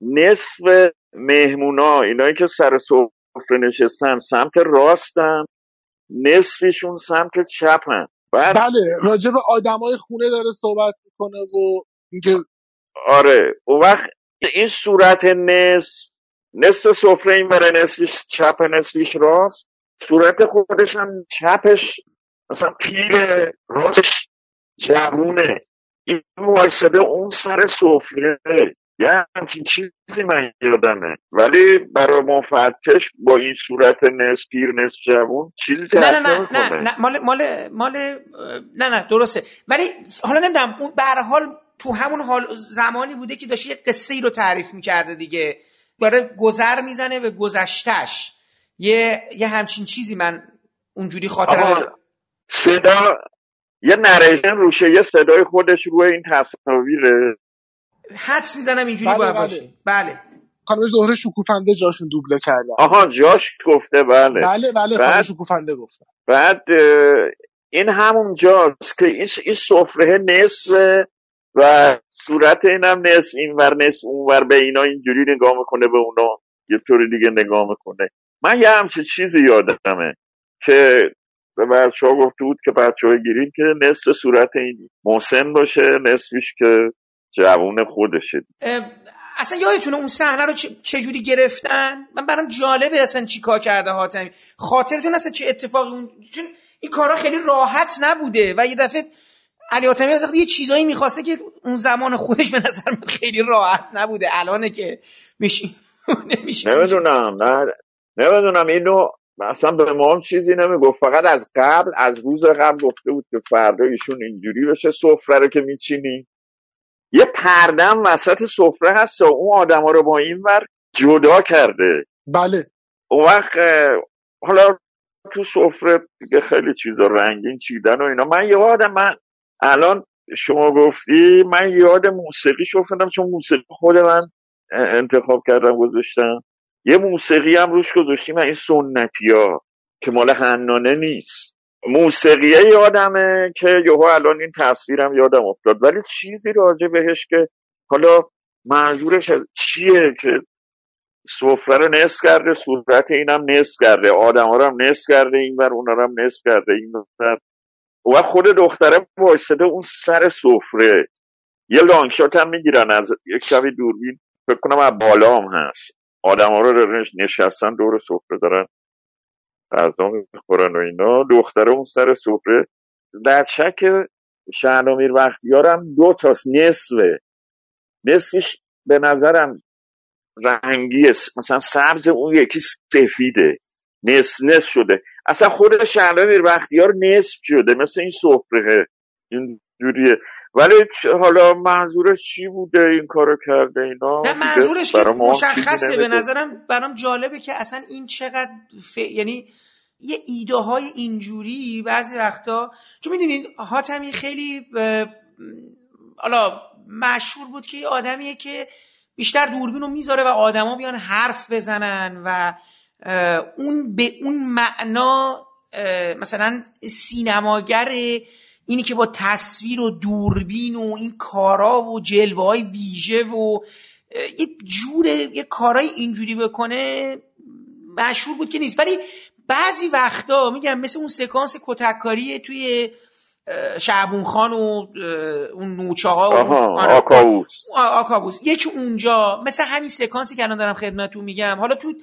نصف مهمونا اینایی که سر سفره نشستن سمت راستن. نصفشون سمت چپن. بعد بله راجب آدمای خونه داره صحبت می‌کنه و اینکه آره اون وقت این صورت نصف نصف سفره این برای نصفش چپ نصفش راست صورت خودش هم چپش مثلا پیر راستش جوونه. این وایساده اون سر سفره. یه همچین چیزی من یادمه. ولی برای مفتش با این صورت نصف پیر نصف جوون چیزی نه نه نه نه, نه مال مال مال نه نه درسته. ولی حالا نمی‌دونم اون به حال تو همون حال زمانی بوده که داشت یه قصه ای رو تعریف می‌کرده دیگه. داره گذر می‌زنه به گذشتش یه یه همچین چیزی من اونجوری خاطر صدا یه نریشن روشه یه صدای خودش روی این تصاویره. حدس می‌زنم اینجوری بله باید بله. باشه. بله. خانم زهره شکوفنده جاشون دوبله کرده. آها جاش گفته بله. بله بله بعد... شکوفنده گفته. بعد این همون جاست که این, این سفره نصف و صورت اینم نصف این ور نصف اون ور به اینا اینجوری نگاه می‌کنه به اونا یه طور دیگه نگاه می‌کنه. من یه همچه چیزی یادمه که به بچه ها گفته بود که بچه ها گیریم که نصف صورت این محسن باشه نصفش که جوون خودشه. اصلا یادتونه اون صحنه رو چجوری گرفتن؟ من برام جالبه اصلا چی کار کرده حاتمی. خاطرتون اصلا چه اتفاقی اون چون این کارا خیلی راحت نبوده و یه دفعه علی حاتمی از یه چیزایی می‌خواسته که اون زمان خودش به نظر من خیلی راحت نبوده. الانه که میشی (laughs) نمیشه نمی‌دونم نه نمی‌دونم. اینو اصلا به ما هم چیزی نمی‌گفت. فقط از قبل از روز قبل گفته بود که فردا ایشون اینجوری بشه. سفره رو که میچینی. یه پردم وسط سفره هست و اون آدما رو با این ور جدا کرده. بله. اون وقت حالا تو سفره دیگه خیلی چیزا رنگین چیدن و اینا. من یادم من الان شما گفتی من یاد موسیقی افتادم چون موسیقی خود من انتخاب کردم گذاشتم. یه موسیقی هم روش گذاشتیم این سنتی ها که مال هنانه نیست. موسیقیه یادمه که یهو الان این تصویرم یادم افتاد. ولی چیزی راجع بهش که حالا منظورش چیه که سفره رو نصف کرده صورت اینم نصف کرده. آدم رو هم نصف کرده این بر اونا رو هم نصف کرده این بر و خود دختره وایستده اون سر سفره. یه لانگشات هم می‌گیرن از یک شبی دوربین. فکر کنم از بالا هم هست. آدم ها رو نشستن دور سفره دارن. غذا می‌خورن و اینا. دختره اون سر سفره. در شک شهنامیر وقتیارم دو تاست نصفه. نصفش به نظرم رنگیه. مثلا سبز اون یکی سفیده. نصف نصف شده. اصلا خود شهنامیر وقتیار نصف شده. مثل این سفره. این جوریه ولی حالا منظورش چی بوده این کارو کرده اینا؟ نه منظورش که مشخصه. به نظرم برام جالبه که اصلا این چقدر ف... یعنی یه ایده های اینجوری بعضی وقتا چون می‌دونین حاتمی خیلی حالا مشهور بود که یه آدمیه که بیشتر دوربین رو می‌ذاره و آدما بیان حرف بزنن و اون به اون معنا مثلا سینماگر اینی که با تصویر و دوربین و این کارا و جلوه های ویژه و یه جور یه کارای اینجوری بکنه مشهور بود که نیست. ولی بعضی وقتا میگم مثل اون سکانس کتککاری توی شعبون خان و اون نوچه ها و آره. آکابوس آکابوس یکی اونجا مثل همین سکانسی که الان دارم خدمتتون میگم. حالا تو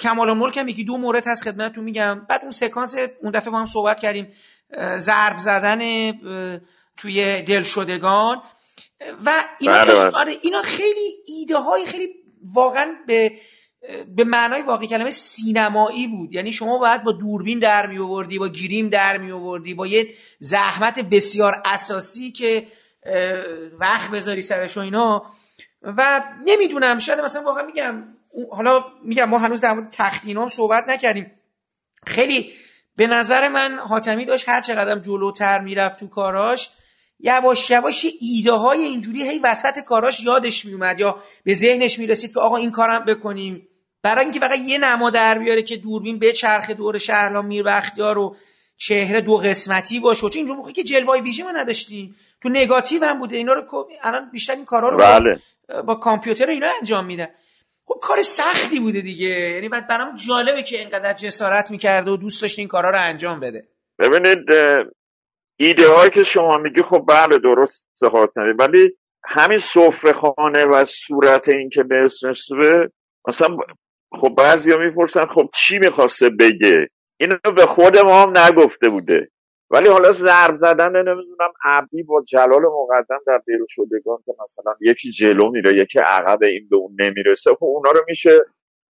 کمال ملک هم یکی دو مورد هست خدمتتون میگم. بعد اون سکانس اون دفعه با هم صحبت کردیم. ضرب زدن توی دلشدگان. و اینا, بله، بله. آره اینا خیلی ایده های خیلی واقعا به به معنای واقعی کلمه سینمایی بود. یعنی شما باید با دوربین در می آوردی با گیریم در می آوردی با یه زحمت بسیار اساسی که وقت بذاری سرش و اینا. و نمی‌دونم شاید مثلا واقعا میگم حالا میگم ما هنوز در مورد تختینا هم صحبت نکردیم. خیلی به نظر من حاتمی داشت هر چقدر جلوتر می‌رفت تو کاراش یواش یواش ایده های اینجوری هی وسط کاراش یادش میومد یا به ذهنش می‌رسید که آقا این کارم بکنیم. برای اینکه فقط یه نما در بیاره که دوربین به چرخ دور شهرلا میر بختیار و چهره دو قسمتی باشه. چون اینجور موقعی که جلوه ویژه ما نداشتیم. تو نگاتیو هم بوده. اینا رو الان بیشتر این کارا رو بله. با, با کامپیوتر اینا انجام میدن. خب کار سختی بوده دیگه. یعنی بعد برام جالبه که اینقدر جسارت می‌کرده و دوست داشت این کارا رو انجام بده. ببینید ایده هایی که شما میگی خب بله درست حاتمی ولی همین سفره خانه و صورت این که به مثلا خب بعضی ها می‌پرسن خب چی می‌خواسته بگه؟ اینو به خود ما هم نگفته بوده. ولی حالا ضرب زدن نمی‌دونم عبدی با جلال مقدم در دل شدگان که مثلا یکی جلو میره یکی عقب این به اون نمی‌رسه خب اونا رو میشه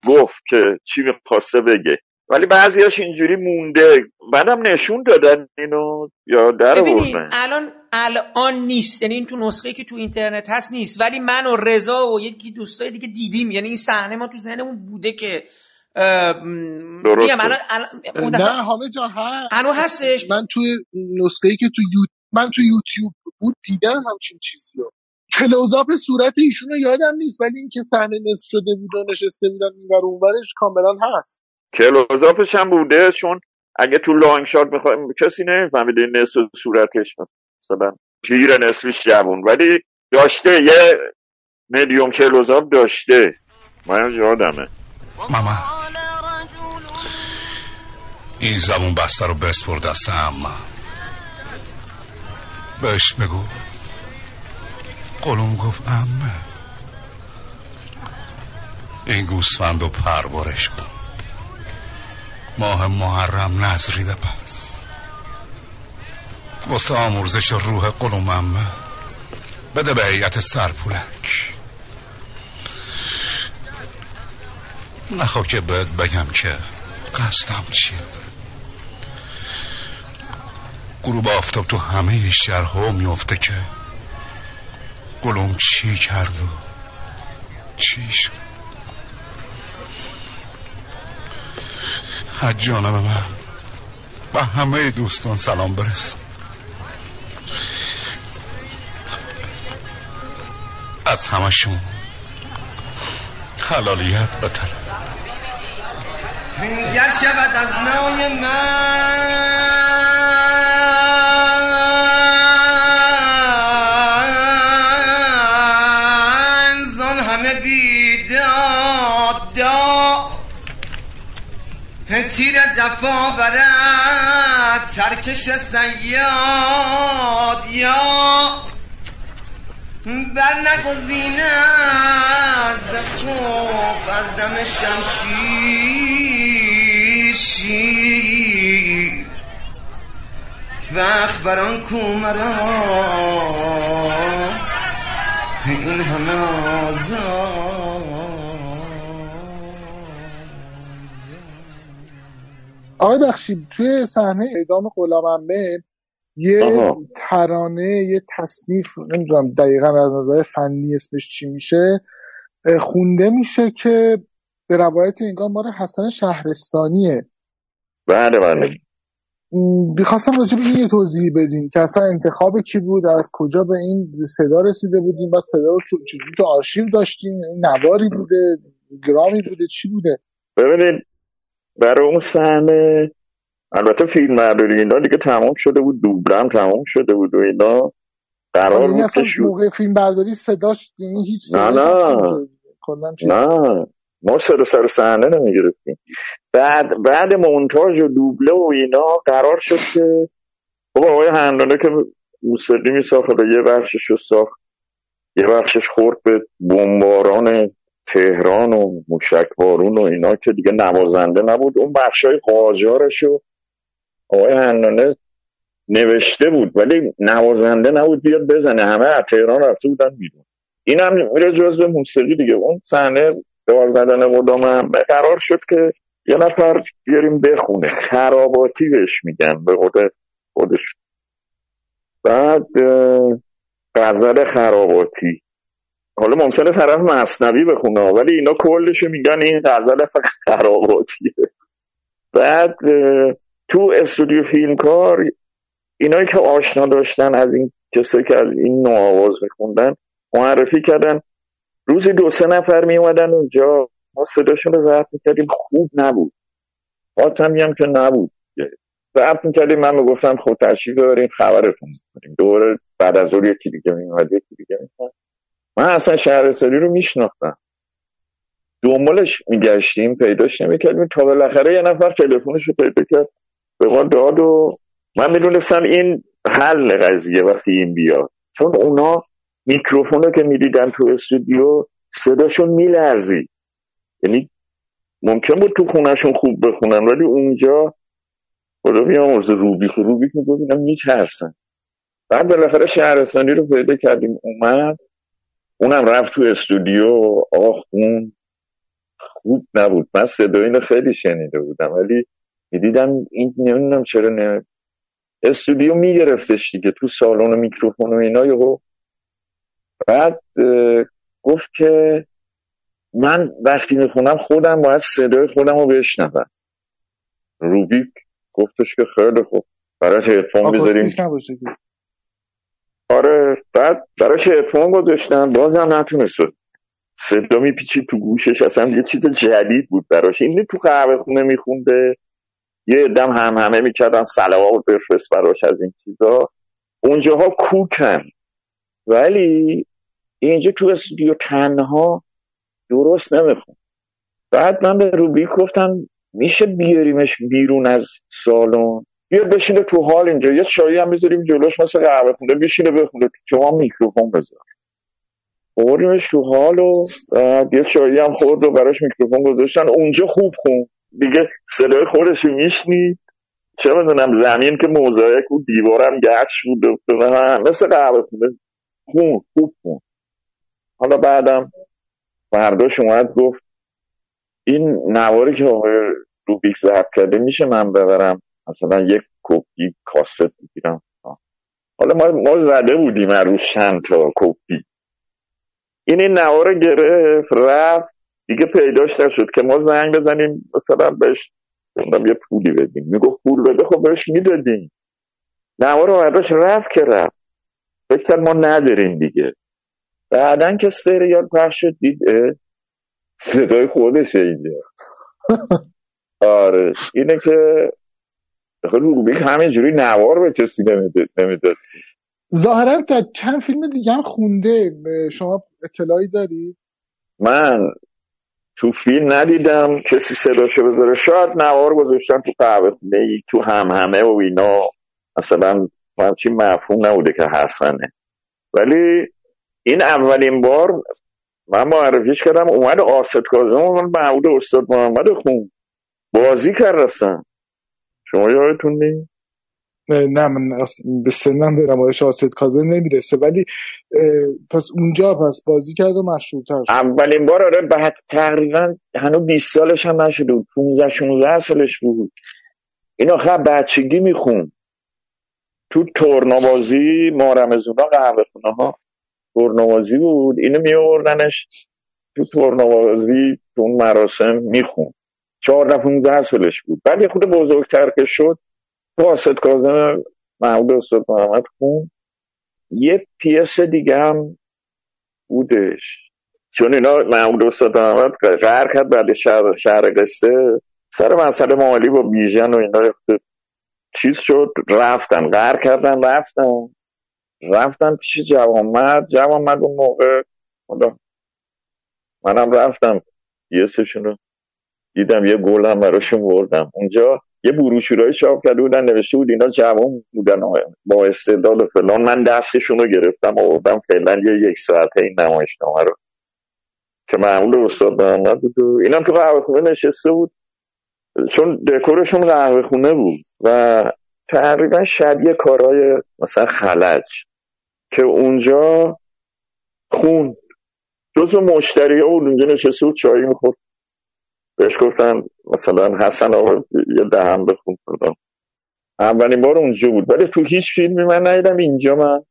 گفت که چی می‌خواسته بگه. ولی بعضیاش اینجوری مونده. بعدم نشون دادن اینو یا در الان الان نیست. یعنی این تو نسخه که تو اینترنت هست نیست. ولی من و رضا و یکی دوستای دیگه دیدیم. یعنی این صحنه ما تو ذهنمون بوده که درست نه همه جا هست. هنو هستش. من توی نسخه ای که تو یوت... من تو یوتیوب بود دیدم همچین چیزی رو کلوزاپ صورت ایشون رو یادم نیست ولی اینکه صحنه نصف شده بود و نشسته بودن اینور اونورش کاملا هست. کلوزاپش هم بوده چون اگه تو لانگ شات می‌خوایم کسی نمیفهمیده این نصف صورتش مثلا پیر نصفش جوون ولی داشته یه مدیوم کلوزاپ داشته. من یادمه. ماما. این زبون بسته رو بسپر دست اما. بهش بگو. قلوم گفت امه این گوسفند رو کن. ماه محرم نظری پس. واسه آمرزش روح قلومم بده به هیئت سرپولک. نخوا که بهت بگم که قصدم چیه. غروب آفتاب تو همه شهرها میفته که گلوم چی کرد و چی شد؟ حجانم من به همه دوستان سلام برس. از همشون حلالیت بطلب گر شود از نای من جفا برد ترکش سیاد یا بر نگزین از خوف از دم شمشیر شیر. وقت بران کومرا این همه آزاد. آقای بخشی توی صحنه اعدام غلام یه ترانه یه تصنیف نمی‌دونم دقیقا از نظر فنی اسمش چی میشه خونده میشه که به روایت انگار مال حسن شهرستانیه. بله بله. بیخواستم راجب این یه توضیح بدین که اصلا انتخاب کی بود از کجا به این صدا رسیده بودیم بعد صدا رو چجوری تو آرشیو داشتیم نواری بوده گرامی بوده چی بوده؟ ببینید برای اون صحنه. البته فیلم برداری اینا دیگه تمام شده بود دوبلم تمام شده بود و اینا. قرار یعنی بود اصلا که شو... موقع فیلم برداری صداش یعنی هیچ نه نه. نه. ما سر سر صحنه نمی‌گرفتیم. بعد بعد مونتاژ و دوبله و اینا قرار شد که خب آقای هندانه که موسیقی میساخت و یه بخشش رو ساخت. یه بخشش خورد به بمباران تهران و موشکبارون و اینا که دیگه نوازنده نبود. اون بخشای قاجارش رو آقای هندانه نوشته بود ولی نوازنده نبود بیاد بزنه. همه از تهران رفته بودن بیرون. این هم میره جزء موسیقی دیگه. اون صحنه دار زدن قدام هم قرار شد که یه نفر بیاریم بخونه. خراباتی بهش میگن به خود خودش. بعد غزل خراباتی. حالا ممکنه طرف مصنوی بخونه ولی اینا کلشو میگن این غزل خراباتیه بعد تو استودیو فیلمکار اینایی که آشنا داشتن از این کسایی که از این نوع آواز میخوندن معرفی کردن. روزی دو سه نفر می اومدن اونجا. ما صداشون رو ضبط می‌کردیم. خوب نبود. حاتمی هم که نبود. ضبط می‌کردیم. من می‌گفتم خب تشریف ببریم خبرتون می‌کنیم. دوباره بعد از ظهر یکی دیگه میومد یکی دیگه میومد من اصلا شهرستانی رو میشناختم. دنبالش میگشتیم پیداش نمی‌کردیم تا بالاخره یه نفر تلفنش رو پیدا کرد. به ما داد و من می‌دونستم این حل قضیه وقتی این بیاد. چون اونا میکروفون رو که می‌دیدن تو استودیو صداشون میلرزید. یعنی ممکن بود تو خونهشون خوب بخونن ولی اونجا خدا بیامرز روبی روبی که ببینم میترسن. بعد بالاخره شهرستانی رو پیدا کردیم اومد. اونم رفت تو استودیو آخ خون خوب نبود. من صدای اینو خیلی شنیده بودم ولی می‌دیدم این نمی‌دونم چرا نه استودیو میگرفتش دیگه تو سالن میکروفون و اینا یهو. بعد گفت که من وقتی می‌خونم خودم باید صدای خودم رو بشنوم. روبیک گفتش که خیلی خوب. براش هدفون بذاریم. آره بعد براش هدفون گذاشتم بازم نتونست صدا میپیچید تو گوشش اصلا یه چیز جدید بود براش. این تو قهوه خونه میخونده. یه دم هم همه می‌کردن سلوات بفرست براش از این چیزا. اونجاها کوکن. ولی اینجا تو استودیو تنها درست نمیخون. بعد من به روبی گفتم میشه بیاریمش بیرون از سالن؟ بیا بشینه تو حال اینجا. یه چایی هم بذاریم جلوش مثل قهوه خونه بشینه بخونه شما میکروفون بذار. بردیمش تو حال و یه چایی هم خورد و براش میکروفون گذاشتن. اونجا خوب خون. دیگه صدای خودش رو میشنید. چه می‌دونم زمین که موزایک بود دیوارم گچ بود. و مثل قهوه خونه خون خوب خون. حالا بعدم فرداش اومد گفت این نواری که آقای روبیک ضبط کرده میشه من ببرم؟ مثلا یک کپی کاست بگیرم حالا ما, ما زده بودیم روش چند تا کپی. این این نوار رو گرفت رفت. دیگه پیداش نشد که ما زنگ بزنیم مثلا بهش یه پولی بدیم. می‌گفت پول بده خب بهش می‌دادیم. نوار رو برداشت رفت که رفت. فکر ما نداریم دیگه. بعدا که سریال پخش شد دید صدای خودشه اینجا. (laughs) آره. اینه که خب روبیک همینجوری نوار به کسی نمی‌داد. ظاهرا تا چند فیلم دیگه هم خونده. شما اطلاعی دارید من تو فیلم ندیدم کسی صداشو بذاره. شاید نوار گذاشتن تو قهوه تو هم همه و اینا. مثلا همچین مفهوم نبوده که حسنه. ولی این اولین بار من معرفیش کردم اومد آسد کازم و من معبود استاد محمد خون. بازی کرد رفتن شما یادتون نیست نه من به سنم به نمایش آسد کازم نمی‌رسه ولی پس اونجا پس بازی کرد و مشهورتر شد. اولین بار آره بعد تقریبا هنوز 20 سالش هم نشده بود 15 16 سالش بود. این آخر بچگی میخون تو تورنوازی ما رمزونا قهوه خونه ها تورنوازی بود اینو می آوردنش تو تورنوازی تو اون مراسم میخون چهارده پونزده سالش بود. بعد یه خود بزرگتر که شد تو آسد کازم محمود استاد محمد خون. یه پیس دیگه هم بودش. چون اینا محمود استاد محمد قرار کرد بعد شهر, شهر قصه. سر مسئله مالی با بیژن و اینا چیز شد رفتن. قرار کردن رفتن. رفتن پیش جوامد جوامد اون موقع منم رفتم. یه سشون دیدم یه گل هم براشون بردم. اونجا یه بروشورای چاپ کرده بودن نوشته بود اینا جوان بودن با استعداد فلان. من دستشون رو گرفتم آوردم فعلا یه یک ساعته این نمایشنامه رو. که معمول استاد محمد بود اینم تو قهوه خونه نشسته بود. چون دکورشون قهوه خونه بود و تقریبا شبیه کارهای مثلا خلج که اونجا خون. جزو مشتری ها بود اونجا نشسته بود چایی می‌خورد. بهش گفتن مثلا حسن آقا یه دهم بخون کردم اولین بار اونجا بود. ولی تو هیچ فیلمی من ندیدم اینجا من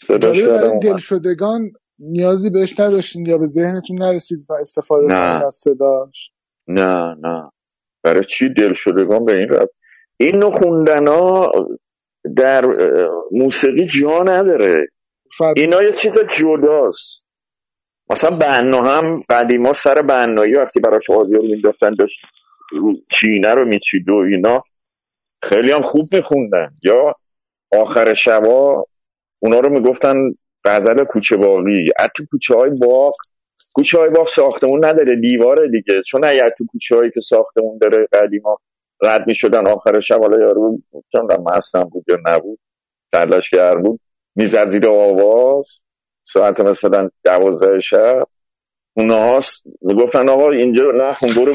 صدا شدم دل شدگان نیازی بهش نداشتین یا به ذهنتون نرسید استفاده نه. از صداش؟ نه نه. برای چی دل شدگان به این رفت این نوع خوندن ها در موسیقی جا نداره. اینا یه چیز جداست. مثلا بنا هم قدیما سر بنایی وقتی براش آزیا رو داشت چینه رو میچید و اینا. خیلی هم خوب میخوندن. یا آخر شبا اونا رو می‌گفتن غزل کوچه باقی. تو کوچه های باغ کوچه های باغ ساختمون نداره دیواره دیگه. چون اگر تو کوچه هایی که ساختمون داره قدیما رد می‌شدن آخر شب حالا یارو چون مستم بود یا نبود تلاش بود. می‌زد زیر آواز. ساعت مثلا دوازده شب اونها می‌گفتن آقا اینجا نه خون برو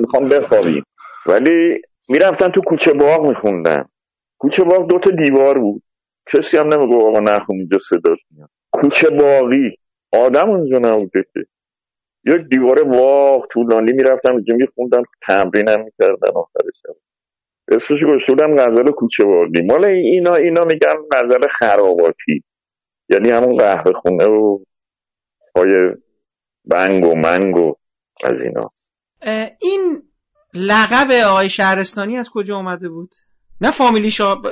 می‌خوام بخوابیم. ولی می‌رفتن تو کوچه باغ میخوندن. کوچه باغ دوتا دیوار بود. کسی هم نمیگو آقا نخون اینجا صدا میاد. کوچه باغی. آدم اونجا نبوده که یک دیوار واق طولانی می‌رفتم اینجا میخوندم تمرینم می‌کردن آخر شب. اسمش گشتودم غزل کوچه باغی. مال اینا اینا میگن غزل خراباتی. یعنی همون قهوه خونه و پای بنگ و منگ و از اینا. این لقب آقای شهرستانی از کجا آمده بود؟ نه فامیلی شا...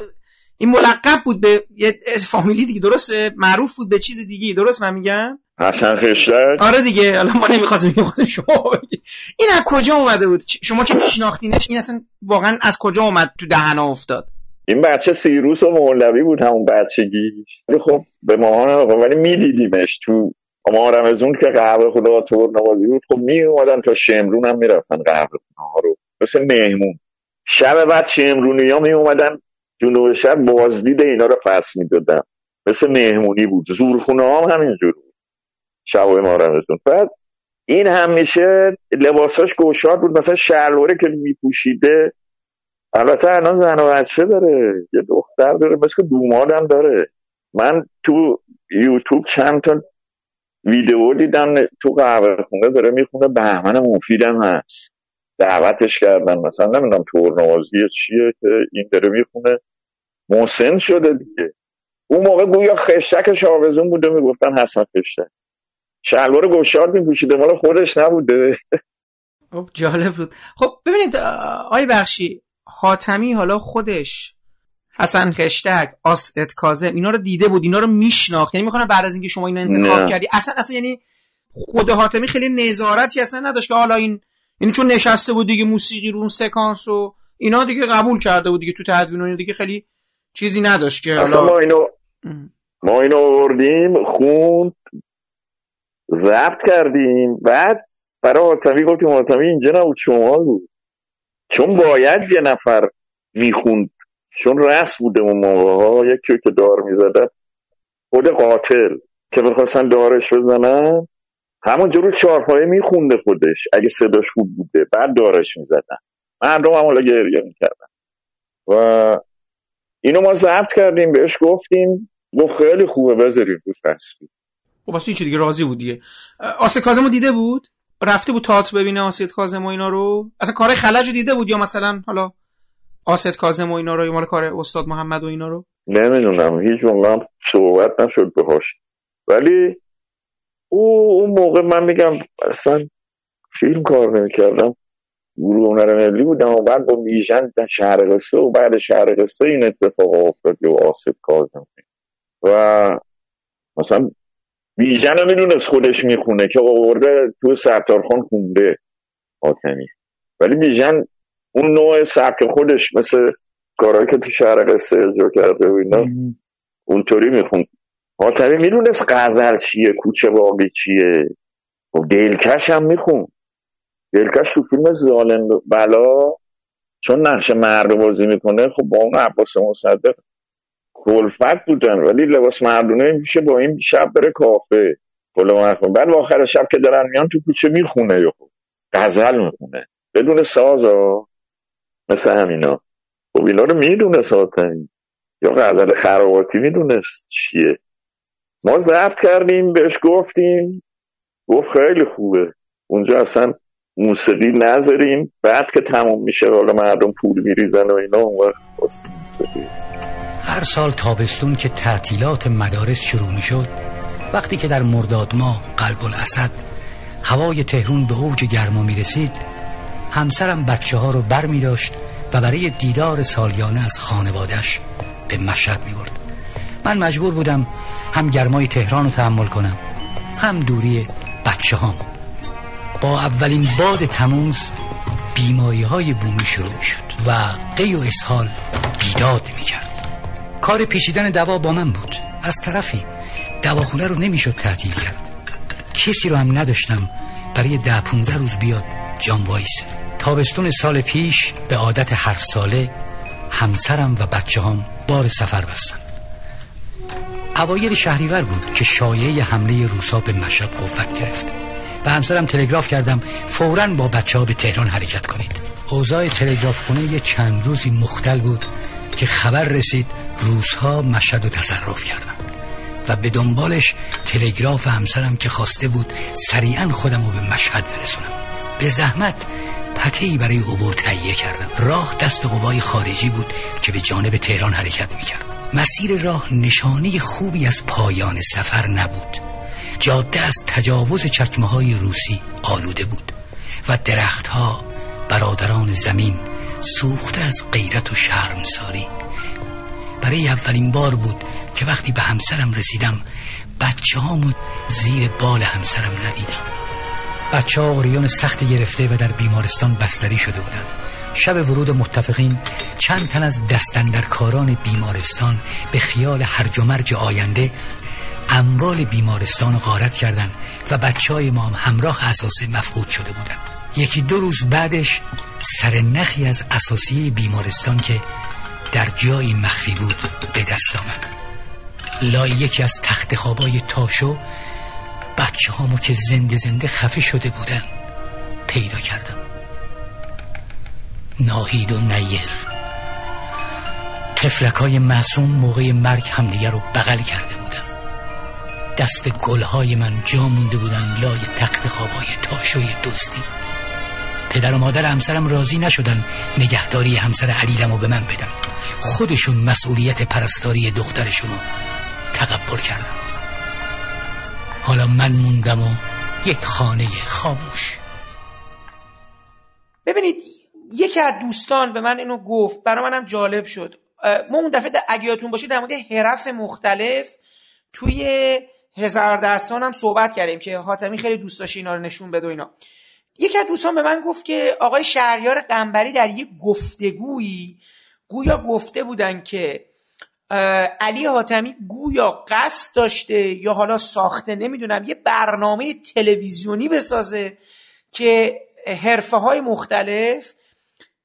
این ملقب بود به یه فامیلی دیگه درسته؟ معروف بود به چیز دیگه درست من میگم؟ حسن خشتر آره دیگه الان ما نمی‌خواستیم می‌خواستیم شما این از کجا اومده بود؟ شما که میشناختینش این اصلا واقعا از کجا اومد تو دهنا افتاد؟ این بچه سیروس و مولوی بود همون بچگیش. خب به ما ولی میدیدیمش تو ما رمزون که قهوه خدا تور نوازی بود خب می اومدن تا شمرون هم می‌رفتن قهوه ها رو. مثل مهمون. شب بعد شمرونی ها می اومدن جنوب شب بازدید اینا رو پس می‌دادن. مثل مهمونی بود. زورخونه هم همینجور بود. شب ما رمزون بعد این همیشه لباساش گوشات بود. مثلا شلواره که میپوشیده البته الان زن و بچه داره. یه دختر داره مثل دومادم داره. من تو یوتیوب چند تا ویدیو دیدم تو قهوه خونه داره می‌خونه بهمن مفیدم هست. دعوتش کردن مثلا نمی‌دونم تورنوازی چیه که این داره می‌خونه. محسن شده دیگه. اون موقع گویا خشک شاوزون بوده می‌گفتن حسن خشک شلوار گوشارد میپوشیده مال خودش نبوده. خب جالب بود. خب ببینید آی بخشی حاتمی حالا خودش حسن خشتک آسد کازم اینا رو دیده بود اینا رو میشناخت. یعنی می‌خوام بعد از اینکه شما اینو انتخاب کردی اصلا اصلا یعنی خود حاتمی خیلی نظارتی اصلا نداشت که حالا این یعنی چون نشسته بود دیگه موسیقی رو اون سکانس و اینا دیگه قبول کرده بود دیگه تو تدوین و دیگه خیلی چیزی نداشت که حالا ما اینو ما اینو آوردیم خوند ضبط کردیم. بعد برای حاتمی گفتیم حاتمی اینجا نبود شما بود. چون باید یه نفر می‌خوند چون رس بوده اون موقع ها یکی که دار می‌زده خود قاتل که می‌خواستن دارش بزنن همون رو چارپایه میخونده خودش اگه صداش خوب بوده بعد دارش می‌زدن. مردم هم حالا گریه می‌کردن. و اینو ما ضبط کردیم بهش گفتیم گفت خیلی خوبه بذاریم بود تصویر خب واسه چی دیگه؟ راضی بود دیگه. آسه کازمو دیده بود؟ رفته بود تئاتر ببینه آسید کازم و اینا رو؟ اصلا کار خلج دیده بود یا مثلا حالا آسد کازم و اینا رو مال کار استاد محمد و اینا رو؟ نمی‌دونم هیچ موقع صحبت نشد بهاش ولی او اون موقع من میگم اصلا فیلم کار نمی‌کردم. گروه هنر ملی بودم و بعد با میژن شهر قصه و بعد شهر قصه این اتفاق افتاد و آسف کازم و مثلا بیژن می‌دونست خودش می‌خونه که آورده تو ستارخان خونده حاتمی ولی بیژن اون نوع سبک خودش مثل کارهایی که تو شهر قصه اجرا کرده و اینا اونطوری میخون حاتمی می‌دونست غزل چیه کوچه باقی چیه. و خب دلکش هم میخون دلکش تو فیلم زالن بلا چون نقش مرد بازی می‌کنه خب با اون عباس مصدق کلفت بودن ولی لباس مردونه میشه با این شب بره کافه. بعد آخر شب که دارن میان تو کوچه می‌خونه یا خب غزل می‌خونه. بدون سازا مثل همینا. خب اینا رو می‌دونه ساتن یا غزل خراباتی می‌دونست چیه. ما ضبط کردیم بهش گفتیم. گفت خیلی خوبه. اونجا اصلا موسیقی نذاریم. بعد که تموم میشه حالا مردم پول میریزن و اینا اون وقت هر سال تابستون که تعطیلات مدارس شروع می‌شد وقتی که در مرداد ماه قلب الاسد هوای تهرون به اوج گرما می رسید همسرم بچه ها رو بر می داشت و برای دیدار سالیانه از خانوادش به مشهد می برد من مجبور بودم هم گرمای تهران رو تحمل کنم هم دوری بچه هام با اولین باد تموز بیماری های بومی شروع شد و قی و اسحال بیداد می کرد کار پیچیدن دوا با من بود. از طرفی دواخونه رو نمی‌شد تعطیل کرد. کسی رو هم نداشتم برای ده پونزه روز بیاد جان وایس. تابستون سال پیش به عادت هر ساله همسرم و بچه هم بار سفر بستن. اوایل شهریور بود که شایعه حمله روسا به مشهد قوت گرفت و همسرم تلگراف کردم فورا با بچه ها به تهران حرکت کنید. اوضاع تلگراف خونه یه چند روزی مختل بود که خبر رسید روزها مشهد و تصرف کردن و به دنبالش تلگراف همسرم که خواسته بود سریعا خودم رو به مشهد برسونم. به زحمت پتهی برای عبور تهیه کردم. راه دست قوای خارجی بود که به جانب تهران حرکت می‌کرد. مسیر راه نشانه خوبی از پایان سفر نبود. جاده از تجاوز چکمه های روسی آلوده بود و درختها برادران زمین سوخته از غیرت و شرمساری. برای اولین بار بود که وقتی به همسرم رسیدم بچه هامو زیر بال همسرم ندیدم. بچه ها اوریون سخت گرفته و در بیمارستان بستری شده بودند. شب ورود متفقین چند تن از دستندرکاران بیمارستان به خیال هرج و آینده اموال بیمارستان غارت کردند و بچه های ما هم همراه اساسه مفقود شده بودند. یکی دو روز بعدش سر نخی از اساسی بیمارستان که در جایی مخفی بود به دست آمد. لای یکی از تخت خوابای تاشو بچه هامو که زنده زنده خفه شده بودن پیدا کردم. ناهید و نیر. تفلک های معصوم موقع مرگ همدیگر رو بغل کرده بودن. دست گلهای من جا مونده بودن لای تخت خوابای تاشوی دزدی پدر و مادر همسرم راضی نشدن نگهداری همسر علیلم رو به من بدن. خودشون مسئولیت پرستاری دخترشون رو تقبل کردم حالا من موندم و یک خانه خاموش. ببینید یکی از دوستان به من اینو گفت برای منم جالب شد. ما اون دفعه اگه یادتون باشه در مورد حرف مختلف توی هزار دستان هم صحبت کردیم که حاتمی خیلی دوست داشت اینا رو نشون بده اینا. یکی از دوستان به من گفت که آقای شهریار قنبری در یک گفتگویی گویا گفته بودن که علی حاتمی گویا قصد داشته یا حالا ساخته نمی‌دونم یه برنامه تلویزیونی بسازه که حرفه های مختلف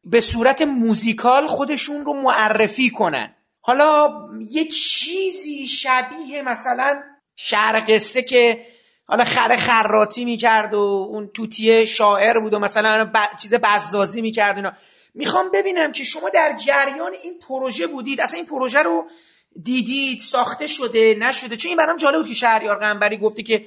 به صورت موزیکال خودشون رو معرفی کنن. حالا یه چیزی شبیه مثلا شرقصه که حالا خر خراتی می‌کرد و اون توتیه شاعر بود و مثلا ب... چیز بزازی می‌کرد اینا. می‌خوام ببینم که شما در جریان این پروژه بودید. اصلا این پروژه رو دیدید ساخته شده نشده؟ چون این برام جالب بود که شهریار قنبری گفته که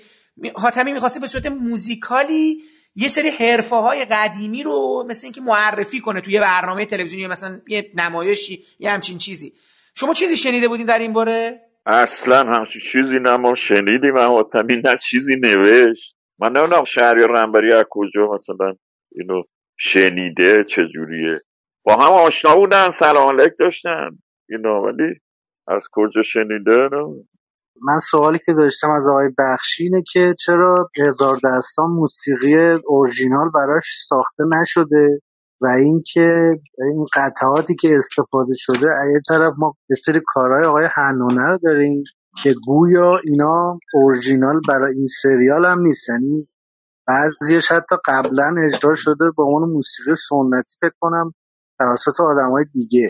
حاتمی می‌خواسته به صورت موزیکالی یه سری حرفه های قدیمی رو مثل اینکه معرفی کنه توی برنامه تلویزیونی مثلا یه نمایشی یه همچین چیزی. شما چیزی شنیده بودین در این باره؟ اصلا همچین چیزی نه ما شنیدیم اما نه چیزی نوشت. من نمی‌دونم شهری رنبری از کجا مثلا اینو شنیده چجوریه. با هم آشنا بودن سلام علیک داشتن. اینو ولی از کجا شنیده؟ نه. من سوالی که داشتم از آقای بخشی اینه که چرا هزار دستان موسیقی اورجینال براش ساخته نشده؟ و اینکه این قطعاتی که استفاده شده یه طرف ما یه سری کارهای آقای هنونه رو داریم که گویا اینا اورجینال برای این سریال هم نیست. یعنی بعضیش حتی قبلا اجرا شده با اون موسیقی سنتی فکر کنم توسط آدمای دیگه.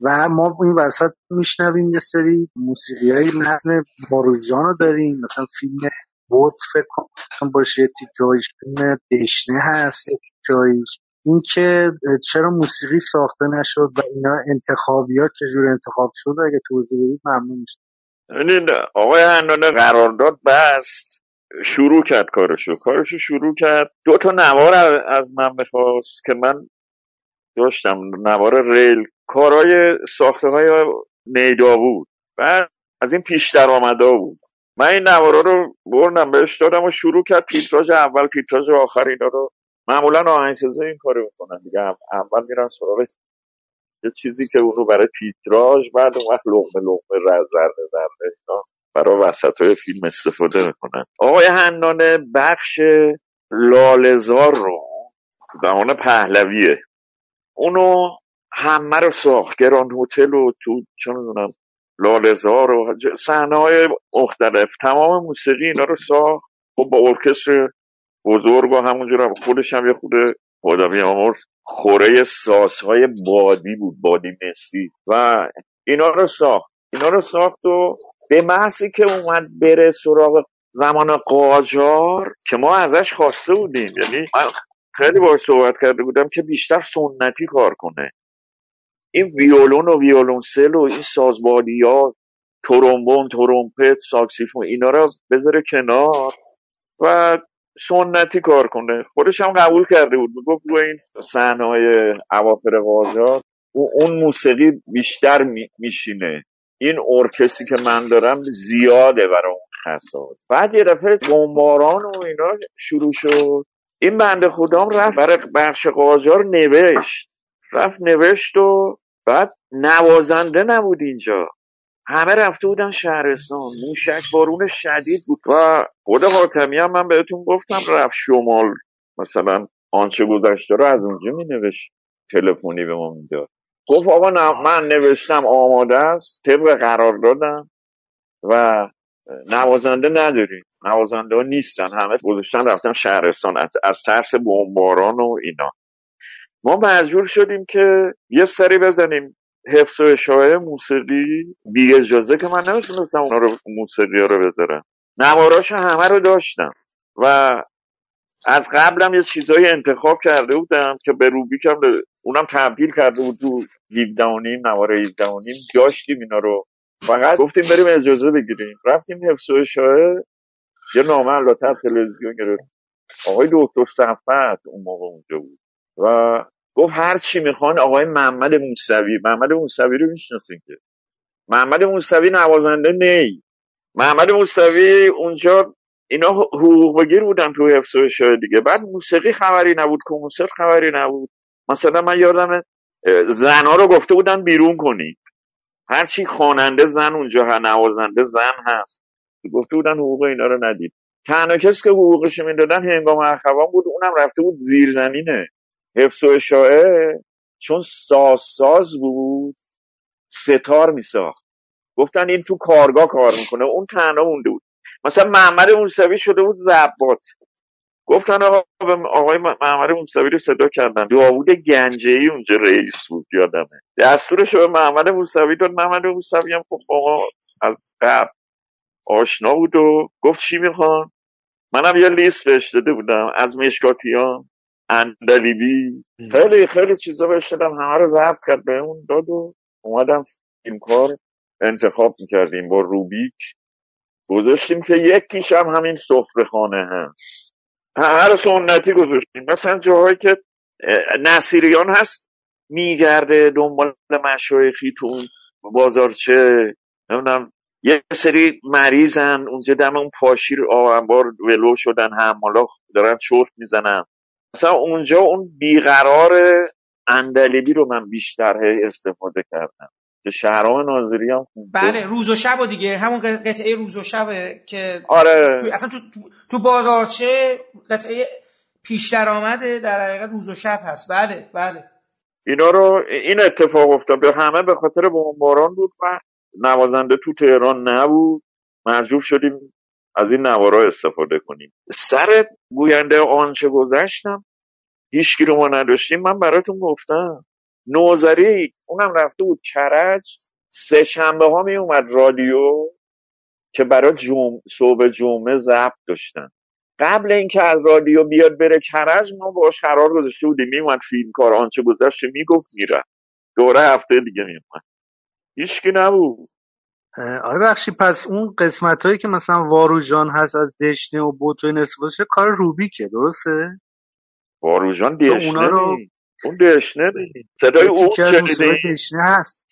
و ما این وسط میشنویم یه سری موسیقی های متن باروجان رو داریم. مثلا فیلم بوت فکر کنم باشه تیکایش فیلم دشنه هست تیکایش این که چرا موسیقی ساخته نشد و اینا انتخابی ها چجور انتخاب شد اگه توضیح بدید ممنون میشه آقای هنانه قرارداد بست شروع کرد کارشو. کارشو شروع کرد. دو تا نوار از من بخواست که من داشتم. نوار ریل. کارهای ساخته های نیدا بود بعد از این پیش درآمدا بود. من این نوارا رو بردم بهش دادم و شروع کرد. تیتراژ اول تیتراژ آخر اینا رو معمولا آهنگسازا این کارو می‌کنن دیگه. اول میرن سراغ یه چیزی که اونو برای تیتراژ بعد اون وقت لغمه لغمه زرده زرده اینا برای وسط های فیلم استفاده می‌کنن. آقای هنانه بخش لالزار رو زمان پهلویه. اونو همه رو ساخت. گران هتل و تو چه می‌دونم لالزار و صحنه های مختلف. تمام موسیقی اینا رو ساخت. خب با ارکستر بزرگ و همونجور خودش هم یه خود خدا بیامرز خوره سازهای بادی بود بادی مسی. و اینا رو ساخت. اینا رو ساخت و به محضی که اومد بره سراغ زمان قاجار که ما ازش خواسته بودیم. یعنی خیلی باش صحبت کرده بودم که بیشتر سنتی کار کنه. این ویولون و ویولونسل و این ساز بادی ها ترومبون ترومپت ساکسیفون اینا رو بذاره کنار. و سنتی کار کنه. خودش هم قبول کرده بود. می‌گفت روی این صحنه های اواخر قاجار اون موسیقی بیشتر میشینه. این ارکستری که من دارم زیاده برای اون خساد بعد یه دفعه بمباران و اینا شروع شد. این بنده خودم رفت برای بخش قاجار نوشت. رفت نوشت و بعد نوازنده نبود اینجا. همه رفته بودن شهرستان. موشک بارون شدید بود. و خود حاتمی هم من بهتون گفتم رفت شمال. مثلا آنچه گذشته رو از اونجا می نوشت تلفنی به ما می‌داد. گفت آقا من نوشتم آماده است. طبق قرار دادم. و نوازنده نداریم. نوازنده ها نیستن. همه گذاشتن رفتن شهرستان. از ترس بمباران و اینا. ما مجبور شدیم که یه سری بزنیم. حفظ و اشاعه موسیقی بی اجازه که من نمی‌تونستم اونا رو موسیقی ها رو بذارم. نواراش همه رو داشتم و از قبلم یه چیزایی انتخاب کرده بودم که به روبیکم اونم تبدیل کرده بود تو 17 نوار 17 داشتیم اینا رو. فقط گفتیم بریم اجازه بگیریم. رفتیم حفظ و اشاعه یه نامه علاتر تلویزیون گرفت آقای دکتر صفت اون موقع اونجا بود. و گفت هر چی می‌خوان آقای محمد موسوی محمد موسوی رو می‌شناسین که. محمد موسوی نوازنده نی. محمد موسوی اونجا اینا حقوق بگیر بودن تو حفظ و دیگه. بعد موسیقی خبری نبود کنسرت خبری نبود. مثلا من یادم زنها رو گفته بودن بیرون کنید. هرچی خواننده زن اونجا ها نوازنده زن هست. گفته بودن حقوق اینا رو ندید. تنها کسی که حقوقش می‌دادن هنگام اخوان بود اونم رفته بود زیر زمینه حفظ و اشاعه چون ساز ساز بود ستار میساخت. گفتن این تو کارگاه کار می‌کنه اون تنها مونده بود. مثلا محمد موسوی شده بود زبات گفتن آقا آقای محمد موسوی رو صدا کردن. داوود گنجه ای اونجا رئیس بود یادمه. دستورش به محمد موسوی داد. محمد موسوی هم خب آقا از قبل آشنا بود و گفت چی می‌خوان؟ منم یه لیست بهش داده بودم. از مشکاتیان. اندلیبی خیلی خیلی چیزا بهش دادم. همه رو ضبط کرد به اون داد و اومدم این کار انتخاب می‌کردیم با روبیک. گذاشتیم که یکیش هم همین سفره خانه هست. هر سنتی گذاشتیم. مثلا جاهایی که نصیریان هست میگرده دنبال مشایخی تو اون بازارچه نمی‌دونم یه سری مریضن اونجا دم اون پاشیر آنبار ولو شدن حمالا دارن چرت می‌زنن. مثلا اونجا اون بیقرار اندلیبی رو من بیشتر استفاده کردم. که شهرام ناظری هم بله روز و شب و دیگه. همون قطعه روز و شبه که آره. تو اصلا تو, تو بازارچه قطعه پیش درآمده در حقیقت روز و شب هست. بله بله. اینا رو این اتفاق افتاد. به همه به خاطر بمباران بود و نوازنده تو تهران نبود. مجبور شدیم از این نوارا استفاده کنیم. سر گوینده آنچه گذشتم هیچ رو ما نداشتیم. من براتون گفتم نوزری اونم رفته بود کرج سه شنبه ها می اومد رادیو که برای جمع صبح جمعه ضبط داشتن. قبل اینکه از رادیو بیاد بره کرج ما باش قرار گذاشته بودیم. میومد فیلم کار آنچه گذشته می‌گفت میره دوره هفته دیگه میومد هیچکی نبود. آره بخشی پس اون قسمت هایی که مثلا واروژان هست از دشنه و بوت و این استفاده شده کار روبیکه درسته؟ واروژان دشنه اونا رو اون دشنه صدای اوت شنیدین؟ دشنه هست.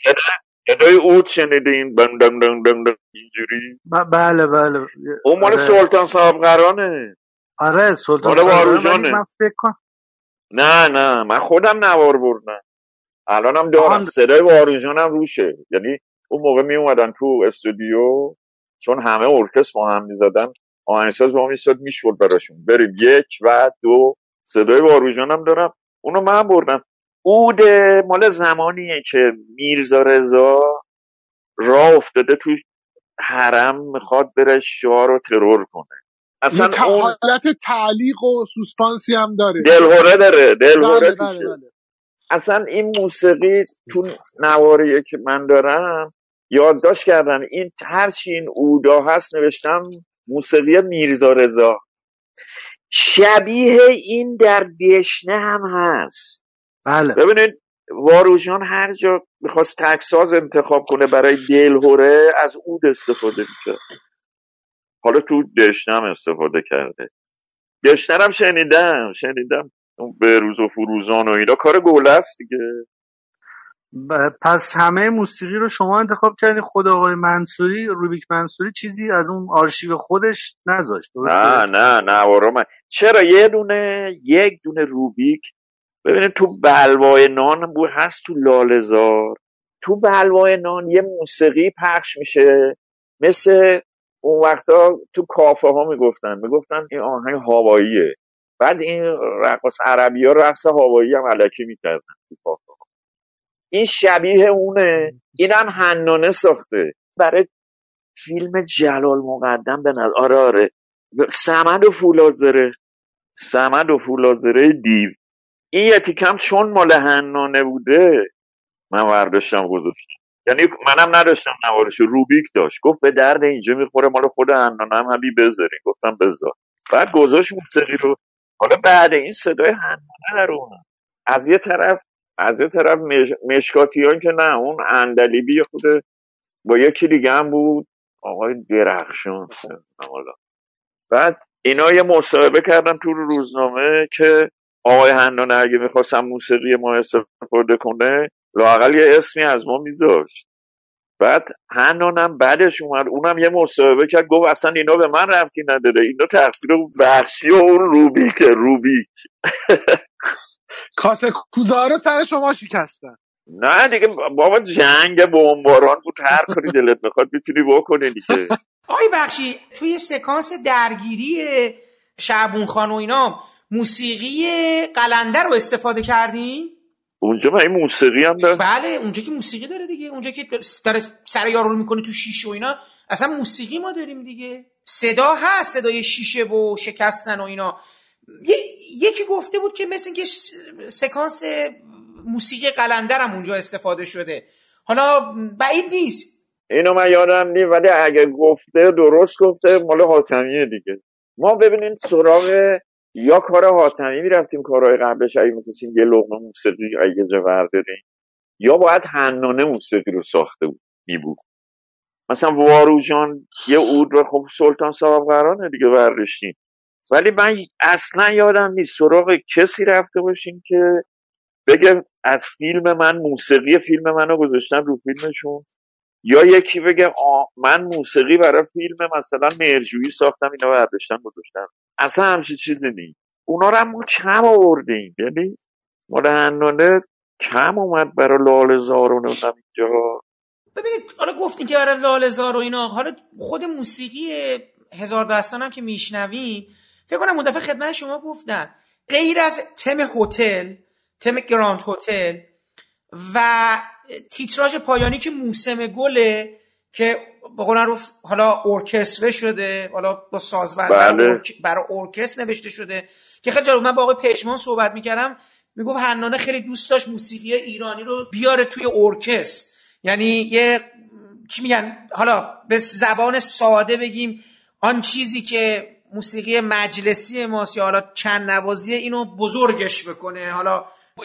صدای اوت شنیدین؟ بند دنگ دنگ دنگ اینجوری؟ بله بله. اون مال آره. سلطان صاحب قرانه آره سلطان صاحب واروژانه من فکر کن نه نه. من خودم نوار بردم. الانم دارم. صدای واروژانم روشه. یعنی اون موقع می اومدن تو استودیو چون همه ارکست با هم می‌زدن آهنگساز با میستاد میشورد براشون. بریم یک و دو. صدای واروژان هم دارم. اونو من بردم. اود مال زمانیه که میرزا رضا راه افتاده تو حرم می‌خواد بره شاه رو ترور کنه. اصلا اون حالت تعلیق و سوسپانسی هم داره. دلهوره داره دلهوره بله بله بله. اصلا این موسیقی تو نواریه که من دارم یادداشت کردم. این هرچی این اودا هست نوشتم موسیقی میرزا رضا. شبیه این در دشنه هم هست. بله. ببینید واروژان هر جا می‌خواست تکساز انتخاب کنه برای دلهوره از اود استفاده می‌کرد. حالا تو دشنه هم استفاده کرده. دشنه هم شنیدم شنیدم به روز و فروزان و اینا. کار گوله است دیگه. پس همه موسیقی رو شما انتخاب کردین. خود آقای منصوری روبیک منصوری چیزی از اون آرشیو خودش نذاشت. نه نه نه من چرا یه دونه یک دونه روبیک؟ ببینید تو بلوای نان بود هست تو لالزار تو بلوای نان یه موسیقی پخش میشه. مثل اون وقتا تو کافه ها می‌گفتن. می‌گفتن این آهنگ هواییه بعد این رقص عربی ها رقص هوایی هم علکی می‌کردن تو کافه این شبیه اونه. اینم هنانه ساخته. برای فیلم جلال مقدم به نظر آره آره. سمد و فولازره سمد و فولازره دیو. این یه تیکم چون مال هنانه بوده من برداشتم گذاشتم. یعنی منم نداشتم نوارش. روبیک داشت. گفت به درد اینجا می‌خوره مال خود هنانه هم همی بذارین. گفتم بذار. بعد گذاشت موسیقی رو. حالا بعد این صدای هنانه رو از یه طرف از یه طرف مش... مشکاتیان که نه اون اندلیبی خود با یکی دیگه هم بود آقای درخشان بعد اینا یه مصاحبه کردن تو روزنامه که آقای هنان اگه می‌خواستم موسیقی ما استفاده کنه لاقل یه اسمی از ما میذاشت. بعد هنانم بعدش اومد. اونم یه مصاحبه کرد گفت اصلا اینا به من رفتی نداره. اینا تقصیر بخشی و اون روبیک روبیک. (laughs) کاسه کوزه رو سر شما شکستن. نه دیگه بابا جنگ بمباران بود. هر کاری دلت می‌خواد می‌تونی بکنی دیگه. (laughs) آقای بخشی توی سکانس درگیری شعبون خان و اینا موسیقی قلنده رو استفاده کردین؟ اونجا من این موسیقی هم داره بله اونجا که موسیقی داره دیگه. اونجا که داره سر یارو رو می‌کنه تو شیشه و اینا. اصلا موسیقی ما داریم دیگه. صدا هست صدای شیشه و شکستن و اینا. یکی گفته بود که مثل اینکه سکانس موسیقی قلندرم اونجا استفاده شده. حالا بعید نیست. اینو من یادم نیم ولی اگه گفته درست گفته مال حاتمیه دیگه. ما ببینیم سراغ یا کار حاتمی می‌رفتیم کارهای قبلش اگه می‌خواستیم یه لغمه موسیقی اگه جا برداریم یا باید هنانه موسیقی رو ساخته بود می بود مثلا واروجان یه اود رو خب سلطان صاحب قرانه دیگه برداشتیم. ولی من اصلا یادم نیست سراغ کسی رفته باشیم که بگه از فیلم من موسیقی فیلم منو گذاشتن رو فیلمشون. یا یکی بگه من موسیقی برای فیلم مثلا مرجویی ساختم اینا برداشتم گذاشتم اصلا همچی چیزی نیست. اونا رو هم ما کم آوردیم. یعنی مال کم اومد برای لالزار و اینجا. ببینید حالا گفتین که برای لالزار و اینا حالا خود موسیقی هزار دستان هم که میشنویم فکر کنم اون دفعه خدمت شما گفتن غیر از تم هتل تم گراند هتل و تیتراژ پایانی که موسم گله که به رو حالا ارکستره شده حالا با سازبند بله. برای ارکستر نوشته شده که خیلی جالب من با آقای پشمان صحبت می‌کردم می‌گفت حنانه خیلی دوست داشت موسیقی ایرانی رو بیاره توی ارکستر. یعنی یه چی میگن؟ حالا به زبان ساده بگیم آن چیزی که موسیقی مجلسی ماست یا حالا چند نوازی اینو بزرگش بکنه حالا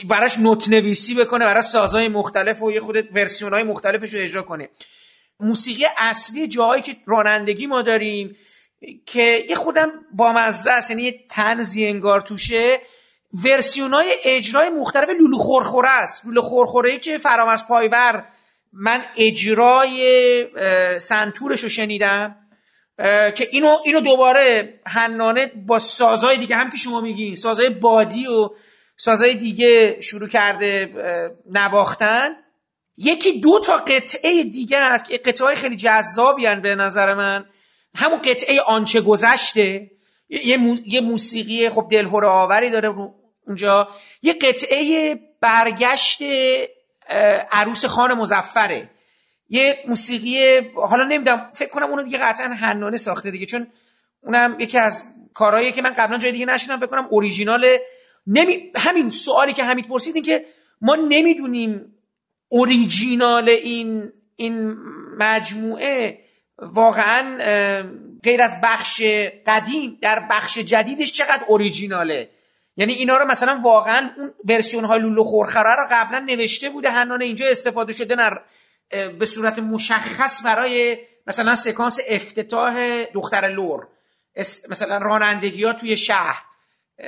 براش نوت نویسی بکنه برای سازهای مختلف و یه خود ورسیون های مختلفش رو اجرا کنه. موسیقی اصلی جایی که رانندگی ما داریم که یه خودم با مزه است یعنی یه تنزی انگار توشه ورسیون های اجرای مختلف لولو خورخوره است. لولو خورخوره ای که فرامز پایور من اجرای سنتورش رو شنیدم که اینو اینو دوباره حنانه با سازهای دیگه هم که شما میگین سازهای بادی و سازهای دیگه شروع کرده نواختن. یکی دو تا قطعه دیگه است که قطعه های خیلی جذابی به نظر من. همون قطعه آنچه گذشته. یه, موسیقی خب دلهور آوری داره اونجا. یه قطعه برگشت عروس خان مزفره یه موسیقی حالا نمی‌دونم فکر کنم اونو دیگه قطعا حنانه ساخته دیگه چون اونم یکی از کارهایی که من قبلا جای دیگه نشیدم فکر کنم اوریجینال نمی... همین سوالی که همین پرسید این که ما نمی‌دونیم اوریجینال این این مجموعه واقعا غیر از بخش قدیم در بخش جدیدش چقدر اوریجیناله؟ یعنی اینا رو مثلا واقعا اون ورسیون های لولو خورخره رو قبلا نوشته بوده هنانه اینجا استفاده شده نر به صورت مشخص برای مثلا سکانس افتتاح دختر لور. مثلا رانندگی ها توی شهر.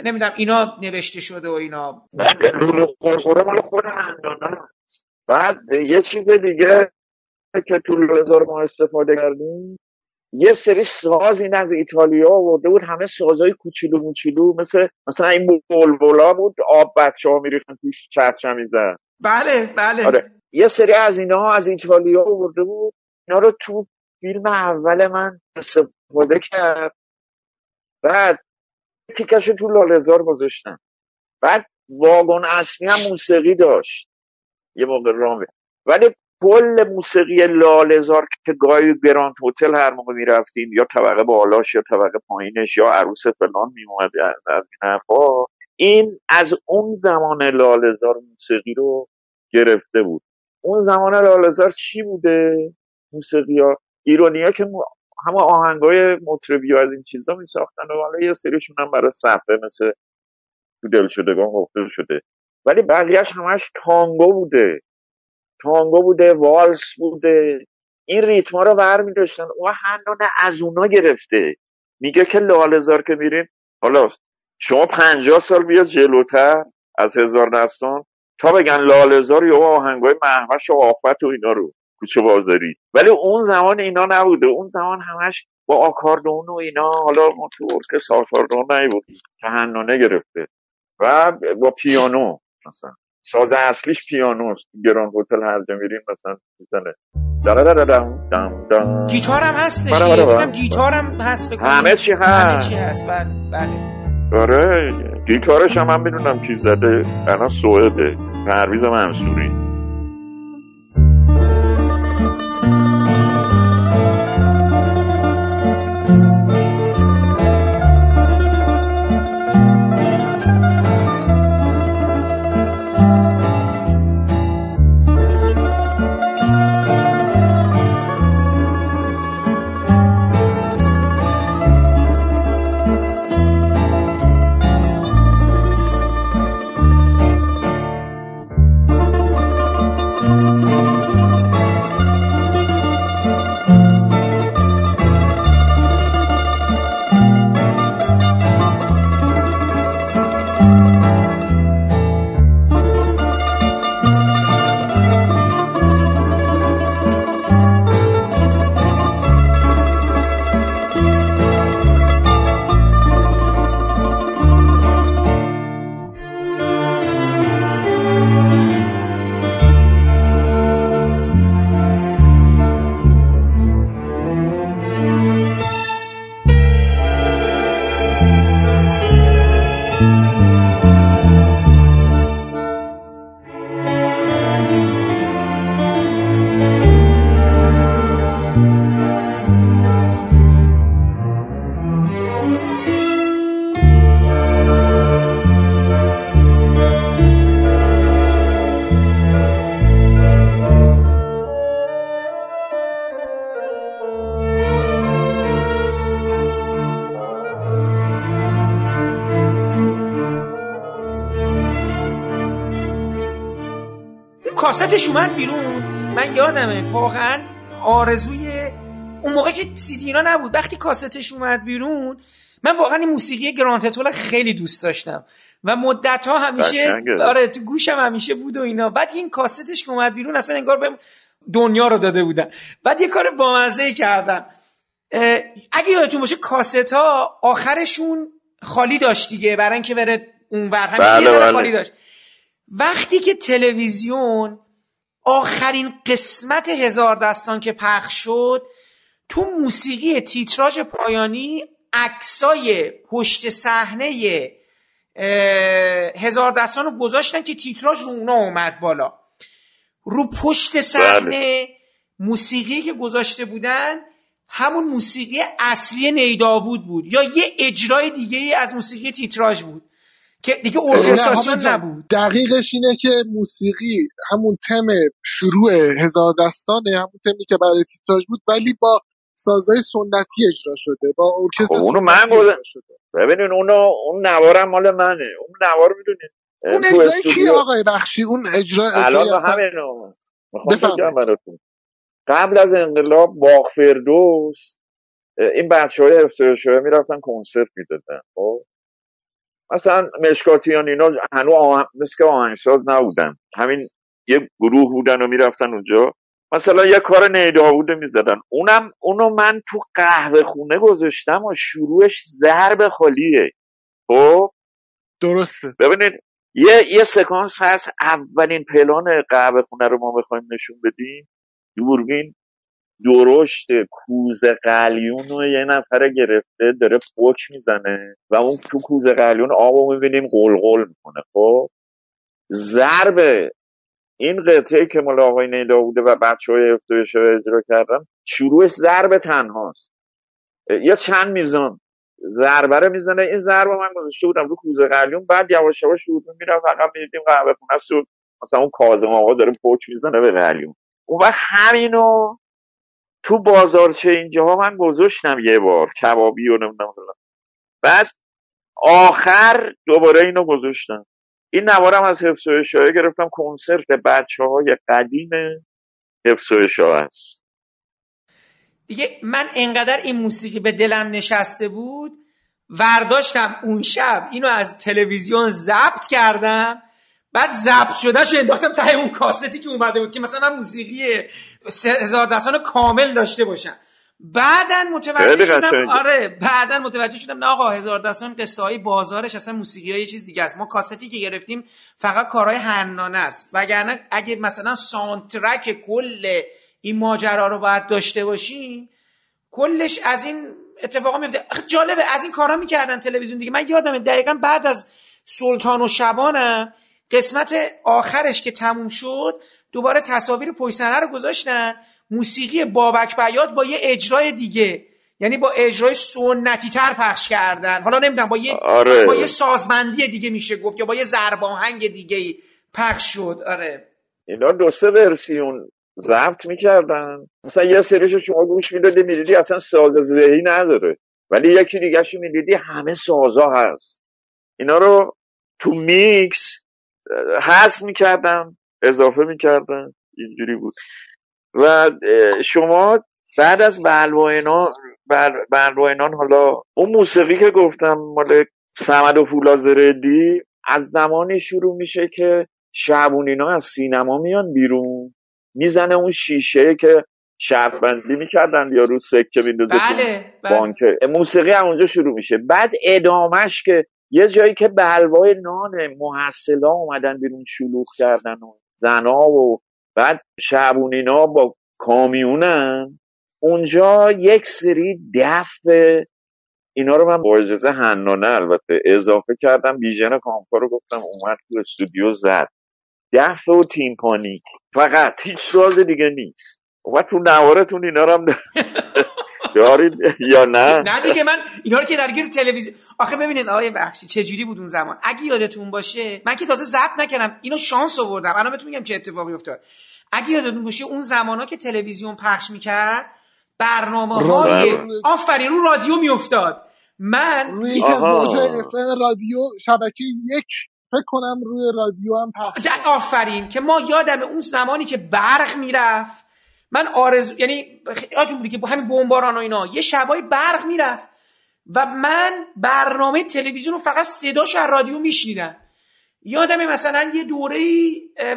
نمی‌دونم اینا نوشته شده و اینا. لولو خورخوره مال خود هنانه بعد یه چیز دیگه که تو لولو ما استفاده کردیم یه سری ساز این از ایتالیا آورده بود همه سازای کوچولو موچولو مثل مثلا این بلبلا بود آب بچه ها میریختن توش چرچه میزن بله بله. آره. یه سری از اینا از ایتالیا آورده بود. اینا رو تو فیلم اول من استفاده کرد. بعد تیکش تو لالزار گذاشتن بعد واگن اصلی هم موسیقی داشت. یه موقع رامه ولی کل موسیقی لالزار که گاهی گراند هتل هر موقع می‌رفتیم یا طبقه بالاش یا طبقه پایینش یا عروس فلان میومد از این حرفا این از اون زمان لالزار موسیقی رو گرفته بود. اون زمان لالزار چی بوده؟ موسیقی ها. ایرانی ها که همه آهنگای مطربی از این چیزا می ساختن و حالا یه سریشون هم برای صفحه مثل تو دل شدگان گفته شده. ولی بقیهش همش تانگو بوده. تانگو بوده والس بوده. این ریتما رو برمی داشتن و هنون از اونا گرفته. میگه که لالزار که میرین حالا شما پنجاه سال بیاد جلوتر از هزار دستان تا بگن لالزار یا آهنگای محوش و آفت و اینا رو کوچه بازاری. ولی اون زمان اینا نبوده. اون زمان همش با آکاردون و اینا حالا ما تو ارکس آکاردون بود که هنانه گرفته. و با پیانو. مثلا. ساز اصلیش پیانوست گران هتل هر جا میریم مثلا می‌زنه. گیتار هم هستش بله بله گیتار هم هست همه چی هست. همه چی هست بله بله. آره گیتارش هم من می‌دونم کی زده الان سوئده پرویز منصوری. کاستش اومد بیرون. من یادمه واقعا آرزوی اون موقع که سیدی اینا نبود وقتی کاستش اومد بیرون من واقعا این موسیقی گرانتتول خیلی دوست داشتم. و مدت ها همیشه آره تو گوشم همیشه بود و اینا. بعد این کاستش که اومد بیرون اصلا انگار به دنیا رو داده بودن. بعد یه کار بامزه کردم. اگه یادتون باشه کاست ها آخرشون خالی داشت دیگه برای اینکه بره اون ور همیشه بله بله. خالی داشت. وقتی که تلویزیون آخرین قسمت هزار دستان که پخش شد تو موسیقی تیتراژ پایانی عکسای پشت صحنه هزار دستان رو گذاشتن که تیتراژ رو اونا اومد بالا رو پشت صحنه بله. موسیقی که گذاشته بودن همون موسیقی اصلی نیداوود بود یا یه اجرای دیگه از موسیقی تیتراژ بود که دیگه ارکستراسیون نبود. دقیقش اینه که موسیقی همون تم شروع هزار دستانه همون تمی که بعد تیتراژ بود ولی با سازهای سنتی اجرا شده با ارکستر خب اونو من شده. ببینین اونو اون نوارم مال منه. اون نوار می‌دونین؟ اون اجرای کی آقای بخشی؟ اون اجرا الان همینو قبل از انقلاب باغ فردوس این بچه های می می‌رفتن کنسرت می‌دادن خب؟ مثلا مشکاتیان اینا هنو آه... مثل که آهنگساز نبودن. همین یه گروه بودن و می‌رفتن اونجا. مثلا یه کار نیداوود می‌زدن. اونم اونو من تو قهوه خونه گذاشتم و شروعش ضرب خالیه. خب؟ درسته. ببینید یه یه سکانس هست. اولین پلان قهوه خونه رو ما بخوایم نشون بدیم. دوربین درشت کوزه قلیون رو یه نفر گرفته داره پوک می‌زنه و اون تو کوزه قلیون آب رو می‌بینیم قلقل می‌کنه خب؟ ضرب این قطعه که مال آقای نیدا بوده و بچه های افتویش اجرا کردن شروعش ضرب تنهاست. یا چند میزان ضربه رو می‌زنه. این ضربه من گذاشته بودم رو کوزه قلیون بعد یواش یواش شروع میرم فقط می‌دیدیم قهوه خونه مثلا اون کازم آقا داره پوک می‌زنه به قلیون. اون وقت همینو تو بازارچه اینجاها من گذاشتم یه بار کبابی و نمی‌دونم بعد آخر دوباره اینو گذاشتم. این نوارم از حفظ و اشاره گرفتم کنسرت بچه های قدیم حفظ و است. دیگه من انقدر این موسیقی به دلم نشسته بود ورداشتم اون شب اینو از تلویزیون ضبط کردم بعد ضبط شده شو انداختم ته اون کاستی که اومده بود که مثلا موسیقی هزار دستان کامل داشته باشم بعدا متوجه شدم آره بعدا متوجه شدم نه آقا هزار دستان قصه های بازارش اصلا موسیقی های یه چیز دیگه است. ما کاستی که گرفتیم فقط کارهای حنانه است. وگرنه اگه مثلا سانترک کل این ماجرا رو باید داشته باشیم کلش از این اتفاقا میفته جالبه از این کارا می‌کردن تلویزیون دیگه. من یادمه دقیقا بعد از سلطان و شبانم قسمت آخرش که تموم شد دوباره تصاویر پشت رو گذاشتن. موسیقی بابک بیاد با یه اجرای دیگه. یعنی با اجرای سنتی تر پخش کردن. حالا نمی‌دونم با یه آره. با یه سازمندی دیگه میشه گفت یا با یه زرباهنگ دیگه پخش شد. آره. اینا دو سه ورسیون ضبط می‌کردن. مثلا یه سریشو شما گوش می‌دادی می‌دیدی اصلا ساز ذهی نداره. ولی یکی دیگه می‌دیدی همه سازا هست. اینا رو تو میکس حذف می‌کردم اضافه می‌کردم اینجوری بود. و شما بعد از بلواینان حالا اون موسیقی که گفتم مال سمد و فولازردی از زمانی شروع میشه که شعبونینا از سینما میان بیرون. می‌زنه اون شیشه که شرط بندی می‌کردن یا رو سکه میندازه بله, بله. موسیقی هم اونجا شروع میشه. بعد ادامش که یه جایی که بلوای نان محصلا اومدن بیرون شلوغ کردن و زنا و بعد شعبونینا با کامیونن. اونجا یک سری دف اینا رو من با اجازه هنانه البته اضافه کردم. بیژن کامپا رو گفتم اومد تو استودیو زد. دف و تیمپانی فقط هیچ راز دیگه نیست. اومد تو نوارتون اینا رو هم (laughs) دارید یا نه؟ نه دیگه من اینا رو که درگیر تلویزیون آخه ببینید آقای بخشی چه جوری بود اون زمان؟ اگه یادتون باشه من که تازه ضبط نکردم اینو شانس آوردم. الان بهتون میگم چه اتفاقی افتاد. اگه یادتون باشه اون زمانا که تلویزیون پخش می‌کرد برنامه های آفرین رو رادیو میافتاد. من روی رادیو شبکه یک فکر کنم روی رادیو هم پخش آفرین که ما یادم اون زمانی که برق می‌رفت من آرزو یعنی یادتون بودی که همین بمباران و اینا یه شبای برق می‌رفت و من برنامه تلویزیون رو فقط صداش از رادیو میشنیدم. یادم مثلا یه دوره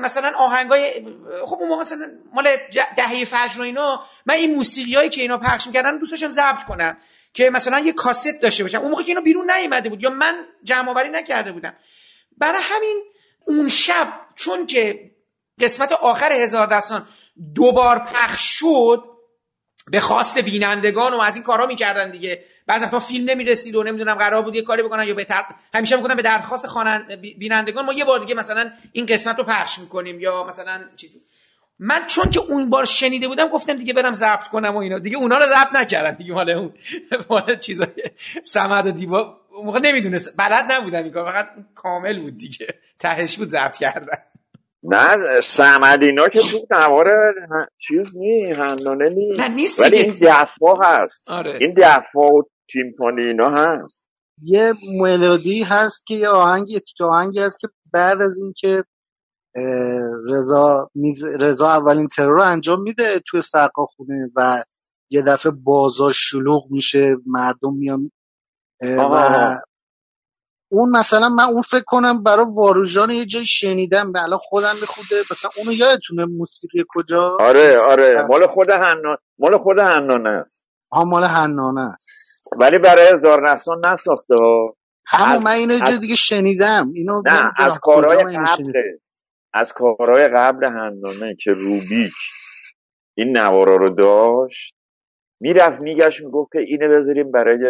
مثلا آهنگای خب اون موقع مثلا مال دهه فجر و اینا من این موسیقی هایی که اینا پخش می‌کردن دوست داشتم ضبط کنم که مثلا یه کاست داشته باشم. اون موقع که اینا بیرون نیومده بود یا من جمع آوری نکرده بودم. برای همین اون شب چون که قسمت آخر هزار دستان دوبار پخش شد به خواست بینندگان و از این کارا می‌کردن دیگه. بعضی وقتا فیلم نمی‌رسید و نمی‌دونم قرار بود یه کاری بکنن یا به تر... همیشه می‌گفتن به درخواست خوانند بینندگان ما یه بار دیگه مثلا این قسمت رو پخش می‌کنیم یا مثلا چیز. من چون که اون بار شنیده بودم گفتم دیگه برم ضبط کنم و اینا. دیگه اونا رو ضبط نکردن دیگه مال اون (laughs) مال چیزای سمد و اون موقع نمی‌دونست. بلد نبودم این کار. فقط کامل بود دیگه. تهش بود ضبط کردن. نه سمدینا که تو نوار چیز نی هندانه نی نیست ولی. این دفا هست آره. این دفا و تیمپانی اینا هست یه ملودی هست که یه آهنگ یه تیک آهنگی هست که بعد از اینکه اه، رضا میز... رضا اولین ترور رو انجام میده توی سقاخونه و یه دفعه بازار شلوغ میشه مردم میان و. اون مثلا من اون فکر کنم برای واروژان یه جایی شنیدم الان خودم بخوده مثلا اونو یادتونه موسیقی کجا؟ آره آره. مال خود هنان مال خود هنانه است. ها مال حنانه است. ولی برای هزار نفسان نساخته. ها. همون من اینو یه از- جای دیگه شنیدم. اینو نه از کارهای. قبله از کارهای قبل هنانه که روبیک این نوارا رو داشت می‌رفت میگشت می‌گفت که اینه بذاریم برای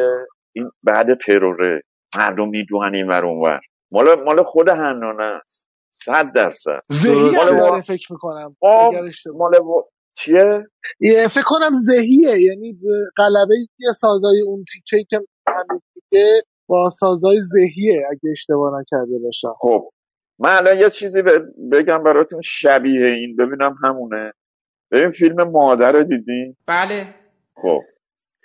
این بعد تروره. مردم می‌دونن این ور اون ور. مال مال خود هنانه است. صد درصد. زهی مال داره فکر می‌کنم. خب، مال چیه؟ یه فکر کنم زهیه یعنی به غلبه یه سازای اون تیکه که همین دیگه با سازای زهیه اگه اشتباه نکرده باشم. خب. من الان یه چیزی ب- بگم براتون شبیه این. ببینم همونه. ببین فیلم مادر رو دیدین؟ بله. خب.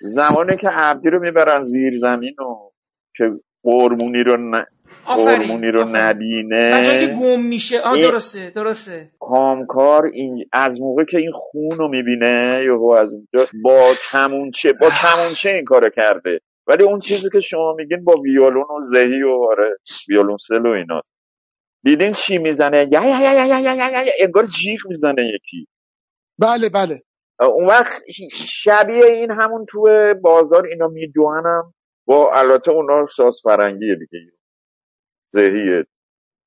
زمانی که عبدی رو می‌برن زیر زمین و که قرمونی رو ن... قرمونی رو آفرین. نبینه. که گم میشه. آه این- درسته درسته. کامکار این از موقع که این خون رو می‌بینه یهو از اونجا با کمونچه با کمونچه این کارو کرده. ولی اون چیزی که شما میگین با ویولون و زهی و آره ویولونسل و ایناست. دیدین چی می‌زنه؟ یا یا یا یا یا یا یا یا انگار جیغ می‌زنه یکی. بله بله. اون وقت شبیه این همون تو بازار اینا می‌دونم. با البته اونا ساز فرنگیه دیگه. زهیه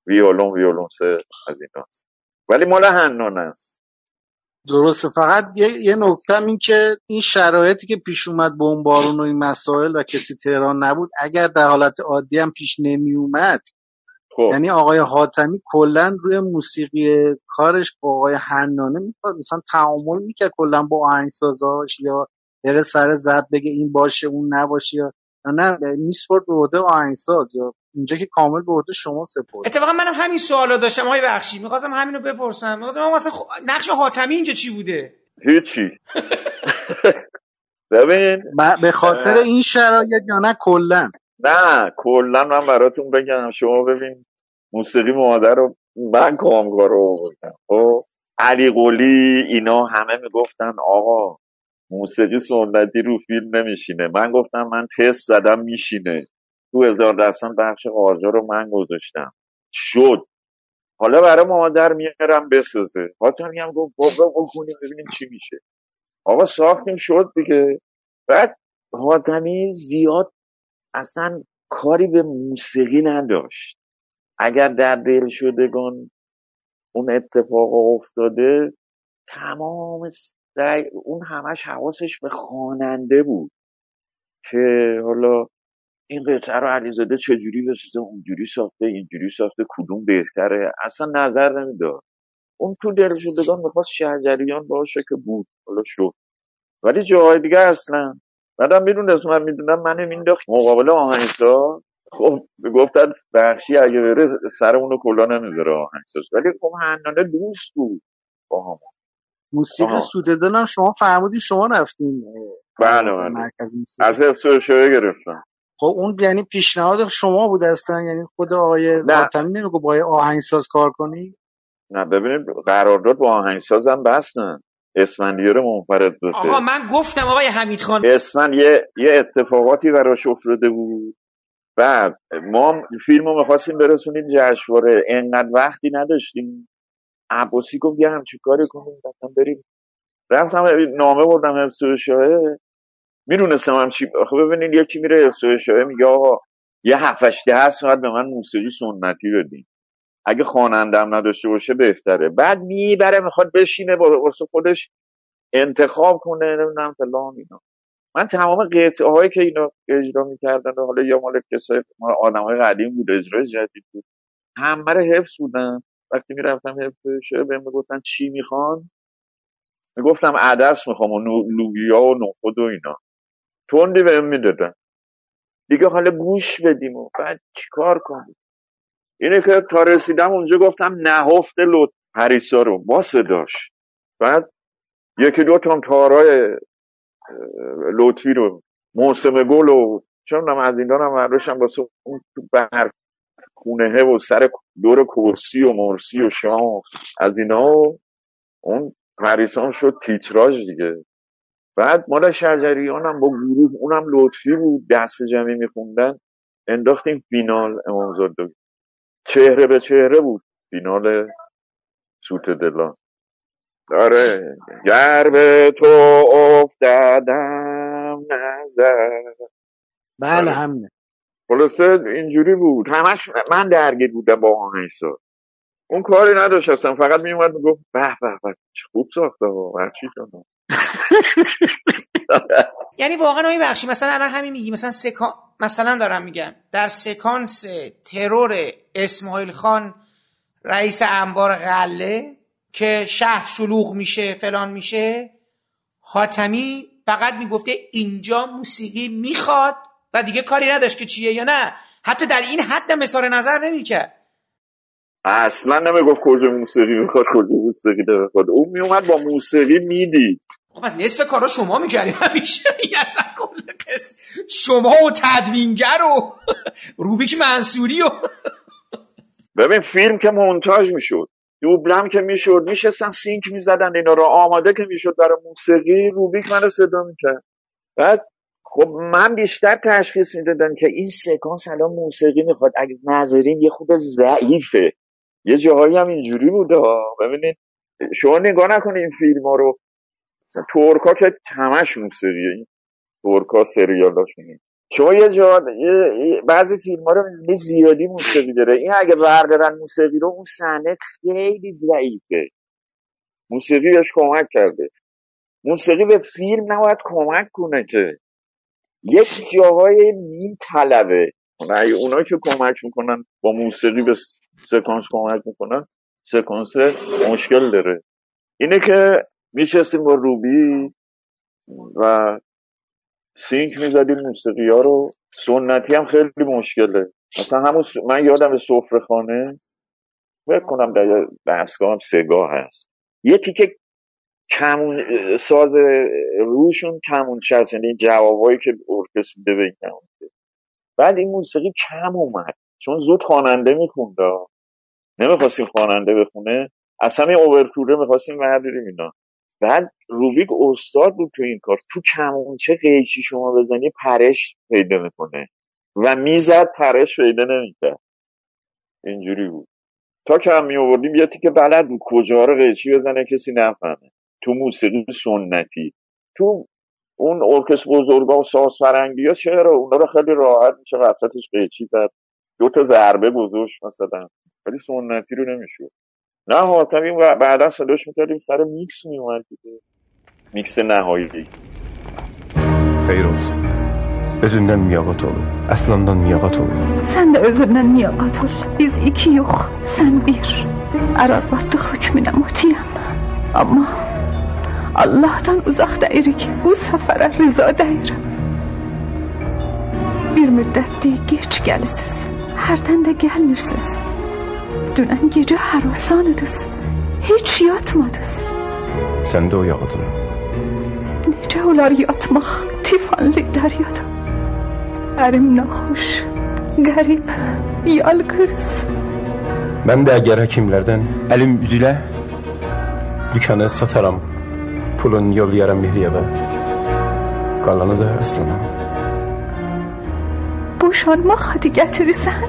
ویولون ویولونسل از ایناست ولی مال حنانه است. درسته. فقط یه, یه نکته این که این شرایطی که پیش اومد بمبارون و این مسائل و کسی تهران نبود اگر در حالت عادی هم پیش نمی اومد خب. یعنی آقای حاتمی کلا روی موسیقی کارش با آقای حنانه می‌خواد مثلا تعامل می‌کرد کلا با آهنگسازاش یا بره سر زد بگه این باشه اون نباشه یا نه میسپرد به عهده آهنگساز یا اینجا که کامل به عهده شما سپرد. اتفاقا منم همین سوالا داشتم آقای بخشی. می‌خواستم همینو بپرسم. می‌خواستم مثلا خب نقش حاتمی اینجا چی بوده؟ هیچی. (laughs) ببین به خاطر این شرایط یا نه کلا. نه کلا من براتون بگم. شما ببین موسیقی مادر رو من کامگار رو آوردم. خب علی قلی اینا همه می‌گفتن آقا موسیقی سنتی رو فیلم نمیشینه. من گفتم من تست زدم میشینه. تو هزار دستان بخش قاجار رو من گذاشتم. شد. حالا برای مادر میارم بسازه. حاتمی هم گفت بابا بکنیم ببینیم چی میشه. آقا ساختیم شد دیگه. بعد حاتمی زیاد اصلا کاری به موسیقی نداشت. اگر در دل شدگان اون اتفاق افتاده تمام سعی- اون همش حواسش به خواننده بود که حالا این قطعه رو علیزاده چجوری بسازه اونجوری ساخته اینجوری ساخته کدوم بهتره؟ اصلا نظر نمی‌داد. اون تو دل شدگان می‌خواست شهجریان باشه که بود حالا شد. ولی جاهای دیگه اصلا. بعدم می‌دونست من می‌دونم من مینداخت مقابل آهنگساز خب گفتن بخشی اگه بره سرمونو کلا نمی‌ذاره آهنگساز. ولی خب حنانه دوست بود با هم موسیقی آها. سوددان هم شما فرمودین شما رفتین بله، بله. مرکز موسیقی. از حفظ گرفتم. خب اون یعنی پیشنهاد شما بود اصلا؟ یعنی خود آقای حاتمی نمیگو با آهنگساز کار کنی؟ نه ببینید قرارداد با آهنگسازم بستن اسفندیار منفرد بوده آقا من گفتم آقای حمید خان. اسفند یه, یه اتفاقاتی براش افتاده بود. بعد ما فیلم رو می‌خواستیم برسونیم جشنواره. انقدر وقتی نداشتیم. عباسی گفت یه همچی کاری کنیم رفتم بریم. رفتم نامه بردم حفظ شاه می‌دونستم هم چی. آخه ببینید یکی میره حفظ شاه میگه آقا یه هفتش ده ساعت به من موسیقی سنتی بدین. اگه خوانندم نداشته باشه بهتره. بعد می‌بره می‌خواد بشینه واسه خودش انتخاب کنه نمی‌دونم فلان اینا. من تمام قطعه هایی که اینا اجرا می‌کردن حالا یا مال کسای آدم های قدیم بود اجرای جدید بود همه رو حفظ بودن. وقتی می‌رفتم شه بهم می‌گفتن چی می‌خوان می‌گفتم عدس می‌خوام و لوبیا و نخود و اینا. تندی بهم می‌دادن. دیگه حالا گوش بدیم و بعد چیکار کنیم؟ اینه که تا رسیدم اونجا گفتم نهفت لط پریسا رو. با صداش. بعد یکی دو تام تارای لطفی رو موسم گل و چون از اینا هم برداشتم واسه اون بر خونه و سر دور کرسی و مرسی و شام از اینا و اون پریسان شد تیتراژ دیگه. بعد مال شجریان هم با گروه اونم لطفی بود دست جمعی میخوندن انداختیم فینال امامزاده چهره به چهره بود فینال سوت دلان. داره گر به تو افتادم نظر. بله آره. همینه. خلاصه اینجوری بود. همش من درگیر بودم با آهنگساز اون کاری نداشت اصلا. فقط میومد می‌گفت به به به خوب ساخته و چی یعنی واقعا آقای بخشی. مثلا الان همین میگی. مثلا سکان مثلا دارم میگم. در سکانس ترور اسماعیل خان رئیس انبار غله که شهر شلوغ میشه فلان میشه خاتمی فقط می‌گفته اینجا موسیقی می‌خواد. و دیگه کاری نداشت که چیه یا نه. حتی در این حد مثال نظر نمی‌کرد. اصلا نمی‌گفت کجا موسیقی می‌خواد کجا موسیقی نمی‌خواد. اون میومد با موسیقی می‌دید. خب نصف کارا شما می‌کردی همیشه اصلا کل شما و تدوینگر و روبیک منصوری و ببین فیلم که مونتاژ می‌شد. دوبلم که می‌شد میشستن سینک می‌زدن اینا رو. آماده که می‌شد برای موسیقی روبیک منو صدا می‌کرد. بعد خب من بیشتر تشخیص می‌دادم که این سکانس الان موسیقی می‌خواد. اگه نظرین یه خوب ضعیفه. یه جاهایی هم اینجوری بوده ببینید شما نگاه نکنید این فیلم ها رو. تورکا که همش موسیقیه. این تورکا سریالاشونه شما یه جا بعضی فیلم ها رو زیادی موسیقی داره. این اگه بردارن موسیقی رو اون صحنه خیلی ضعیفه. موسیقی کمک کرده. موسیقی به فیلم نباید کمک کنه که. یک جاهای میطلبه. اونا که کمک می‌کنن با موسیقی به سکانس کمک می‌کنن سکانس مشکل داره. اینه که میشستیم با روبی و سینک می‌زدیم موسیقی ها رو. سنتی هم خیلی مشکله. مثلا همون من یادم سفره خانه بکنم در دستگاه هم سگاه هست. یکی که کمون ساز روشون کمون هست یعنی جوابایی که ارکست میده به این بعد این موسیقی کم اومد. چون زود خواننده میخونده نمی‌خواستیم خواننده بخونه. اصلا این اوورتوره می‌خواستیم برداریم اینا. بعد روبیک استاد بود تو این کار. تو کمونچه قیچی شما بزنی پرش پیدا می‌کنه. و می‌زد پرش پیدا نمی‌کرد. اینجوری بود. تا کم می آوردیم یه که بلد بود. کجا رو قیچی بزنه کسی نفهمه. تو موسیقی سنتی تو اون ارکستر بزرگا و ساز فرنگی ها چرا اونا رو خیلی راحت میشه وسطش قیچی زد دو تا ضربه گذاشت مثلا ولی سنتی رو نمی‌شود نه حاتمی بعدا صداش می‌کردیم سر میکس میومد دیگه میکس نهایی Feyruz, özündən miyağa ol, əslandan miyağa ol. Sən də özündən miyağa ol. Biz iki yox, sən bir. Ərarbatlıq hökmünə mutiyəm. Amma Allahdan uzaq dəyirik. Bu səfərə rıza dəyirəm. Bir müddətdir geç gəlisiz. Hərdən də gəlmirsiniz. Dünən gecə harasanıdız. Heç yatmadınız. Sən də oyaqdın. Necə olar yatmaq tifanlı dəryada? اریم نخoş, garip, yalqız. Mən də əgər həkimlərdən əlim üzülə dükanı sataram. Pulun yollayaram Mihriyevə. Qalanı da əslana. Boşanmaq hadi gətirirsən?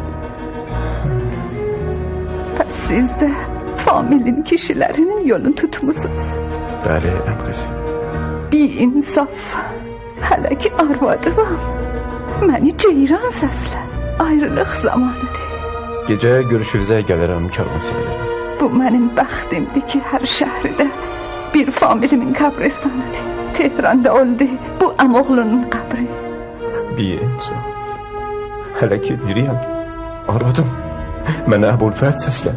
Pəs siz də familin kişilərinin yolunu tutmusunuz. Bəli, əm qızı. Bir insaf. Hələ ki arvadıvam. Məni ceyran səslə. Ayrılıq zamanıdır. Gecə görüşünüzə gəlirəm karvansaraya. Bu mənim bəxtimdir ki, hər şəhərdə bir familimin qəbristanıdır. Tehranda oldu bu əmoğlunun qəbri. Bir insaf. Hələ ki diriyəm. Arvadım. Mənə Əbulfət səslə.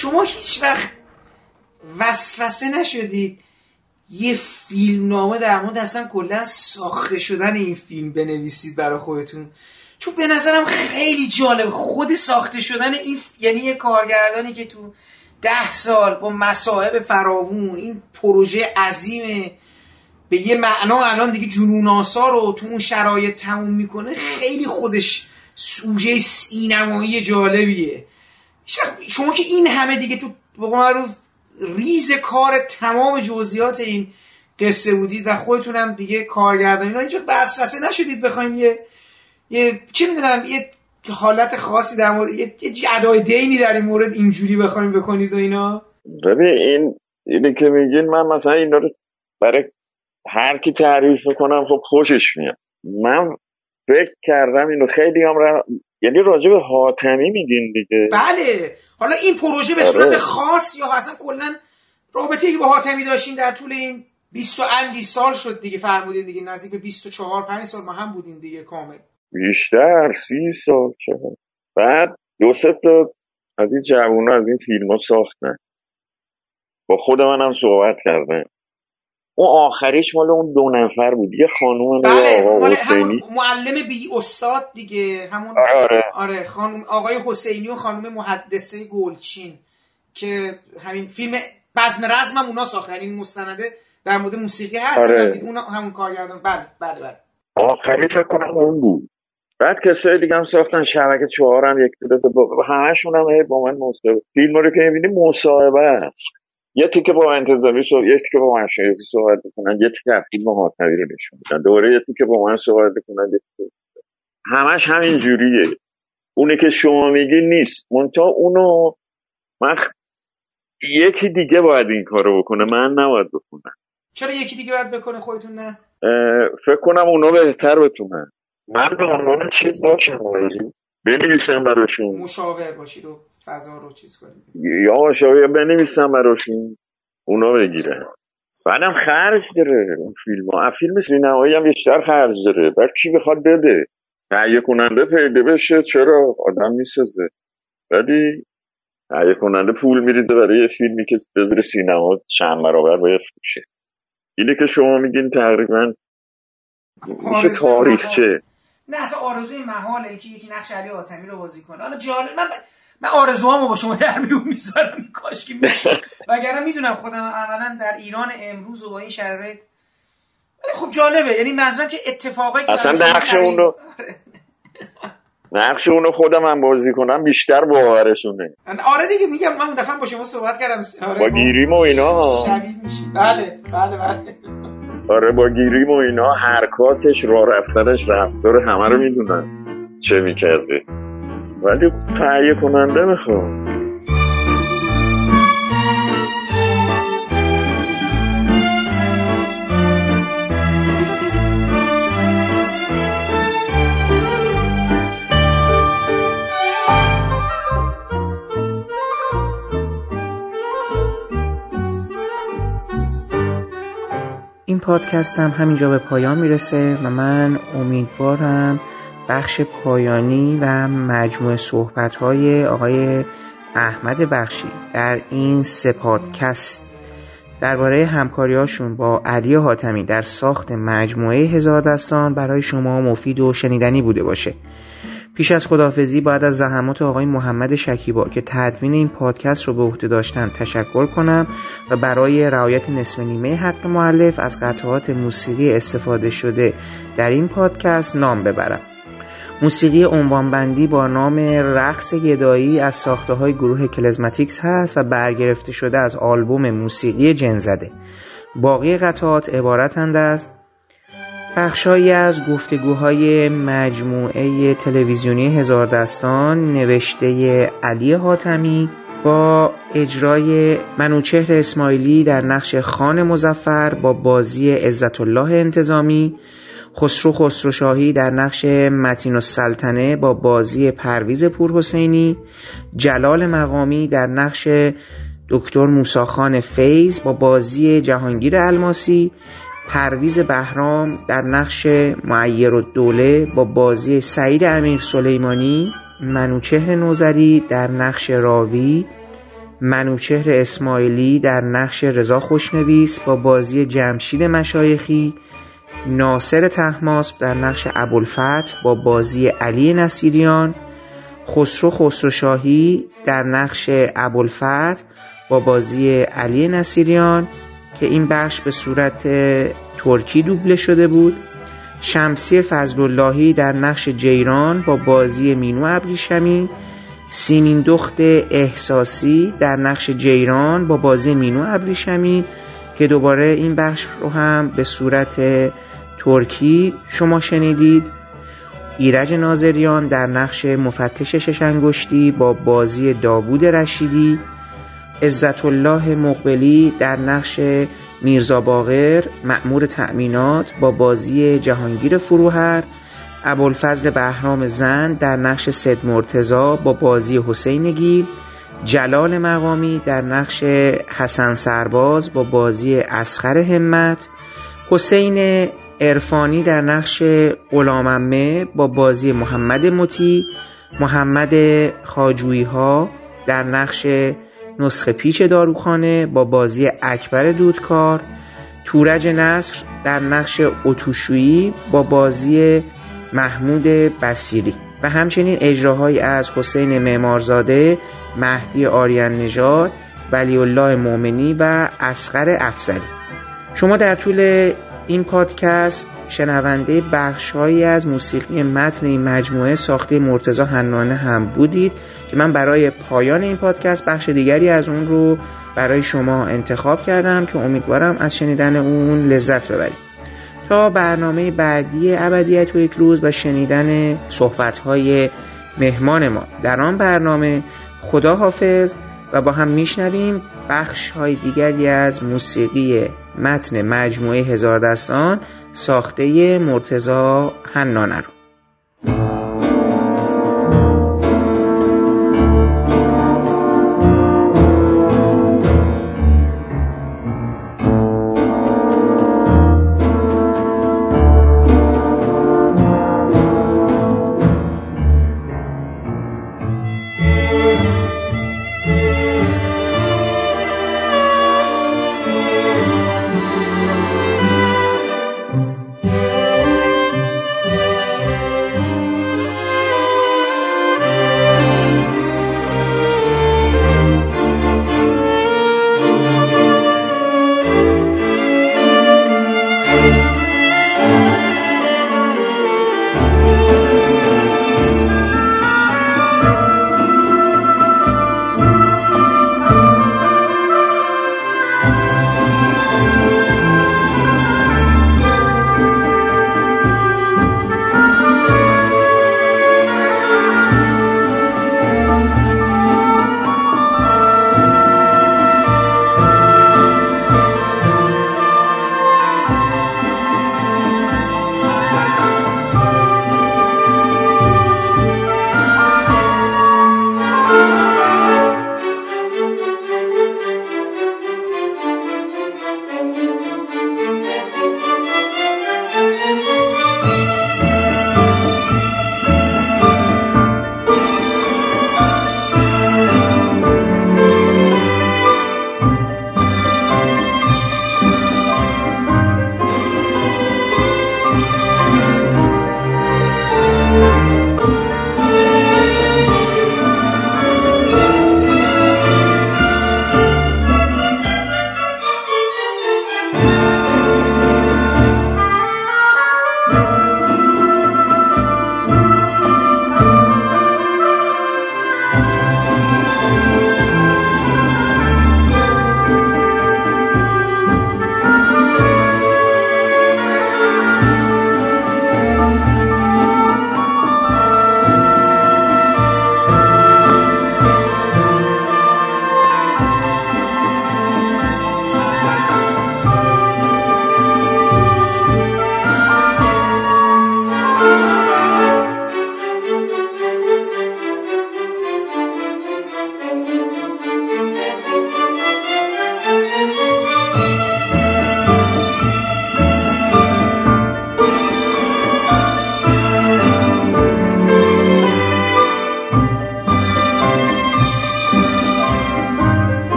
شما هیچ وقت وسوسه نشدید یه فیلم نامه در مورد اصلا کلا ساخته شدن این فیلم بنویسید برای خودتون چون به نظرم خیلی جالب خود ساخته شدن این. یعنی یه کارگردانی که تو ده سال با مسائب فراوون این پروژه عظیم به یه معنا الان دیگه جنون آسا رو تو اون شرایط تموم می‌کنه خیلی خودش سوژه سینمایی جالبیه شما که این همه دیگه تو معروف ریز کار تمام جزئیات این قصه بودید و خودتون هم دیگه کارگردانی اینا هیچ وسوسه نشدید بخوایم یه یه چی می‌دونم یه حالت خاصی در مورد یه, یه ادای دینی در این مورد اینجوری بخوایم بکنید و اینا. ببین این اینی که میگین من مثلا اینا رو برای هر کی تعریف می‌کنم خب خوشش میاد. من فکر کردم اینو خیلی هم را... یعنی راجع به حاتمی میگین دیگه. بله. حالا این پروژه به آره. صورت خاص یا اصلا کلا رابطه که با حاتمی داشتین در طول این 20 و اندی سال شد دیگه فرمودین دیگه نزدیک به 24 5 سال ما هم بودین دیگه کامل. بیشتر سی سال چقدر بعد دو سه تا از این جوونا از این فیلم ها ساختن. با خود منم صحبت کردن اون آخریش مال اون دو نفر بود. یه خانوم بله آقا حسینی. معلم بی استاد دیگه. همون آره. آره خانم آقای حسینی و خانم محدثه گلچین که همین فیلم بزم رزم هم اونا ساختن. این مستنده در مورد موسیقی هست. آره. اونا همون کارگردان. بله بله بله. آخری فکر کنم اون بود. بعد کسای دیگه هم ساختن شبکه چهار هم یک دو با همشون هم هی با من مصاحبه. فیلم رو که می‌بینی مصاحبه است. یه تیکه با انتظامی صحبت یه تیکه با مشایخی صحبت می‌کنن یه تیکه فیلم حاتمی رو نشون میدن. دوباره یه تیکه با من صحبت تیکه همش همین جوریه. اونی که شما میگی نیست. منتها اونو من خ- یکی دیگه باید این کارو بکنه من نباید بکنم چرا یکی دیگه باید بکنه خودتون نه؟ فکر کنم اونا بهتر بتونن. من به عنوان چیز باشم بازی بنویسم براشون. مشاور باشید و فضا رو چیز کنید. یا شاید بنویسم براشون. اونا بگیرن. بعدم خرج داره اون فیلم ها. فیلم سینمایی هم بیشتر خرج داره. بعد کی بخواد بده؟ تهیه کننده پیدا بشه. چرا؟ آدم می‌سازه. ولی تهیه کننده پول میریزه برای یه فیلمی که بذاره سینما چند برابر باید فروشه اینه که شما میگین تقریبا میشه تاریخچه نه اصلا آرزوی محاله اینکه یکی نقش علی حاتمی رو بازی کنه. حالا جالب من من آرزوهامو با شما در میون می‌ذارم کاش که میشه. وگرنه می‌دونم خودم عملا در ایران امروز و با این شرایط ولی خب جالبه. یعنی منظورم که اتفاقی که اصلا نقش سر این- اونو نقش اونو خودم هم بازی کنم بیشتر باورشونه. آره دیگه میگم من اون دفعه با شما صحبت کردم. آره. با گیریم و اینا. شبیه میشه بله بله بله. آره با گیریم و اینا حرکاتش راه رفتنش رفتار همه رو می‌دونن چه می‌کرده ولی تهیه کننده می‌خوام. این پادکست هم همینجا به پایان می‌رسه و من امیدوارم بخش پایانی و مجموع صحبت های آقای احمد بخشی در این سه پادکست درباره همکاریهاشون با علی حاتمی در ساخت مجموعه هزار دستان برای شما مفید و شنیدنی بوده باشه. پیش از خدافزی باید از زحمات آقای محمد شکیبا که تدوین این پادکست رو به عهده داشتن تشکر کنم و برای رعایت نصف نیمه حق معلف از قطعات موسیقی استفاده شده در این پادکست نام ببرم. موسیقی عنوانبندی با نام رقص گدایی از ساخته های گروه کلزماتیکس هست و برگرفته شده از آلبوم موسیقی جنزده. باقی قطعات عبارتند از بخشهایی از گفتگوهای مجموعه تلویزیونی هزار دستان نوشته علی حاتمی با اجرای منوچهر اسماعیلی در نقش خان مزفر با بازی عزت الله انتظامی خسرو خسروشاهی در نقش متین السلطنه با بازی پرویز پورحسینی جلال مقامی در نقش دکتر موساخان فیض با بازی جهانگیر الماسی پرویز بهرام در نقش معیر و دوله با بازی سعید امیر سلیمانی منوچهر نوزری در نقش راوی منوچهر اسماعیلی در نقش رضا خوشنویس با بازی جمشید مشایخی ناصر تحماسب در نقش ابوالفتح با بازی علی نصیریان خسرو خسروشاهی در نقش ابوالفتح با بازی علی نصیریان که این بخش به صورت ترکی دوبله شده بود. شمسی فضل اللهی در نقش جیران با بازی مینو ابریشمی. سیمین دخت احساسی در نقش جیران با بازی مینو ابریشمی که دوباره این بخش رو هم به صورت ترکی شما شنیدید. ایرج ناظریان در نقش مفتش ششنگشتی با بازی داوود رشیدی. عزت الله مقبلی در نقش میرزا باقر مأمور تأمینات با بازی جهانگیر فروهر ابوالفضل بهرام زند در نقش سد مرتزا با بازی حسین گیل جلال مقامی در نقش حسن سرباز با بازی اسخر همت حسین عرفانی در نقش غلاممه با بازی محمد متی محمد خاجویی ها در نقش نسخه پیچ داروخانه با بازی اکبر دودکار تورج نصر در نقش اتوشویی با بازی محمود بسیری و همچنین اجراهایی از حسین معمارزاده مهدی آریان نژاد ولی الله مؤمنی و اسقر افزلی شما در طول این پادکست شنونده بخشهایی از موسیقی متن این مجموعه ساخته مرتزا حنانه هم بودید که من برای پایان این پادکست بخش دیگری از اون رو برای شما انتخاب کردم که امیدوارم از شنیدن اون لذت ببرید. تا برنامه بعدی ابدیت و یک روز و شنیدن صحبتهای مهمان ما. در آن برنامه خدا حافظ و با هم میشنویم بخش های دیگری از موسیقی متن مجموعه هزار دستان. ساخته مرتزا حنانه رو.